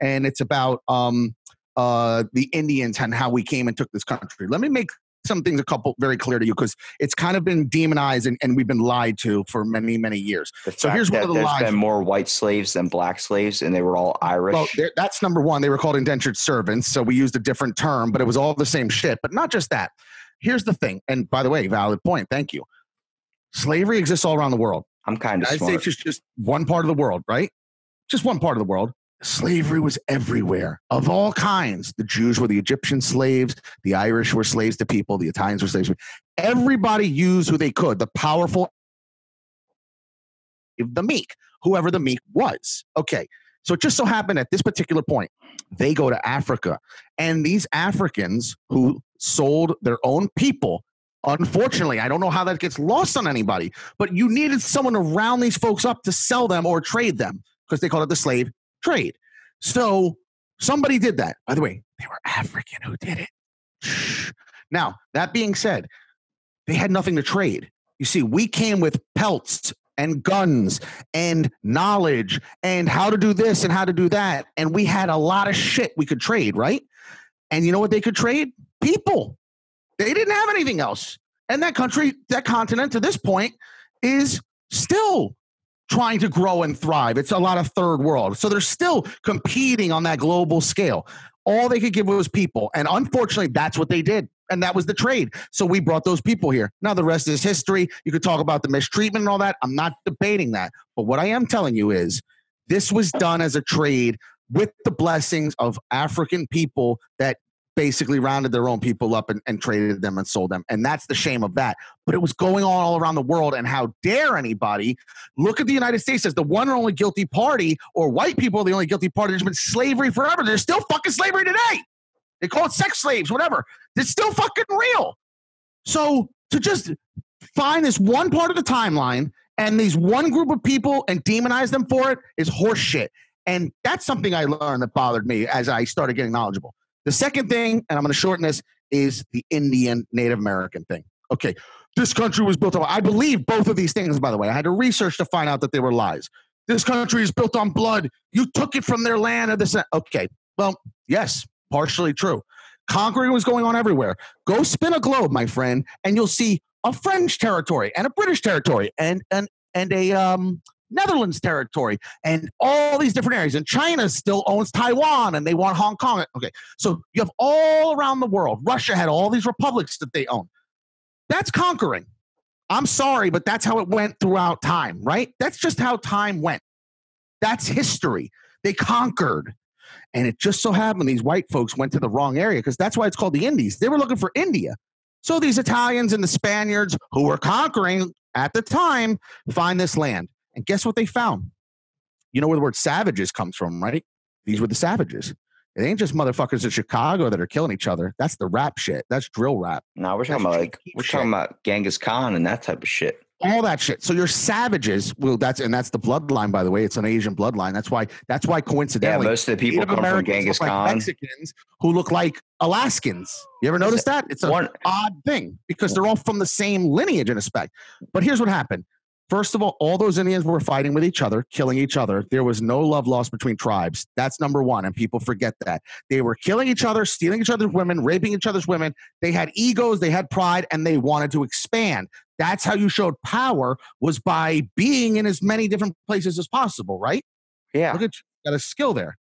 and it's about um, uh, the Indians and how we came and took this country. Let me make some things a couple very clear to you because it's kind of been demonized and, and we've been lied to for many many years. So here's one of the there's lies- been more white slaves than black slaves, and they were all Irish. Well, that's number one. They were called indentured servants, so we used a different term, but it was all the same shit. But not just that. Here's the thing, and by the way, valid point. Thank you. Slavery exists all around the world. I'm kind of United smart. States is just one part of the world, right? Just one part of the world. Slavery was everywhere of all kinds. The Jews were the Egyptian slaves. The Irish were slaves to people. The Italians were slaves. Everybody used who they could. The powerful, the meek, whoever the meek was. Okay. So it just so happened at this particular point, they go to Africa. And these Africans who sold their own people, unfortunately, I don't know how that gets lost on anybody, but you needed someone to round these folks up to sell them or trade them because they called it the slave trade. So somebody did that. By the way, they were African who did it. Now, that being said, they had nothing to trade. You see, we came with pelts and guns and knowledge and how to do this and how to do that. And we had a lot of shit we could trade, right? And you know what they could trade? People. They didn't have anything else. And that country, that continent to this point is still trying to grow and thrive. It's a lot of third world. So they're still competing on that global scale. All they could give was people. And unfortunately, that's what they did. And that was the trade. So we brought those people here. Now, the rest is history. You could talk about the mistreatment and all that. I'm not debating that. But what I am telling you is this was done as a trade with the blessings of African people that basically rounded their own people up and, and, traded them and sold them. And that's the shame of that. But it was going on all around the world. And how dare anybody look at the United States as the one and only guilty party, or white people are the only guilty party. There's been slavery forever. There's still fucking slavery today. They call it sex slaves, whatever. It's still fucking real. So to just find this one part of the timeline and these one group of people and demonize them for it is horseshit. And that's something I learned that bothered me as I started getting knowledgeable. The second thing, and I'm going to shorten this, is the Indian Native American thing. Okay, this country was built on, I believe both of these things, by the way. I had to research to find out that they were lies. This country is built on blood. You took it from their land or this. Okay, well, yes, partially true. Conquering was going on everywhere. Go spin a globe, my friend, and you'll see a French territory and a British territory and and and a um, Netherlands territory and all these different areas. And China still owns Taiwan and they want Hong Kong. Okay, so you have all around the world. Russia had all these republics that they own. That's conquering. I'm sorry, but that's how it went throughout time, right? That's just how time went. That's history. They conquered. And it just so happened these white folks went to the wrong area because that's why it's called the Indies. They were looking for India. So these Italians and the Spaniards who were conquering at the time find this land. And guess what they found? You know where the word savages comes from, right? These were the savages. It ain't just motherfuckers in Chicago that are killing each other. That's the rap shit. That's drill rap. No, we're talking That's about like we're shit. talking about Genghis Khan and that type of shit. all that shit. So you're savages. Well, that's and that's the bloodline, by the way. It's an Asian bloodline. That's why. That's why Yeah, coincidentally, most of the people Native come from Genghis look like Mexicans who look like Alaskans. You ever notice that? It's an One, odd thing because they're all from the same lineage in respect. But here's what happened. First of all, all those Indians were fighting with each other, killing each other. There was no love lost between tribes. That's number one, and people forget that. They were killing each other, stealing each other's women, raping each other's women. They had egos, they had pride, and they wanted to expand. That's how you showed power was by being in as many different places as possible, right? yeah, Look at you, got a skill there.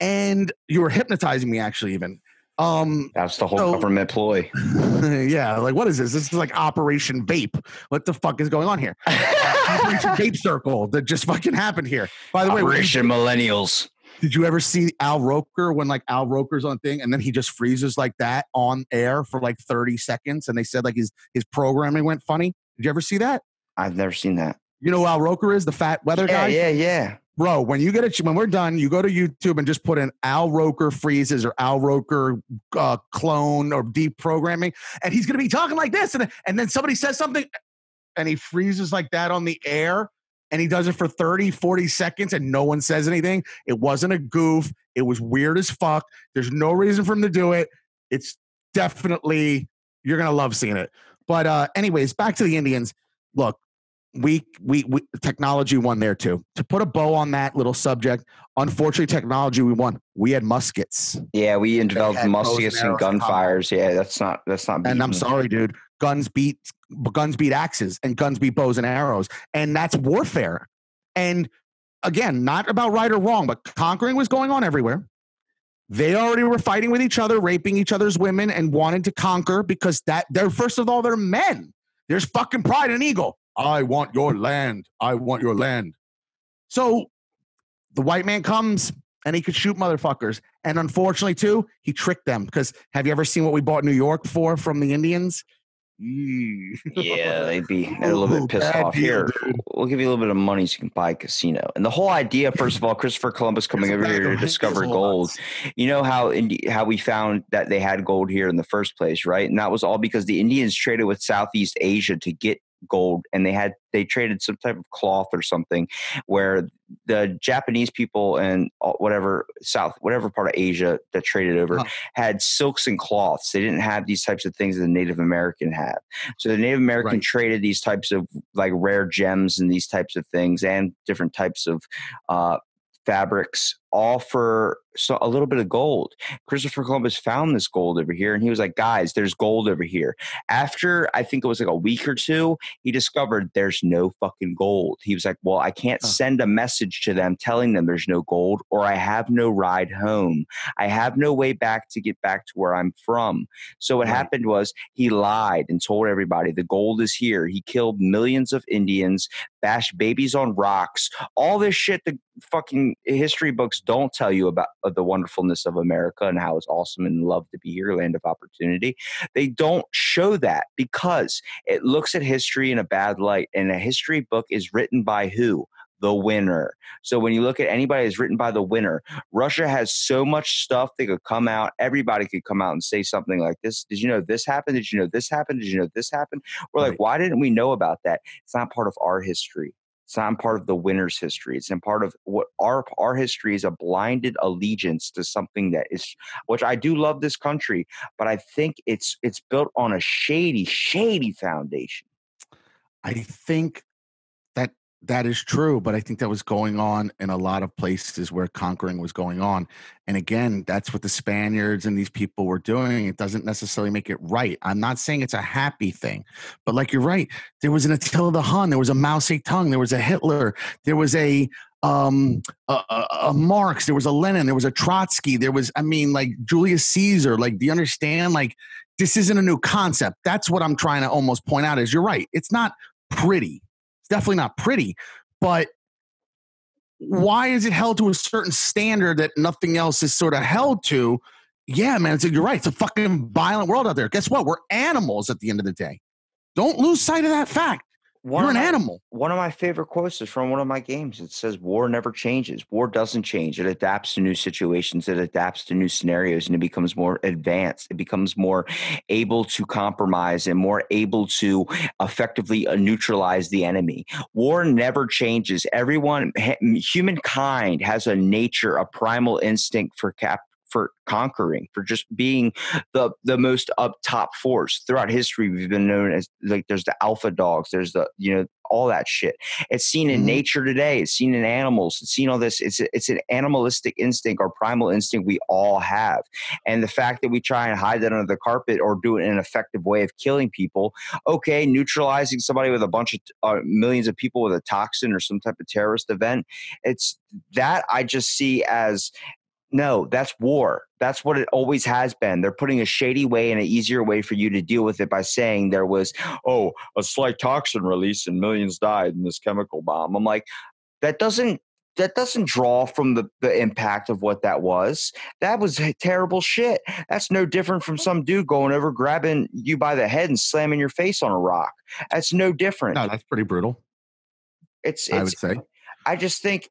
And you were hypnotizing me actually even. Um that's the whole So- government ploy. yeah, like what is this? This is like Operation Vape. What the fuck is going on here? Operation Vape Circle that just fucking happened here. By the way, Operation Millennials. did you ever see Al Roker when like Al Roker's on thing and then he just freezes like that on air for like 30 seconds and they said like his his programming went funny? Did you ever see that? I've never seen that. You know who Al Roker is, the fat weather Yeah, guy? yeah, yeah. Bro, when you get it, when we're done, you go to YouTube and just put in Al Roker freezes or Al Roker uh, clone or deprogramming, and he's gonna be talking like this, and and then somebody says something, and he freezes like that on the air, and he does it for 30, 40 seconds, and no one says anything. It wasn't a goof. It was weird as fuck. There's no reason for him to do it. It's definitely you're gonna love seeing it. But uh, anyways, back to the Indians. Look, we, we we technology won there too. To put a bow on that little subject, unfortunately, technology we won. We had muskets, Yeah, we developed muskets and gunfires. Yeah, that's not that's not. Bad. And I'm sorry, dude. Guns beat guns beat axes, and guns beat bows and arrows, and that's warfare. And again, not about right or wrong, but conquering was going on everywhere. They already were fighting with each other, raping each other's women, and wanted to conquer because that they're first of all they're men. There's fucking pride and ego. I want your land. I want your land. So the white man comes and he could shoot motherfuckers. And unfortunately, too, he tricked them. Because have you ever seen what we bought New York for from the Indians? Yeah, they'd be a little bit pissed bad off deal, here. dude. We'll give you a little bit of money so you can buy a casino. And the whole idea, first of all, Christopher Columbus coming over here to discover gold. You know how Indi- how we found that they had gold here in the first place, right? And that was all because the Indians traded with Southeast Asia to get gold, and they had they traded some type of cloth or something, where the Japanese people and whatever South whatever part of Asia that traded over Huh. had silks and cloths. They didn't have these types of things that the Native American had. So the Native American Right. traded these types of like rare gems and these types of things and different types of uh, fabrics for so a little bit of gold. Christopher Columbus found this gold over here and he was like, guys, there's gold over here. After I think it was like a week or two, he discovered there's no fucking gold. He was like, well, I can't send a message to them telling them there's no gold or I have no ride home. I have no way back to get back to where I'm from. So what Right. happened was he lied and told everybody the gold is here. He killed millions of Indians, bashed babies on rocks, all this shit the fucking history books don't tell you about uh, the wonderfulness of America and how it's awesome and love to be here, land of opportunity. They don't show that because it looks at history in a bad light. And a history book is written by who? The winner. So when you look at anybody that's written by the winner, Russia has so much stuff that could come out. Everybody could come out and say something like this. Did you know this happened? Did you know this happened? Did you know this happened? We're like, why didn't we know about that? It's not part of our history. It's not part of the winner's history. It's in part of what our our history is a blinded allegiance to something that is which I do love this country, but I think it's it's built on a shady, shady foundation. I think that is true, but I think that was going on in a lot of places where conquering was going on. And again, that's what the Spaniards and these people were doing. It doesn't necessarily make it right. I'm not saying it's a happy thing, but like you're right, there was an Attila the Hun, there was a Mao Zedong, there was a Hitler, there was a um a, a, a Marx, there was a Lenin, there was a Trotsky, there was I mean like Julius Caesar. Like, do you understand? Like, this isn't a new concept. That's what I'm trying to almost point out. Is you're right. It's not pretty. Definitely not pretty, but why is it held to a certain standard that nothing else is sort of held to? Yeah, man, it's, you're right. It's a fucking violent world out there. Guess what? We're animals at the end of the day. Don't lose sight of that fact. One you're an my- animal. One of my favorite quotes is from one of my games. It says, War never changes. War doesn't change. It adapts to new situations, it adapts to new scenarios, and it becomes more advanced. It becomes more able to compromise and more able to effectively uh, neutralize the enemy. War never changes. Everyone, humankind has a nature, a primal instinct for cap. For conquering, for just being the the most up top force throughout history, we've been known as like there's the alpha dogs, there's the you know all that shit. It's seen in Mhm. nature today. It's seen in animals. It's seen all this. It's it's an animalistic instinct or primal instinct we all have. And the fact that we try and hide that under the carpet or do it in an effective way of killing people, okay, neutralizing somebody with a bunch of uh, millions of people with a toxin or some type of terrorist event, it's that I just see as no, that's war. That's what it always has been. They're putting a shady way and an easier way for you to deal with it by saying there was, oh, a slight toxin release and millions died in this chemical bomb. I'm like, that doesn't that doesn't draw from the, the impact of what that was. That was terrible shit. That's no different from some dude going over, grabbing you by the head and slamming your face on a rock. That's no different. No, that's pretty brutal. It's I would say. I just think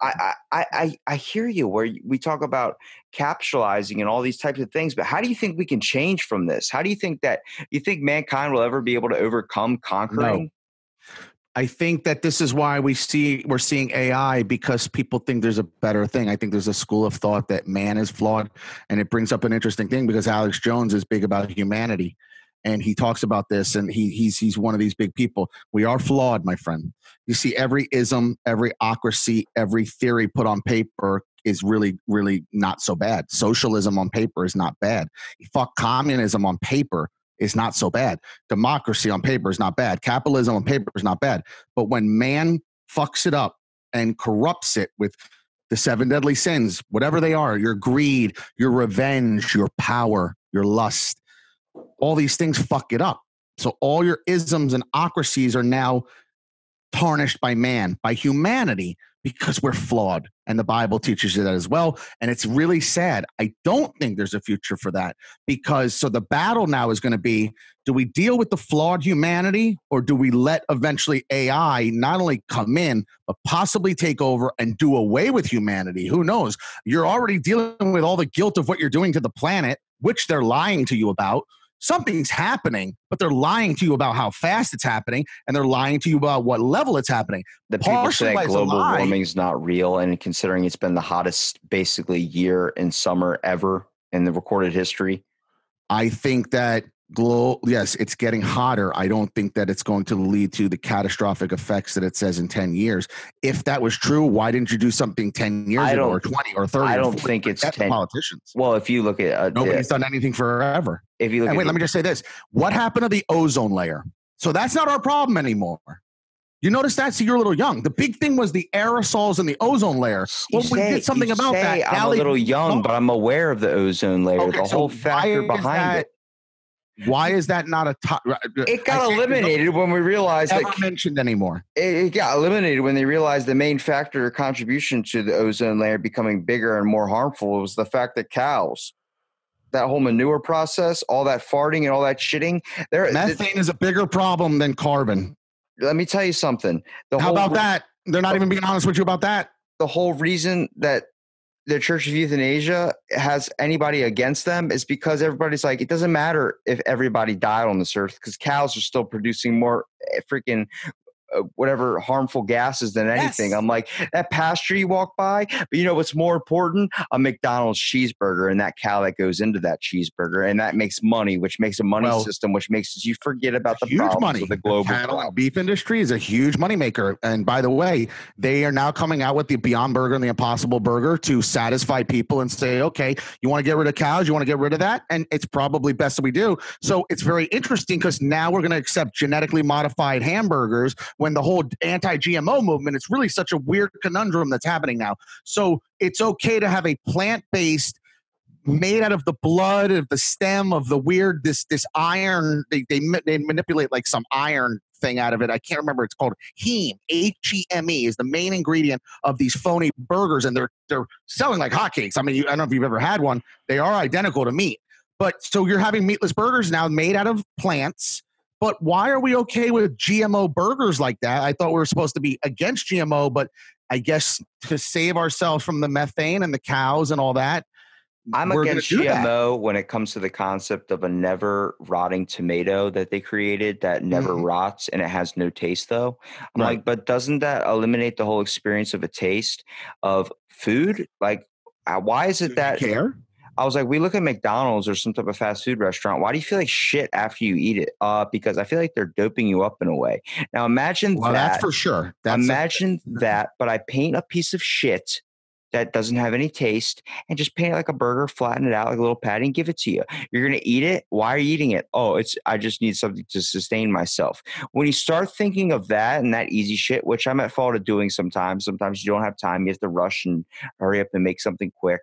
I, I I I hear you where we talk about capitalizing and all these types of things, but how do you think we can change from this? How do you think that you think mankind will ever be able to overcome conquering? I think that this is why we see we're seeing AI because people think there's a better thing. I think there's a school of thought that man is flawed, and it brings up an interesting thing because Alex Jones is big about humanity, and he talks about this, and he he's he's one of these big people. We are flawed, my friend. You see, every ism, every ocracy, every theory put on paper is really really not so bad. Socialism on paper is not bad. Fuck communism on paper is not so bad democracy on paper is not bad capitalism on paper is not bad but when man fucks it up and corrupts it with the seven deadly sins whatever they are your greed your revenge your power your lust all these things fuck it up so all your isms and ocracies are now tarnished by man by humanity because we're flawed and the bible teaches you that as well and it's really sad i don't think there's a future for that because so the battle now is going to be do we deal with the flawed humanity or do we let eventually AI not only come in, but possibly take over and do away with humanity? Who knows? You're already dealing with all the guilt of what you're doing to the planet, which they're lying to you about. Something's happening, but they're lying to you about how fast it's happening and they're lying to you about what level it's happening. The people Partially say it's a global lie. warming is not real, and considering it's been the hottest basically year in summer ever in the recorded history. I think that glow yes it's getting hotter. I don't think that it's going to lead to the catastrophic effects that it says in 10 years. If that was true why didn't you do something 10 years ago or 20 or 30 I don't think it's 10 politicians. Well, if you look at uh, nobody's the, done anything forever. If you look and at wait the- let me just say this. What happened to the ozone layer? So that's not our problem anymore. You notice that? So you're a little young. The big thing was the aerosols in the ozone layer. Well, we did something about say that. I'm Now a little young, Oh. but I'm aware of the ozone layer. Okay, the so whole factor behind that it. Why is that not a top uh, It got eliminated when we realized never that mentioned anymore it, it got eliminated when they realized the main factor or contribution to the ozone layer becoming bigger and more harmful was the fact that cows, that whole manure process, all that farting and all that shitting. There, methane is a bigger problem than carbon let me tell you something. The How about re- that? They're not oh. even being honest with you about that. The whole reason that the Church of Euthanasia has anybody against them is because everybody's like, it doesn't matter if everybody died on this earth because cows are still producing more eh, freaking Uh, whatever harmful gases than anything. Yes. I'm like, that pasture you walk by, but you know what's more important? A McDonald's cheeseburger and that cow that goes into that cheeseburger. And that makes money, which makes a money Well, system, which makes you forget about the huge problems money. of the global cattle and beef industry is a huge moneymaker. And by the way, they are now coming out with the Beyond Burger and the Impossible Burger to satisfy people and say, okay, you want to get rid of cows, you want to get rid of that, and it's probably best that we do. So it's very interesting because now we're going to accept genetically modified hamburgers when the whole anti-GMO movement. It's really such a weird conundrum that's happening now. So it's okay to have a plant-based made out of the blood of the stem of the weird this this iron they they, they manipulate like some iron thing out of it i can't remember it's called heme h-e-m-e is the main ingredient of these phony burgers and they're they're selling like hotcakes i mean you, i don't know if you've ever had one they are identical to meat but so you're having meatless burgers now made out of plants but why are we okay with gmo burgers like that i thought we were supposed to be against gmo but i guess to save ourselves from the methane and the cows and all that I'm against do that. GMO when it comes to the concept of a never rotting tomato that they created that never Mhm. rots and it has no taste though. I'm Right. like, but doesn't that eliminate the whole experience of a taste of food? Like, uh, why is it that care I was like, we look at McDonald's or some type of fast food restaurant. Why do you feel like shit after you eat it? Uh, because I feel like they're doping you up in a way. Now imagine Well, that. that's for sure. That's a- Imagine that, but I paint a piece of shit that doesn't have any taste and just paint it like a burger, flatten it out like a little patty and give it to you. You're gonna eat it. Why are you eating it? Oh, it's I just need something to sustain myself. When you start thinking of that and that easy shit, which I'm at fault of doing sometimes, sometimes you don't have time, you have to rush and hurry up and make something quick.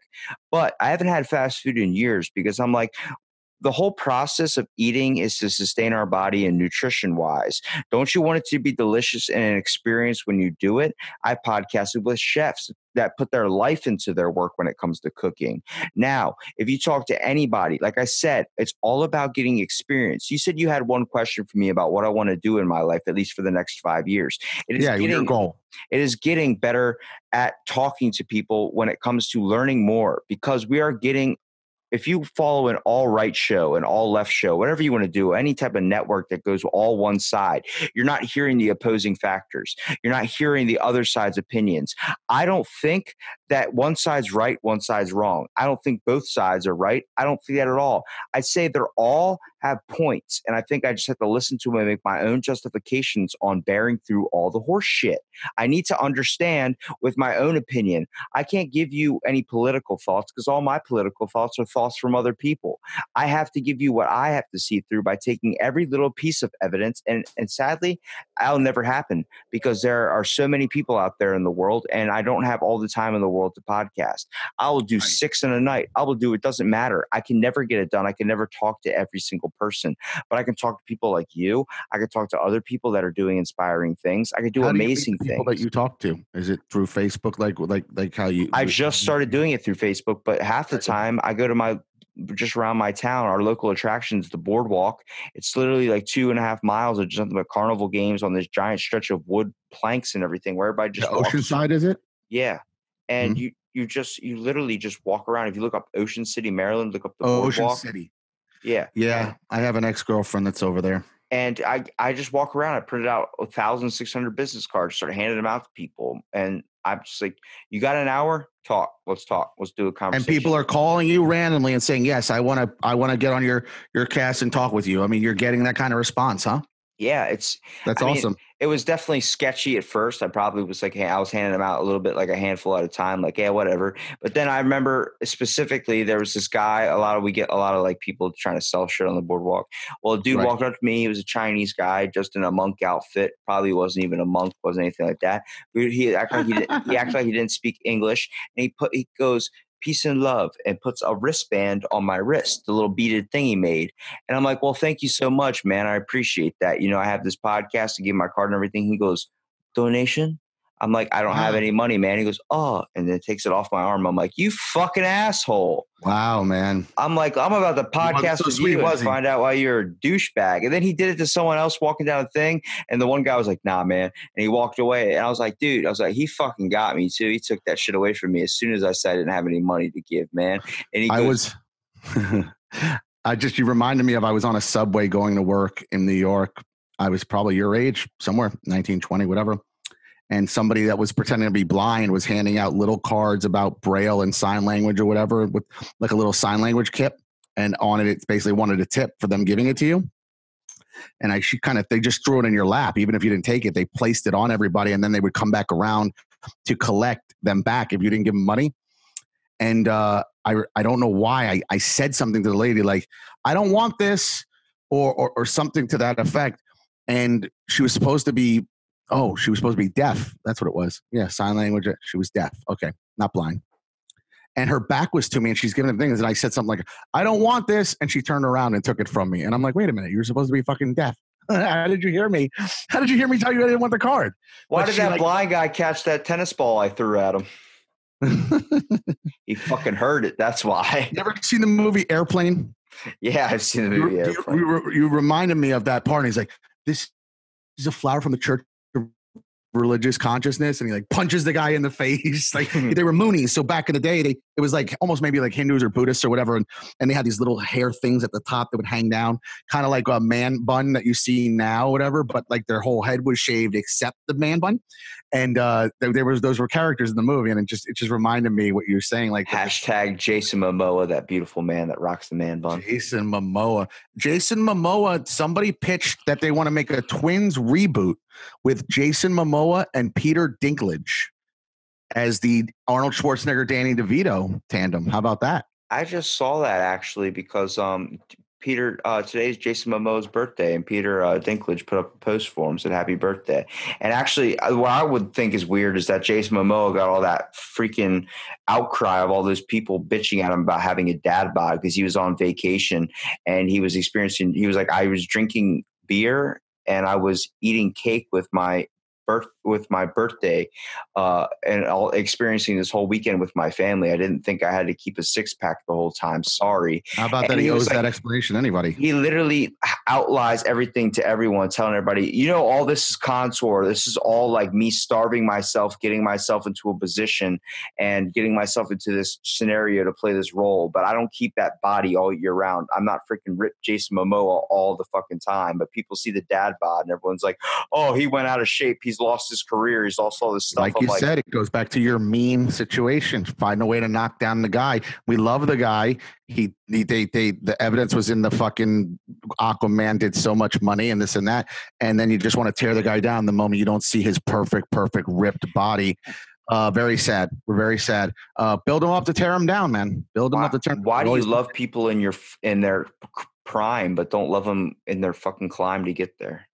But I haven't had fast food in years because I'm like, the whole process of eating is to sustain our body and nutrition wise. Don't you want it to be delicious and an experience when you do it? I podcasted with chefs that put their life into their work when it comes to cooking. Now, if you talk to anybody, like I said, it's all about getting experience. You said you had one question for me about what I want to do in my life, at least for the next five years. It is yeah, your goal. it is getting better at talking to people when it comes to learning more because we are getting if you follow an all right show an all left show whatever you want to do any type of network that goes all one side you're not hearing the opposing factors. You're not hearing the other side's opinions. I don't think that one side's right one side's wrong i don't think both sides are right i don't think that at all i say they're all have points and i think i just have to listen to them and make my own justifications on bearing through all the horse shit i need to understand with my own opinion I can't give you any political thoughts because all my political thoughts are thoughts from other people. I have to give you what I have to see through by taking every little piece of evidence. And, and sadly, that'll never happen because there are so many people out there in the world, and I don't have all the time in the world to podcast. I will do Right. six in a night. I will do it doesn't matter. I can never get it done. I can never talk to every single person, but I can talk to people like you. I can talk to other people that are doing inspiring things. I can do How amazing the people things. that you talk to. Is it through Facebook? Like like like how you? I just started doing it through Facebook, but half the time I go to my just around my town, our local attractions, the boardwalk. It's literally like two and a half miles of just nothing but carnival games on this giant stretch of wood planks and everything where everybody The just walks. Oceanside, is it? Yeah. And Mhm. you you just you literally just walk around. If you look up Ocean City, Maryland, look up the Oh, Ocean. City. Yeah. Yeah, I have an ex girlfriend that's over there. And I I just walk around. I printed out a thousand six hundred business cards, started handing them out to people. And I'm just like, you got an hour? Talk. Let's talk. Let's do a conversation. And people are calling you randomly and saying, "Yes, I want to. I want to get on your your cast and talk with you." I mean, you're getting that kind of response, huh? Yeah, it's That's I mean, awesome. it was definitely sketchy at first. I probably was like, hey, I was handing them out a little bit, like a handful at a time, like, yeah, whatever. But then I remember specifically there was this guy. A lot of we get a lot of like people trying to sell shit on the boardwalk. Well, a dude Right. walked up to me. He was a Chinese guy, just in a monk outfit. Probably wasn't even a monk, wasn't anything like that. But he acted like he, didn't, he acted like he didn't speak English, and he put he goes. Peace and love, and puts a wristband on my wrist, the little beaded thing he made. And I'm like, well, thank you so much, man. I appreciate that. You know, I have this podcast to give my card and everything. He goes, donation? I'm like, I don't have any money, man. He goes, oh, and then takes it off my arm. I'm like, you fucking asshole. Wow, man. I'm like, I'm about to podcast so with sweet, you and find out why you're a douchebag. And then he did it to someone else walking down the thing. And the one guy was like, nah, man. And he walked away. And I was like, dude, I was like, he fucking got me too. He took that shit away from me as soon as I said I didn't have any money to give, man. And he I was. I just you reminded me of I was on a subway going to work in New York. I was probably your age, somewhere 19, 20, whatever. And somebody that was pretending to be blind was handing out little cards about braille and sign language or whatever with like a little sign language kit. And on it, it basically wanted a tip for them giving it to you. And I she kind of they just threw it in your lap, even if you didn't take it. They placed it on everybody, and then they would come back around to collect them back if you didn't give them money. And uh, I I don't know why I, I said something to the lady like I don't want this or, or or something to that effect. And she was supposed to be oh she was supposed to be deaf. That's what it was. Yeah, sign language. Uh, she was deaf. Okay, not blind. And her back was to me, and she's giving the things. And I said something like, "I don't want this," and she turned around and took it from me. And I'm like, "Wait a minute, you're supposed to be fucking deaf. How did you hear me? How did you hear me tell you I didn't want the card?" why but did that like- blind guy catch that tennis ball I threw at him? He fucking heard it. That's why. you ever seen the movie Airplane? yeah, I've seen the you, movie. you- Airplane. you re- you reminded me of that part. And he's like, "This is a flower from the Church Religious Consciousness," and he like punches the guy in the face. like they were Moonies, so back in the day, they it was like almost maybe like Hindus or Buddhists or whatever, and and they had these little hair things at the top that would hang down, kind of like a man bun that you see now, whatever. But like their whole head was shaved except the man bun, and uh, there, there was those were characters in the movie, and it just it just reminded me what you're saying, like Hashtag Jason Momoa, that beautiful man that rocks the man bun. Jason Momoa. Jason Momoa, somebody pitched that they want to make a twins reboot with Jason Momoa and Peter Dinklage as the Arnold Schwarzenegger Danny DeVito tandem. How about that? I just saw that actually because um Peter uh today's Jason Momoa's birthday and Peter uh, Dinklage put up a post for him said happy birthday. And actually uh, what I would think is weird is that Jason Momoa got all that freaking outcry of all those people bitching at him about having a dad bod because he was on vacation and he was experiencing he was like I was drinking beer and I was eating cake with my birth with my birthday uh, and all experiencing this whole weekend with my family. I didn't think I had to keep a six pack the whole time. Sorry. How about And that? He, he owes that explanation to anybody. He literally outlies everything to everyone, telling everybody, you know, all this is contour. This is all like me starving myself, getting myself into a position and getting myself into this scenario to play this role. But I don't keep that body all year round. I'm not freaking ripped Jason Momoa all the fucking time. But people see the dad bod and everyone's like, oh, he went out of shape. He's lost his career. He's lost all this stuff. Like I'm you said, it goes back to your meme situation. Find a way to knock down the guy. We love the guy. He, he they, they, the evidence was in the fucking Aquaman did so much money and this and that, and then you just want to tear the guy down the moment you don't see his perfect, perfect ripped body. Uh, very sad. We're very sad. Uh, build him up to tear him down, man. Build him why, up to tear. him why do you love people in your in their prime but don't love them in their fucking climb to get there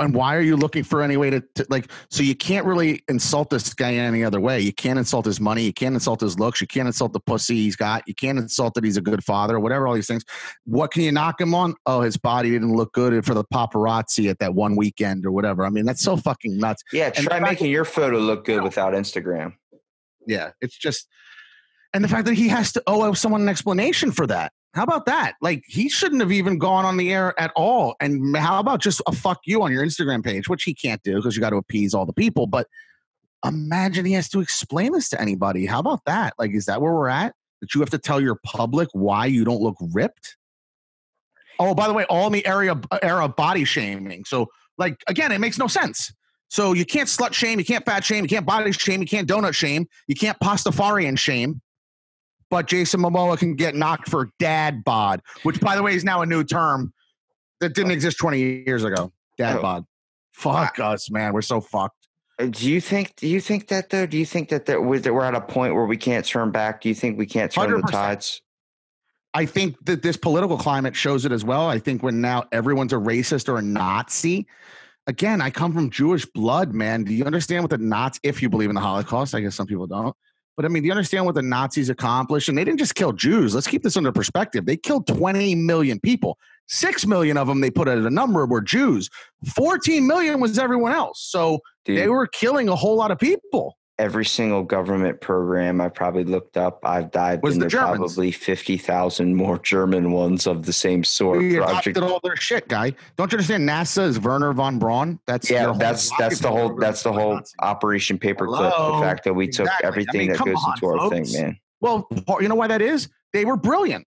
and why are you looking for any way to, to like so you can't really insult this guy any other way. You can't insult his money. You can't insult his looks. You can't insult the pussy he's got. You can't insult that he's a good father whatever all these things. What can you knock him on? Oh his body didn't look good for the paparazzi at that one weekend or whatever. I mean that's so fucking nuts. Yeah And try fact- making your photo look good without instagram. Yeah it's just and the fact that he has to owe someone an explanation for that how about that? Like he shouldn't have even gone on the air at all. And how about just a fuck you on your instagram page which he can't do because you got to appease all the people. But imagine he has to explain this to anybody. How about that? Like is that where we're at? That you have to tell your public why you don't look ripped? Oh by the way all in the area era body shaming. So like again it makes no sense. So you can't slut shame, you can't fat shame, you can't body shame, you can't donut shame, you can't pastafarian shame. But Jason Momoa can get knocked for dad bod, which by the way is now a new term that didn't exist 20 years ago. Dad Oh. bod. Fuck us, man. We're so fucked. Uh, Do you think? Do you think that though? Do you think that that we're at a point where we can't turn back? Do you think we can't turn the 100%. tides? I think that this political climate shows it as well. I think when now everyone's a racist or a Nazi, again, I come from Jewish blood, man. Do you understand what the Nazis, if you believe in the Holocaust, I guess some people don't. But I mean, do you understand what the Nazis accomplished? And they didn't just kill Jews. Let's keep this under perspective. They killed 20 million people. Six million of them, they put at a number, were Jews. 14 million was everyone else. So Dude, they were killing a whole lot of people. Every single government program I probably looked up, I've dived Was into Germans. probably fifty thousand more German ones of the same sort. Project adopted all their shit, guy. Don't you understand? NASA is Wernher von Braun. That's Yeah, that's that's the whole that's the whole Operation Paperclip. Hello? The fact that we took Exactly. I everything mean, that goes on, into our thing, man. Well, you know why that is? They were brilliant.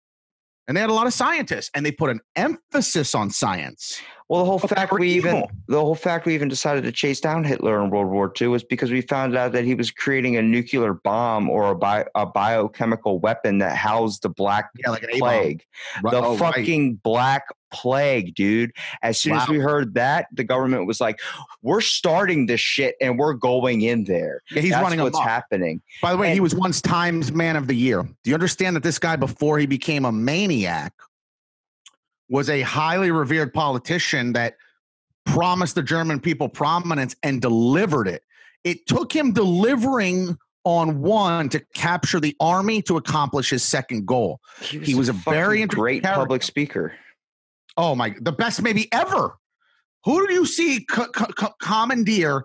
And they had a lot of scientists and they put an emphasis on science. Well, the whole But fact we even the whole fact we even decided to chase down Hitler in World War II was because we found out that he was creating a nuclear bomb or a, bi- a biochemical weapon that housed the Black Yeah, like an Plague. Right- the oh, right. fucking Black Plague, dude. As soon as we heard that, the government was like, "We're starting this shit and we're going in there." Yeah, he's That's running what's happening. By the way, he was once Times Man of the Year. Do you understand that this guy, before he became a maniac, was a highly revered politician that promised the German people prominence and delivered it? It took him delivering on one to capture the army to accomplish his second goal. He was a fucking very great character. public speaker. Oh my, the best maybe ever. Who do you see co- co- co- commandeer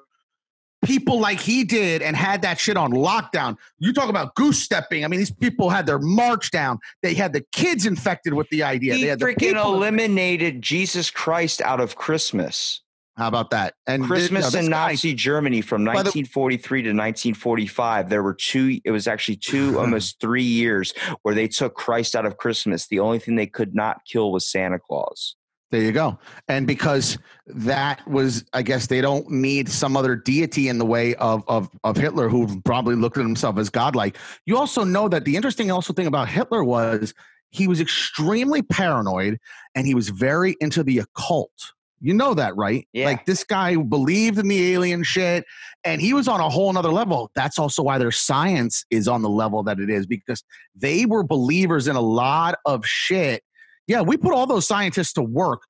people like he did and had that shit on lockdown? You talk about goose stepping. I mean, these people had their march down. They had the kids infected with the idea. he they had freaking eliminated Jesus Christ out of Christmas. How about that? And Christmas no, this in guy- Nazi Germany from By the- 1943 to 1945. There were two, it was actually two, almost three years where they took Christ out of Christmas. The only thing they could not kill was Santa Claus. There you go. And because that was, I guess they don't need some other deity in the way of of of Hitler, who probably looked at himself as godlike. You also know that the interesting also thing about Hitler was he was extremely paranoid and he was very into the occult. You know that, right? Yeah. Like this guy believed in the alien shit and he was on a whole nother level. That's also why their science is on the level that it is because they were believers in a lot of shit. Yeah, we put all those scientists to work.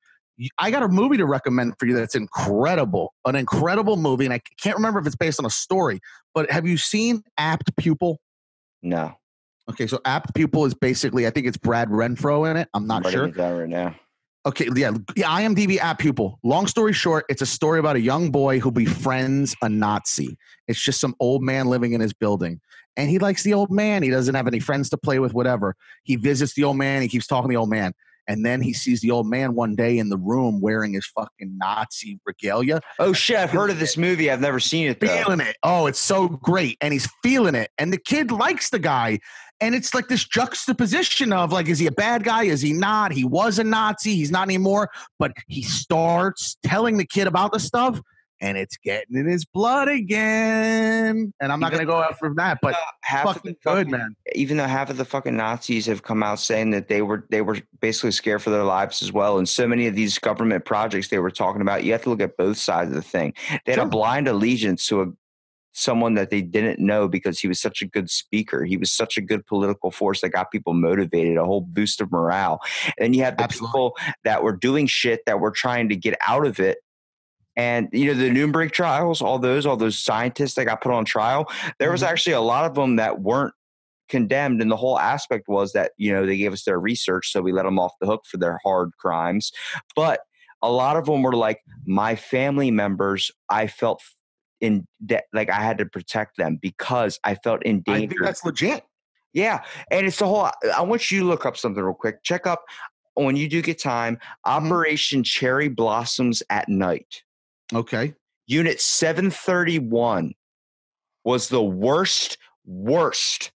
I got a movie to recommend for you that's incredible, an incredible movie, and I can't remember if it's based on a story. But have you seen Apt Pupil? No. Okay, so Apt Pupil is basically, I think it's Brad Renfro in it. I'm not I'm sure. right now. Okay, yeah, IMDb Apt Pupil. Long story short, it's a story about a young boy who befriends a Nazi. It's just some old man living in his building. And he likes the old man. He doesn't have any friends to play with, whatever. He visits the old man. He keeps talking to the old man. And then he sees the old man one day in the room wearing his fucking Nazi regalia, Oh shit! I've heard of this movie. I've never seen it though. feeling it. Oh, it's so great. And he's feeling it. And the kid likes the guy. And it's like this juxtaposition of like, is he a bad guy? Is he not? He was a Nazi. He's not anymore. But he starts telling the kid about the stuff, and it's getting in his blood again. And I'm not going to go after that, but half fucking the good, man. even though half of the fucking Nazis have come out saying that they were they were basically scared for their lives as well, and so many of these government projects they were talking about, you have to look at both sides of the thing. They had Sure. a blind allegiance to a someone that they didn't know because he was such a good speaker. He was such a good political force that got people motivated, a whole boost of morale. And you have the Absolutely. people that were doing shit that were trying to get out of it. And you know the Nuremberg trials, all those, all those scientists that got put on trial. There was Mhm. actually a lot of them that weren't condemned and the whole aspect was that you know they gave us their research so we let them off the hook for their hard crimes but a lot of them were like my family members i felt in that like i had to protect them because i felt in I think danger that's legit. yeah and it's the whole i want you to look up something real quick check up when you do get time Mm-hmm. operation cherry blossoms at night Okay. unit 731 was the worst worst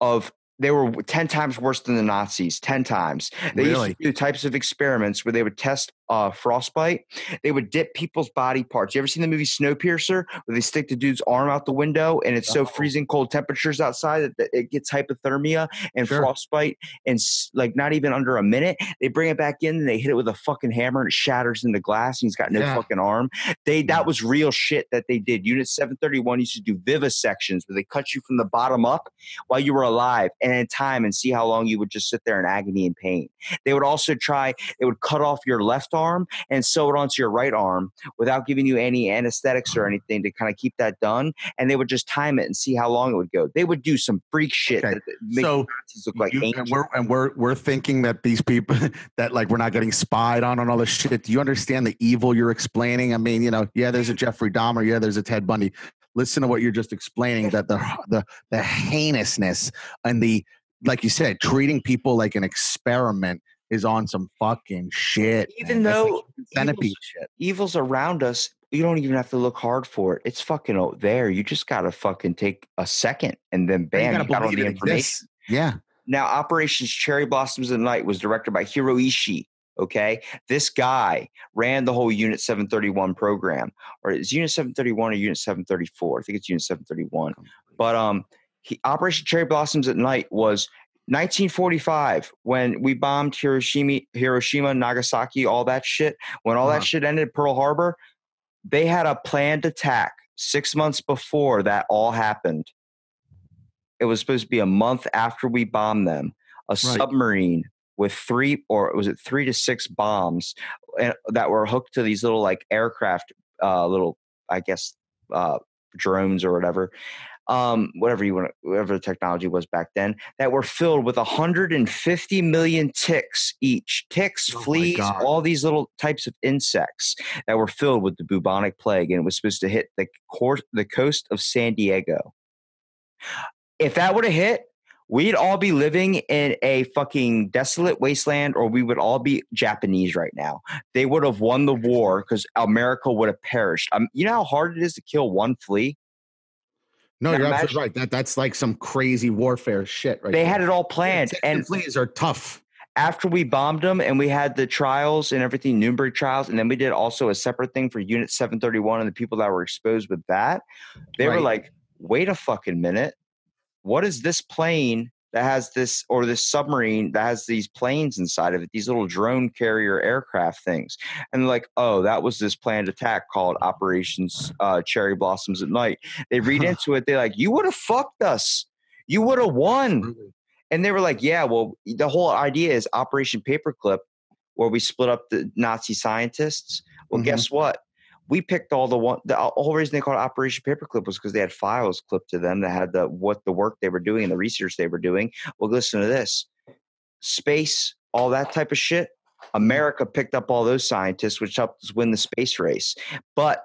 of they were 10 times worse than the nazis 10 times they Really? used to do types of experiments where they would test uh, frostbite, they would dip people's body parts. You ever seen the movie Snowpiercer where they stick the dude's arm out the window and it's so freezing cold temperatures outside that- that it gets hypothermia and Sure. frostbite and like not even under a minute. They bring it back in and they hit it with a fucking hammer and it shatters into glass and he's got no Yeah. fucking arm. They that was real shit that they did. Unit 731 used to do vivisections where they cut you from the bottom up while you were alive and in time and see how long you would just sit there in agony and pain. They would also try, they would cut off your left arm and sew it onto your right arm without giving you any anesthetics or anything to kind of keep that done. And they would just time it and see how long it would go. They would do some freak shit Okay. So look like you- and we're and we're we're thinking that these people that like we're not getting spied on and all this shit. Do you understand the evil you're explaining? I mean, you know, yeah, there's a Jeffrey Dahmer, yeah, there's a Ted Bundy. Listen to what you're just explaining that the the the heinousness and the like you said, treating people like an experiment is on some fucking shit. Even man. Like though centipede evil's- shit. evil's around us, you don't even have to look hard for it. It's fucking out there. You just gotta fucking take a second and then You bam, you, gotta got all the information. exists. Yeah. Now, Operations Cherry Blossoms of the Night was directed by Shiro Ishii. Okay, this guy ran the whole Unit 731 program, or is Unit 731 or Unit 734? I think it's Unit 731. But um, he, Operation Cherry Blossoms at Night was 1945 when we bombed Hiroshima, Hiroshima, Nagasaki, all that shit. When all Uh-huh. that shit ended, Pearl Harbor, they had a planned attack six months before that all happened. It was supposed to be a month after we bombed them. A submarine with three, or was it three to six bombs uh, that were hooked to these little like aircraft, uh, little, I guess, uh, drones or whatever um, whatever you want, whatever the technology was back then, that were filled with 150 million ticks each. Ticks, Oh fleas, all these little types of insects that were filled with the bubonic plague, and it was supposed to hit the course, the coast of San Diego. If that would have hit, we'd all be living in a fucking desolate wasteland, or we would all be Japanese right now. They would have won the war because America would have perished. Um, you know how hard it is to kill one flea? No, Now you're imagine- absolutely right. That that's like some crazy warfare shit, right? They there. had it all planned, Ticks and fleas are tough. after we bombed them and we had the trials and everything, Nuremberg trials, and then we did also a separate thing for Unit 731 and the people that were exposed with that. They were like, wait a fucking minute. What is this plane that has this, or this submarine that has these planes inside of it, these little drone carrier aircraft things? And like, oh, that was this planned attack called Operations uh, Cherry Blossoms at Night. They read into it, they're like, you would have fucked us. You would have won. And they were like, yeah, well, the whole idea is Operation Paperclip, where we split up the Nazi scientists. Well, Mhm. guess what? We picked all the one. The whole reason they called Operation Paperclip was because they had files clipped to them that had the what the work they were doing and the research they were doing. Well, listen to this: space, all that type of shit. America picked up all those scientists, which helped us win the space race. But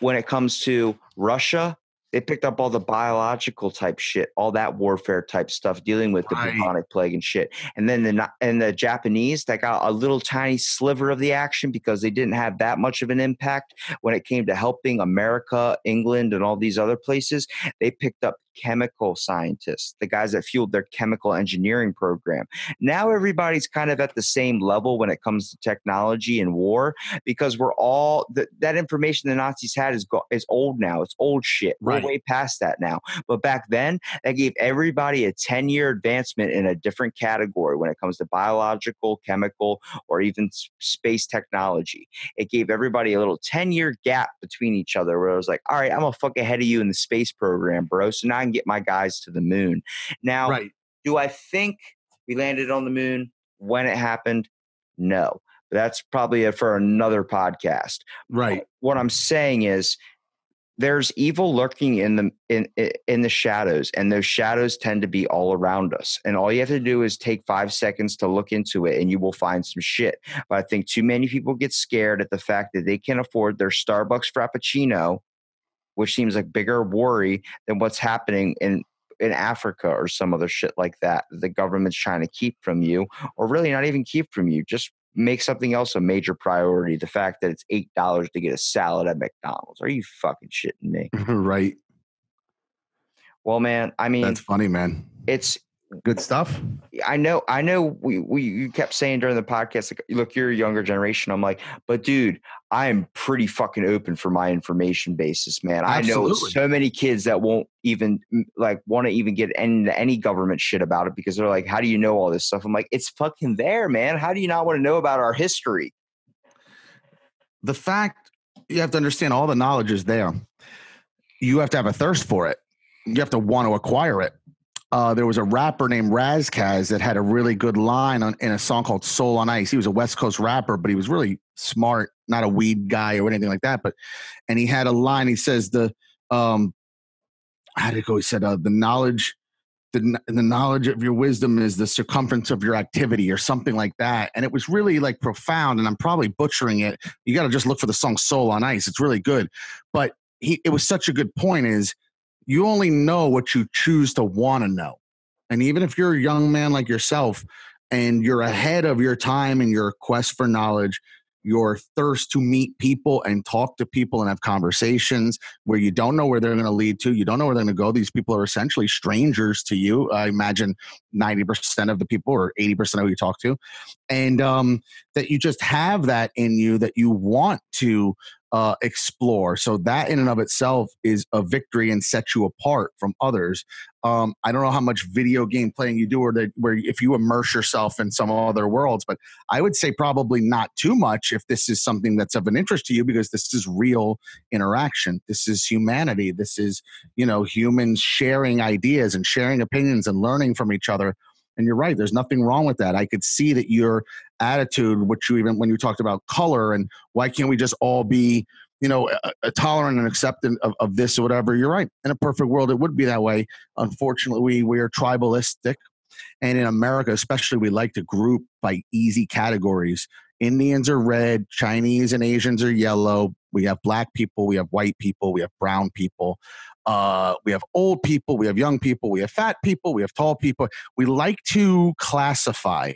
when it comes to Russia, they picked up all the biological type shit, all that warfare type stuff, dealing with the Right. bubonic plague and shit. And then the and the Japanese that got a little tiny sliver of the action because they didn't have that much of an impact when it came to helping America, England, and all these other places. They picked up chemical scientists, the guys that fueled their chemical engineering program. Now everybody's kind of at the same level when it comes to technology and war because we're all that that information the Nazis had is go, is old now. It's old shit. Right. We're way past that now. But back then, that gave everybody a 10 year advancement in a different category when it comes to biological, chemical, or even space technology. It gave everybody a little 10 year gap between each other where it was like, all right, I'm a fuck ahead of you in the space program, bro. So now Can get my guys to the moon. Now, Right. do I think we landed on the moon when it happened? No. But that's probably for another podcast. Right. What I'm saying is there's evil lurking in the in in- in the shadows and those shadows tend to be all around us and all you have to do is take 5 seconds to look into it and you will find some shit but i think too many people get scared at the fact that they can afford their starbucks frappuccino which seems like bigger worry than what's happening in in Africa or some other shit like that the government's trying to keep from you or really not even keep from you just make something else a major priority the fact that it's eight dollars to get a salad at mcdonald's are you fucking shitting me right. well man i mean That's funny, man. it's Good stuff. I know, I know. We, we you kept saying during the podcast, like, look, you're a younger generation. I'm like, but dude, I am pretty fucking open for my information basis, man. I know so many kids that won't even like want to even get any any government shit about it because they're like, how do you know all this stuff? I'm like, it's fucking there, man. How do you not want to know about our history? the fact you have to understand all the knowledge is there. You have to have a thirst for it. You have to want to acquire it. Uh, there was a rapper named Ras Kass that had a really good line on, in a song called "Soul on Ice." He was a West Coast rapper, but he was really smart, not a weed guy or anything like that. But and he had a line. He says the um, how did it go? He said uh, the knowledge the, the knowledge of your wisdom is the circumference of your activity or something like that and it was really like profound and i'm probably butchering it you got to just look for the song soul on ice it's really good but he it was such a good point is you only know what you choose to want to know and even if you're a young man like yourself and you're ahead of your time in your quest for knowledge your thirst to meet people and talk to people and have conversations where you don't know where they're going to lead to. You don't know where they're going to go. These people are essentially strangers to you. I imagine 90% of the people or 80% of who you talk to. And um, that you just have that in you that you want to uh, explore. So that in and of itself is a victory and sets you apart from others. Um, I don't know how much video game playing you do, or that where if you immerse yourself in some other worlds, but I would say probably not too much if this is something that's of an interest to you because this is real interaction. This is humanity. This is you know humans sharing ideas and sharing opinions and learning from each other. And you're right. There's nothing wrong with that. I could see that your attitude, which you even when you talked about color and why can't we just all be you know, a, a tolerant and acceptant of, of this or whatever. You're right. In a perfect world, it would be that way. Unfortunately, we, we are tribalistic. And in America, especially, we like to group by easy categories. Indians are red, Chinese and Asians are yellow. We have black people, we have white people, we have brown people. Uh, we have old people, we have young people, we have fat people, we have tall people. We like to classify.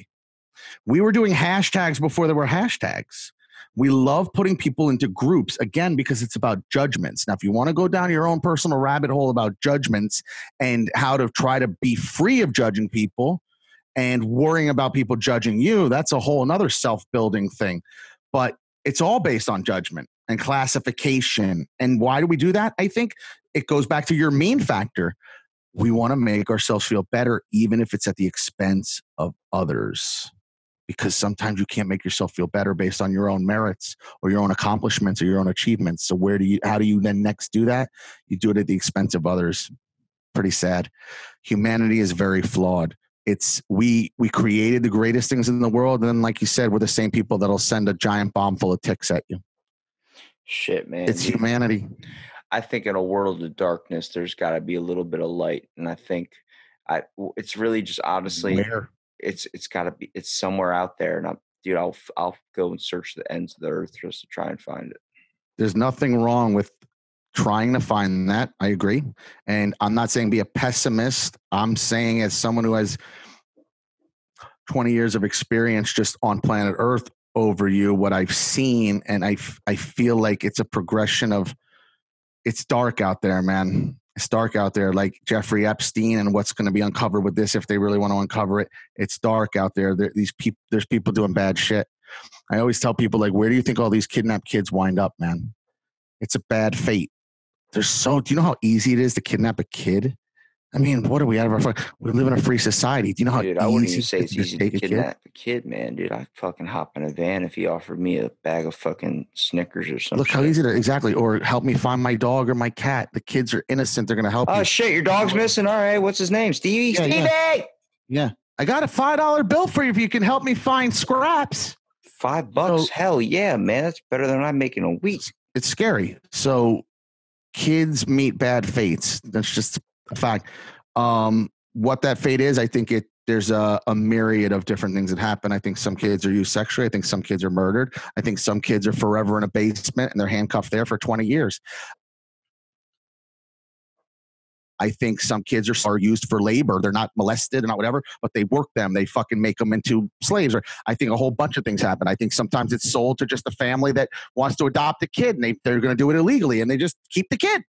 We were doing hashtags before there were hashtags. We love putting people into groups again because it's about judgments. Now, if you want to go down your own personal rabbit hole about judgments and how to try to be free of judging people and worrying about people judging you, that's a whole another self building thing. But it's all based on judgment and classification. And why do we do that? I think it goes back to your mean factor. We want to make ourselves feel better, even if it's at the expense of others because sometimes you can't make yourself feel better based on your own merits or your own accomplishments or your own achievements. So where do you how do you then next do that? You do it at the expense of others. Pretty sad. Humanity is very flawed. It's we we created the greatest things in the world, and then like you said, we're the same people that'll send a giant bomb full of ticks at you. Shit, man. It's dude. humanity. I think in a world of darkness, there's got to be a little bit of light, and I think I it's really just honestly Where? it's it's got to be it's somewhere out there, and I'm dude, I'll I'll go and search the ends of the earth just to try and find it. There's nothing wrong with trying to find that. I agree. And I'm not saying be a pessimist. I'm saying as someone who has 20 years of experience just on planet Earth over you, what I've seen, and I I feel like it's a progression of it's dark out there, man. It's dark out there, like Jeffrey Epstein and what's going to be uncovered with this if they really want to uncover it. It's dark out there. there these people, there's people doing bad shit. I always tell people like, where do you think all these kidnapped kids wind up, man? It's a bad fate. There's so. Do you know how easy it is to kidnap a kid? I mean, what are we out of our? We live in a free society. Do you know how Dude, easy I wouldn't even say it's easy to take a kid? kidnap a kid, man. Dude, I'd fucking hop in a van if he offered me a bag of fucking Snickers or something. Look how easy to exactly. Or help me find my dog or my cat. The kids are innocent. They're going to help Oh you. shit, your dog's missing. All right, what's his name? Stevie. Yeah, Stevie. yeah. Yeah, I got a five dollar bill for you if you can help me find scraps. Five bucks. So- Hell yeah, man. That's better than I'm making a week. It's scary. So kids meet bad fates. That's just fact. Um, what that fate is, I think it there's a, a myriad of different things that happen. I think some kids are used sexually. I think some kids are murdered. I think some kids are forever in a basement and they're handcuffed there for 20 years. I think some kids are, are used for labor. They're not molested and not whatever, but they work them. They fucking make them into slaves. Or I think a whole bunch of things happen. I think sometimes it's sold to just a family that wants to adopt a kid and they, they're going to do it illegally and they just keep the kid.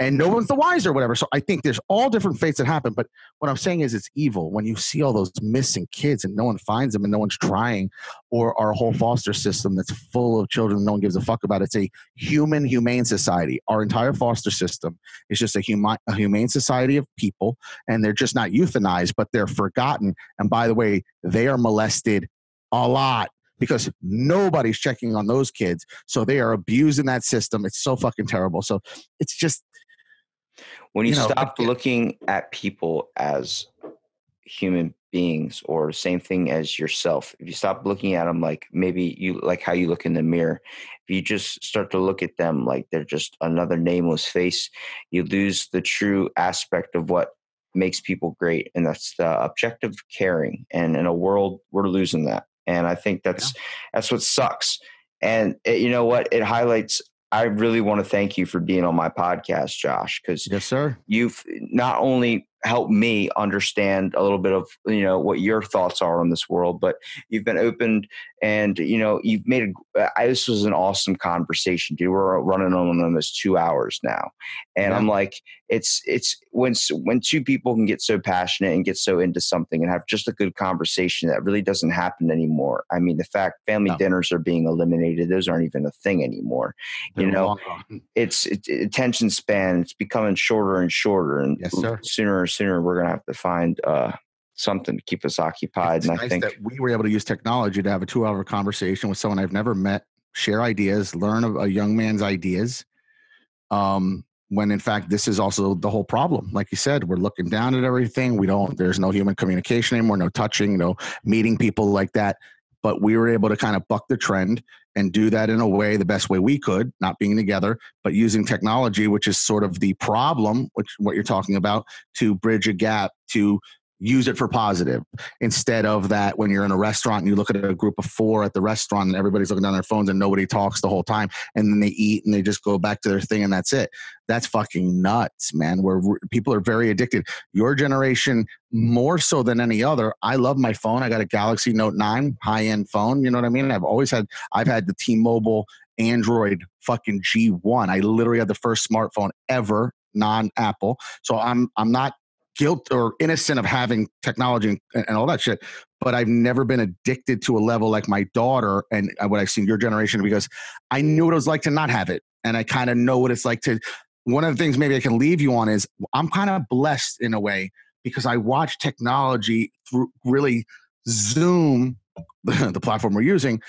And no one's the wiser whatever. So I think there's all different fates that happen. But what I'm saying is it's evil when you see all those missing kids and no one finds them and no one's trying, or our whole foster system that's full of children no one gives a fuck about. It's a human, humane society. Our entire foster system is just a, human, a humane society of people, and they're just not euthanized, but they're forgotten. And by the way, they are molested a lot because nobody's checking on those kids. So they are abusing that system. It's so fucking terrible. So it's just when you, You know, stop looking at people as human beings or same thing as yourself if you stop looking at them like maybe you like how you look in the mirror if you just start to look at them like they're just another nameless face you lose the true aspect of what makes people great and that's the objective caring and in a world we're losing that and i think that's that's what sucks. And it, you know what? It highlights i really want to thank you for being on my podcast josh because yes, sir. you've not only helped me understand a little bit of you know what your thoughts are on this world but you've been opened and you know you've made a uh, I, this was an awesome conversation dude. We're running on almost two hours now and Yeah. i'm like it's it's when when two people can get so passionate and get so into something and have just a good conversation that really doesn't happen anymore. I mean the fact family No. dinners are being eliminated those aren't even a thing anymore You They're know, it's, it's attention span it's becoming shorter and shorter and Yes, sooner or sooner we're gonna have to find uh something to keep us occupied It's and i nice think that we were able to use technology to have a two-hour conversation with someone I've never met, share ideas, learn of a young man's ideas. Um, when in fact this is also the whole problem. Like you said, we're looking down at everything. We don't. There's no human communication anymore. No touching. No meeting people like that. But we were able to kind of buck the trend and do that in a way the best way we could, not being together, but using technology, which is sort of the problem, which what you're talking about, to bridge a gap to use it for positive instead of that when you're in a restaurant and you look at a group of four at the restaurant and everybody's looking down their phones and nobody talks the whole time and then they eat and they just go back to their thing and that's it. That's fucking nuts man where people are very addicted. Your generation more so than any other i love my phone. I got a galaxy note 9 high end phone you know what i mean? I've always had i've had the t-mobile android fucking g1 i literally had the first smartphone ever non apple so i'm i'm not guilt or innocent of having technology and, and all that shit but i've never been addicted to a level like my daughter and uh, what i've seen your generation because i knew what it was like to not have it and i kind of know what it's like to one of the things maybe i can leave you on is i'm kind of blessed in a way because i watch technology through really zoom the platform we're using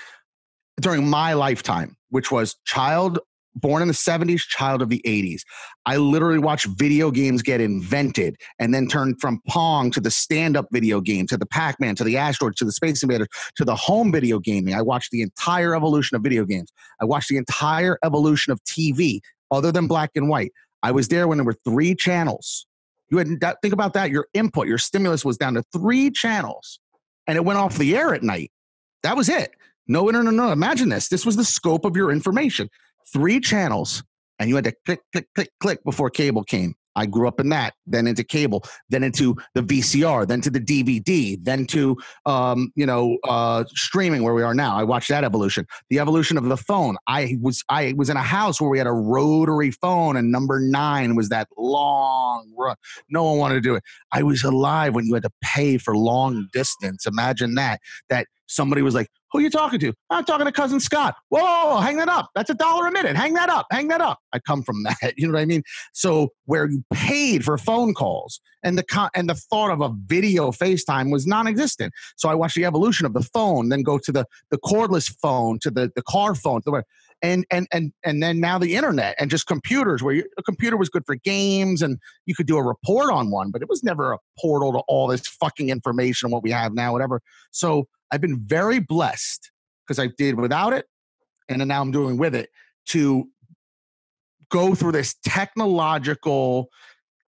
during my lifetime which was child born in the 70s, child of the 80s. I literally watched video games get invented and then turned from Pong to the stand up video game to the Pac Man to the Asteroid to the Space Invaders to the home video gaming. I watched the entire evolution of video games. I watched the entire evolution of TV, other than black and white. I was there when there were three channels. You had think about that. Your input, your stimulus was down to three channels, and it went off the air at night. That was it. No internet. No, imagine this. This was the scope of your information three channels and you had to click, click, click, click before cable came. I grew up in that, then into cable, then into the VCR, then to the DVD, then to um, you know uh, streaming where we are now. I watched that evolution, the evolution of the phone. I was I was in a house where we had a rotary phone, and number nine was that long run. No one wanted to do it. I was alive when you had to pay for long distance. Imagine that. That somebody was like, who are you talking to? I'm talking to cousin Scott. Whoa, whoa, whoa, hang that up. That's a dollar a minute. Hang that up. Hang that up. I come from that. You know what I mean? So where you paid for phone calls and the and the thought of a video FaceTime was non-existent. So I watched the evolution of the phone, then go to the the cordless phone, to the the car phone, to the and and and and then now the internet and just computers where you, a computer was good for games and you could do a report on one, but it was never a portal to all this fucking information what we have now, whatever. So I've been very blessed because I did without it, and now I'm doing with it to go through this technological.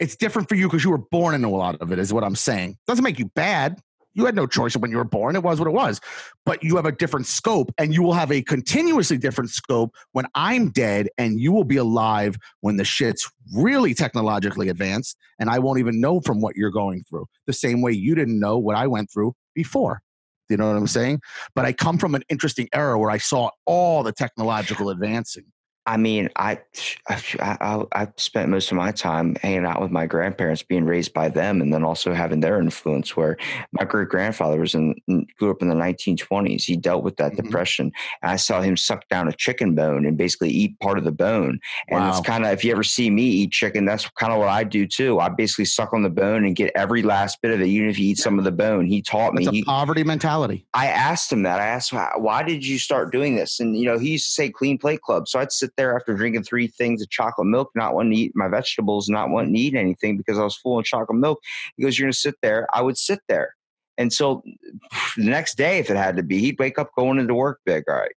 It's different for you because you were born into a lot of it, is what I'm saying. Doesn't make you bad. You had no choice when you were born. It was what it was. But you have a different scope, and you will have a continuously different scope when I'm dead, and you will be alive when the shit's really technologically advanced, and I won't even know from what you're going through. The same way you didn't know what I went through before. You know what I'm saying? But I come from an interesting era where I saw all the technological advancing. I mean, I, I I I spent most of my time hanging out with my grandparents, being raised by them, and then also having their influence. Where my great grandfather was in grew up in the 1920s. He dealt with that Mhm. depression, and I saw him suck down a chicken bone and basically eat part of the bone. And it's kind of if you ever see me eat chicken, that's kind of what I do too. I basically suck on the bone and get every last bit of it, even if you eat some of the bone. He taught me. It's a He, poverty mentality. I asked him that. I asked him, "Why- why did you start doing this? And, you know, he used to say clean plate club. So I'd sit there after drinking three things of chocolate milk, not wanting to eat my vegetables, not wanting to eat anything because I was full of chocolate milk. He goes, You're going to sit there. I would sit there. And so the next day, if it had to be, he'd wake up going into work big. All right.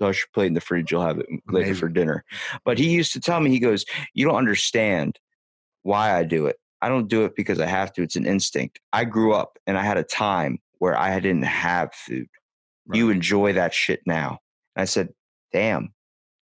Toss your plate in the fridge. You'll have it later Amazing. for dinner. But he used to tell me, he goes, You don't understand why I do it. I don't do it because I have to. It's an instinct. I grew up and I had a time where I didn't have food. You enjoy that shit now. And I said, damn,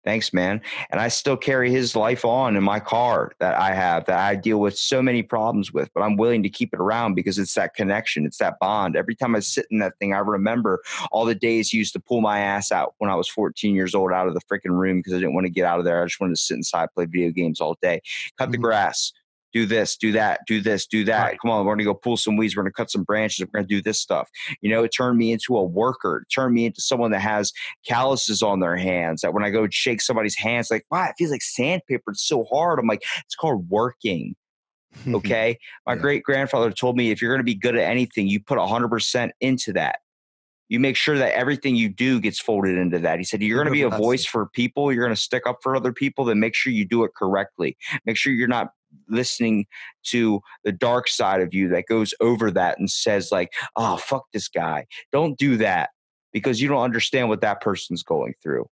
thanks, man. And I still carry his life on in my car that I have that I deal with so many problems with, but I'm willing to keep it around because it's that connection, it's that bond. Every time I sit in that thing, I remember all the days he used to pull my ass out when I was 14 years old out of the freaking room because I didn't want to get out of there. I just wanted to sit inside, play video games all day, cut the Mhm. grass. Do this, do that, do this, do that. Right. Come on, we're gonna go pull some weeds. We're gonna cut some branches. We're gonna do this stuff. You know, it turned me into a worker. It turned me into someone that has calluses on their hands. That when I go shake somebody's hands, like, wow, it feels like sandpaper. It's so hard. I'm like, it's called working. Okay. My Yeah. great grandfather told me if you're going to be good at anything, you put 100% into that. You make sure that everything you do gets folded into that. He said, You're going to be a voice for people. You're going to stick up for other people. Then make sure you do it correctly. Make sure you're not listening to the dark side of you that goes over that and says, like, oh, fuck this guy. Don't do that because you don't understand what that person's going through.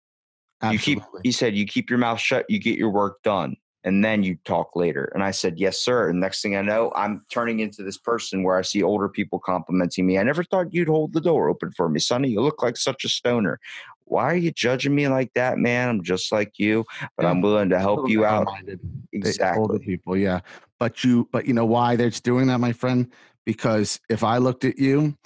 You keep, he said, you keep your mouth shut, you get your work done, and then you talk later. And I said, yes, sir. And next thing I know, I'm turning into this person where I see older people complimenting me. I never thought you'd hold the door open for me, Sonny. You look like such a stoner. Why are you judging me like that, man? I'm just like you, but I'm willing to help you out. They- older Exactly. people yeah but you but you know why they're doing that my friend because if i looked at you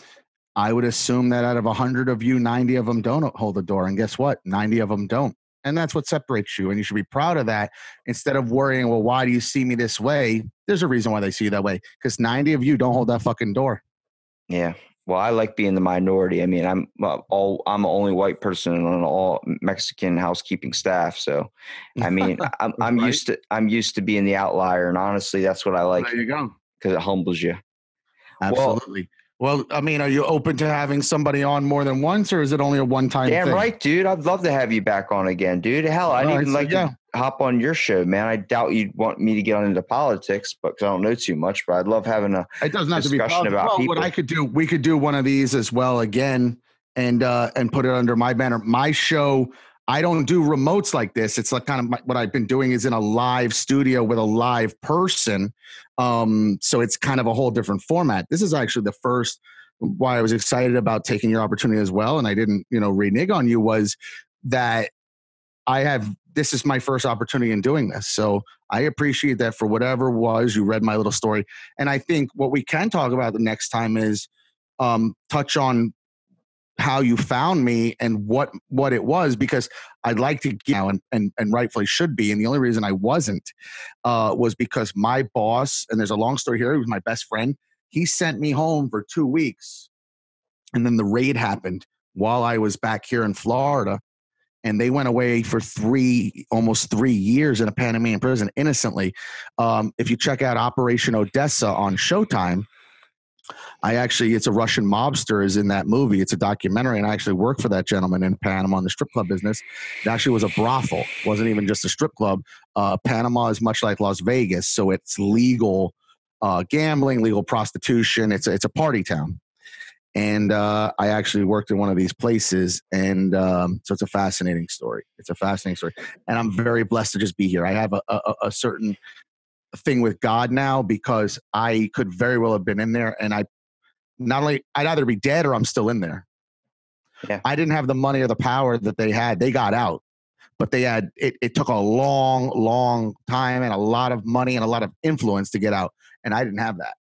i would assume that out of 100 of you 90 of them don't hold the door and guess what 90 of them don't and that's what separates you and you should be proud of that instead of worrying well why do you see me this way there's a reason why they see you that way because 90 of you don't hold that fucking door Yeah. Well, I like being the minority. I mean, I'm all I'm the only white person on all Mexican housekeeping staff. So, I mean, I'm I'm Right. used to I'm used to being the outlier, and honestly, that's what I like there you go because it humbles you. absolutely well, i mean are you open to having somebody on more than once or is it only a one-time Damn thing? right, dude. I'd love to have you back on again, dude. Hell, I'd All right, even so like yeah. to hop on your show, man. I doubt you'd want me to get on into politics, but I don't know too much. But I'd love having a It doesn't have to be discussion about well, what. I could do, we could do one of these as well again, and uh, and put it under my banner. My show, I don't do remotes like this. It's like kind of my, what I've been doing is in a live studio with a live person. Um, so it's kind of a whole different format. This is actually the first. Why I was excited about taking your opportunity as well, and I didn't, you know, renege on you was that I have this is my first opportunity in doing this. So I appreciate that for whatever was you read my little story. And I think what we can talk about the next time is um, touch on how you found me and what what it was because I'd like to get now and, and and rightfully should be. And the only reason I wasn't uh, was because my boss and there's a long story here. He was my best friend. He sent me home for two weeks, and then the raid happened while I was back here in Florida and they went away for three, almost three years in a Panamanian prison innocently. Um, if you check out Operation Odessa on Showtime, I actually, it's a Russian mobster is in that movie. It's a documentary, and I actually worked for that gentleman in Panama in the strip club business. It actually was a brothel. Wasn't even just a strip club. Uh, Panama is much like Las Vegas, so it's legal uh, gambling, legal prostitution. It's a, it's a party town and uh, I actually worked in one of these places, and um, so it's a fascinating story. It's a fascinating story, and I'm very blessed to just be here. I have a, a, a certain thing with God now because I could very well have been in there, and I not only I'd either be dead or I'm still in there. Yeah. I didn't have the money or the power that they had. They got out, but they had it. It took a long, long time and a lot of money and a lot of influence to get out, and I didn't have that.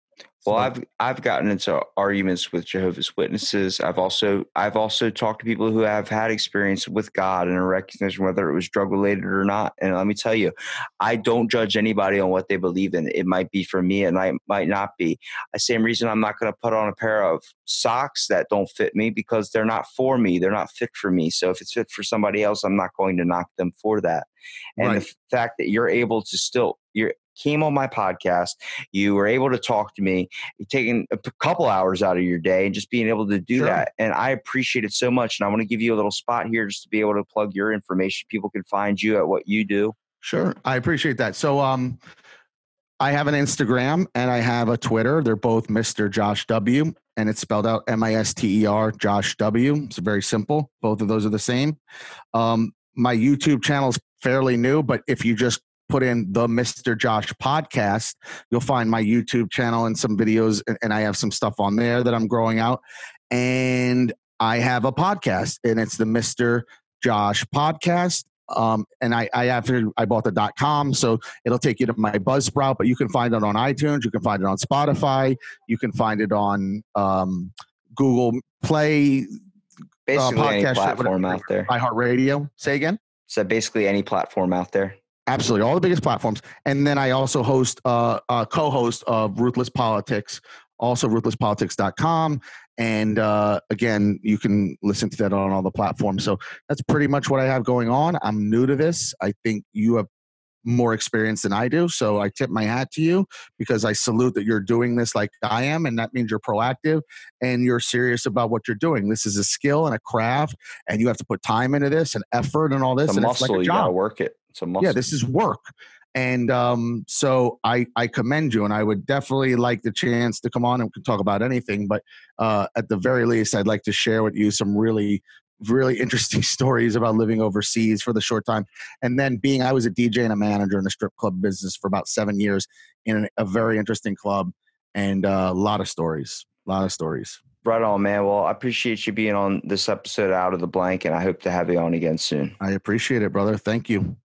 Well, I've I've gotten into arguments with Jehovah's Witnesses. I've also I've also talked to people who have had experience with God and a recognition whether it was drug related or not. And let me tell you, I don't judge anybody on what they believe in. It might be for me, and I might not be. The same reason I'm not going to put on a pair of socks that don't fit me because they're not for me. They're not fit for me. So if it's fit for somebody else, I'm not going to knock them for that. And Right. the fact that you're able to still you came on my podcast, you were able to talk to me, taking a couple hours out of your day and just being able to do Sure. that. And I appreciate it so much. And I want to give you a little spot here just to be able to plug your information. People can find you at what you do. Sure, I appreciate that. So, um, I have an Instagram and I have a Twitter. They're both Mr. Josh W, and it's spelled out M I S T E R Josh W. It's very simple. Both of those are the same. Um, my YouTube channel is fairly new, but if you just put in the Mr. Josh podcast, you'll find my YouTube channel and some videos, and, and I have some stuff on there that I'm growing out. And I have a podcast, and it's the Mr. Josh podcast. Um, and I, I after I bought the dot com, so it'll take you to my Buzzsprout, but you can find it on iTunes, you can find it on Spotify, you can find it on um, Google Play, Basically, any podcast, platform out there. iHeartRadio. Say again. So basically, any platform out there. Absolutely, all the biggest platforms. And then I also host, uh, uh, co-host of Ruthless Politics, also ruthlesspolitics.com. And uh, again, you can listen to that on all the platforms. So that's pretty much what I have going on. I'm new to this. I think you have more experience than I do. So I tip my hat to you because I salute that you're doing this like I am. And that means you're proactive and you're serious about what you're doing. This is a skill and a craft, and you have to put time into this and effort and all this. It's a and muscle. it's like a you got to work it. It's a muscle. yeah this is work and um, so I, I commend you and i would definitely like the chance to come on and we can talk about anything but uh, at the very least i'd like to share with you some really really interesting stories about living overseas for the short time and then being i was a dj and a manager in the strip club business for about seven years in a very interesting club and uh, a lot of stories a lot of stories Right on, man. Well, I appreciate you being on this episode out of the blank, and I hope to have you on again soon. i appreciate it brother thank you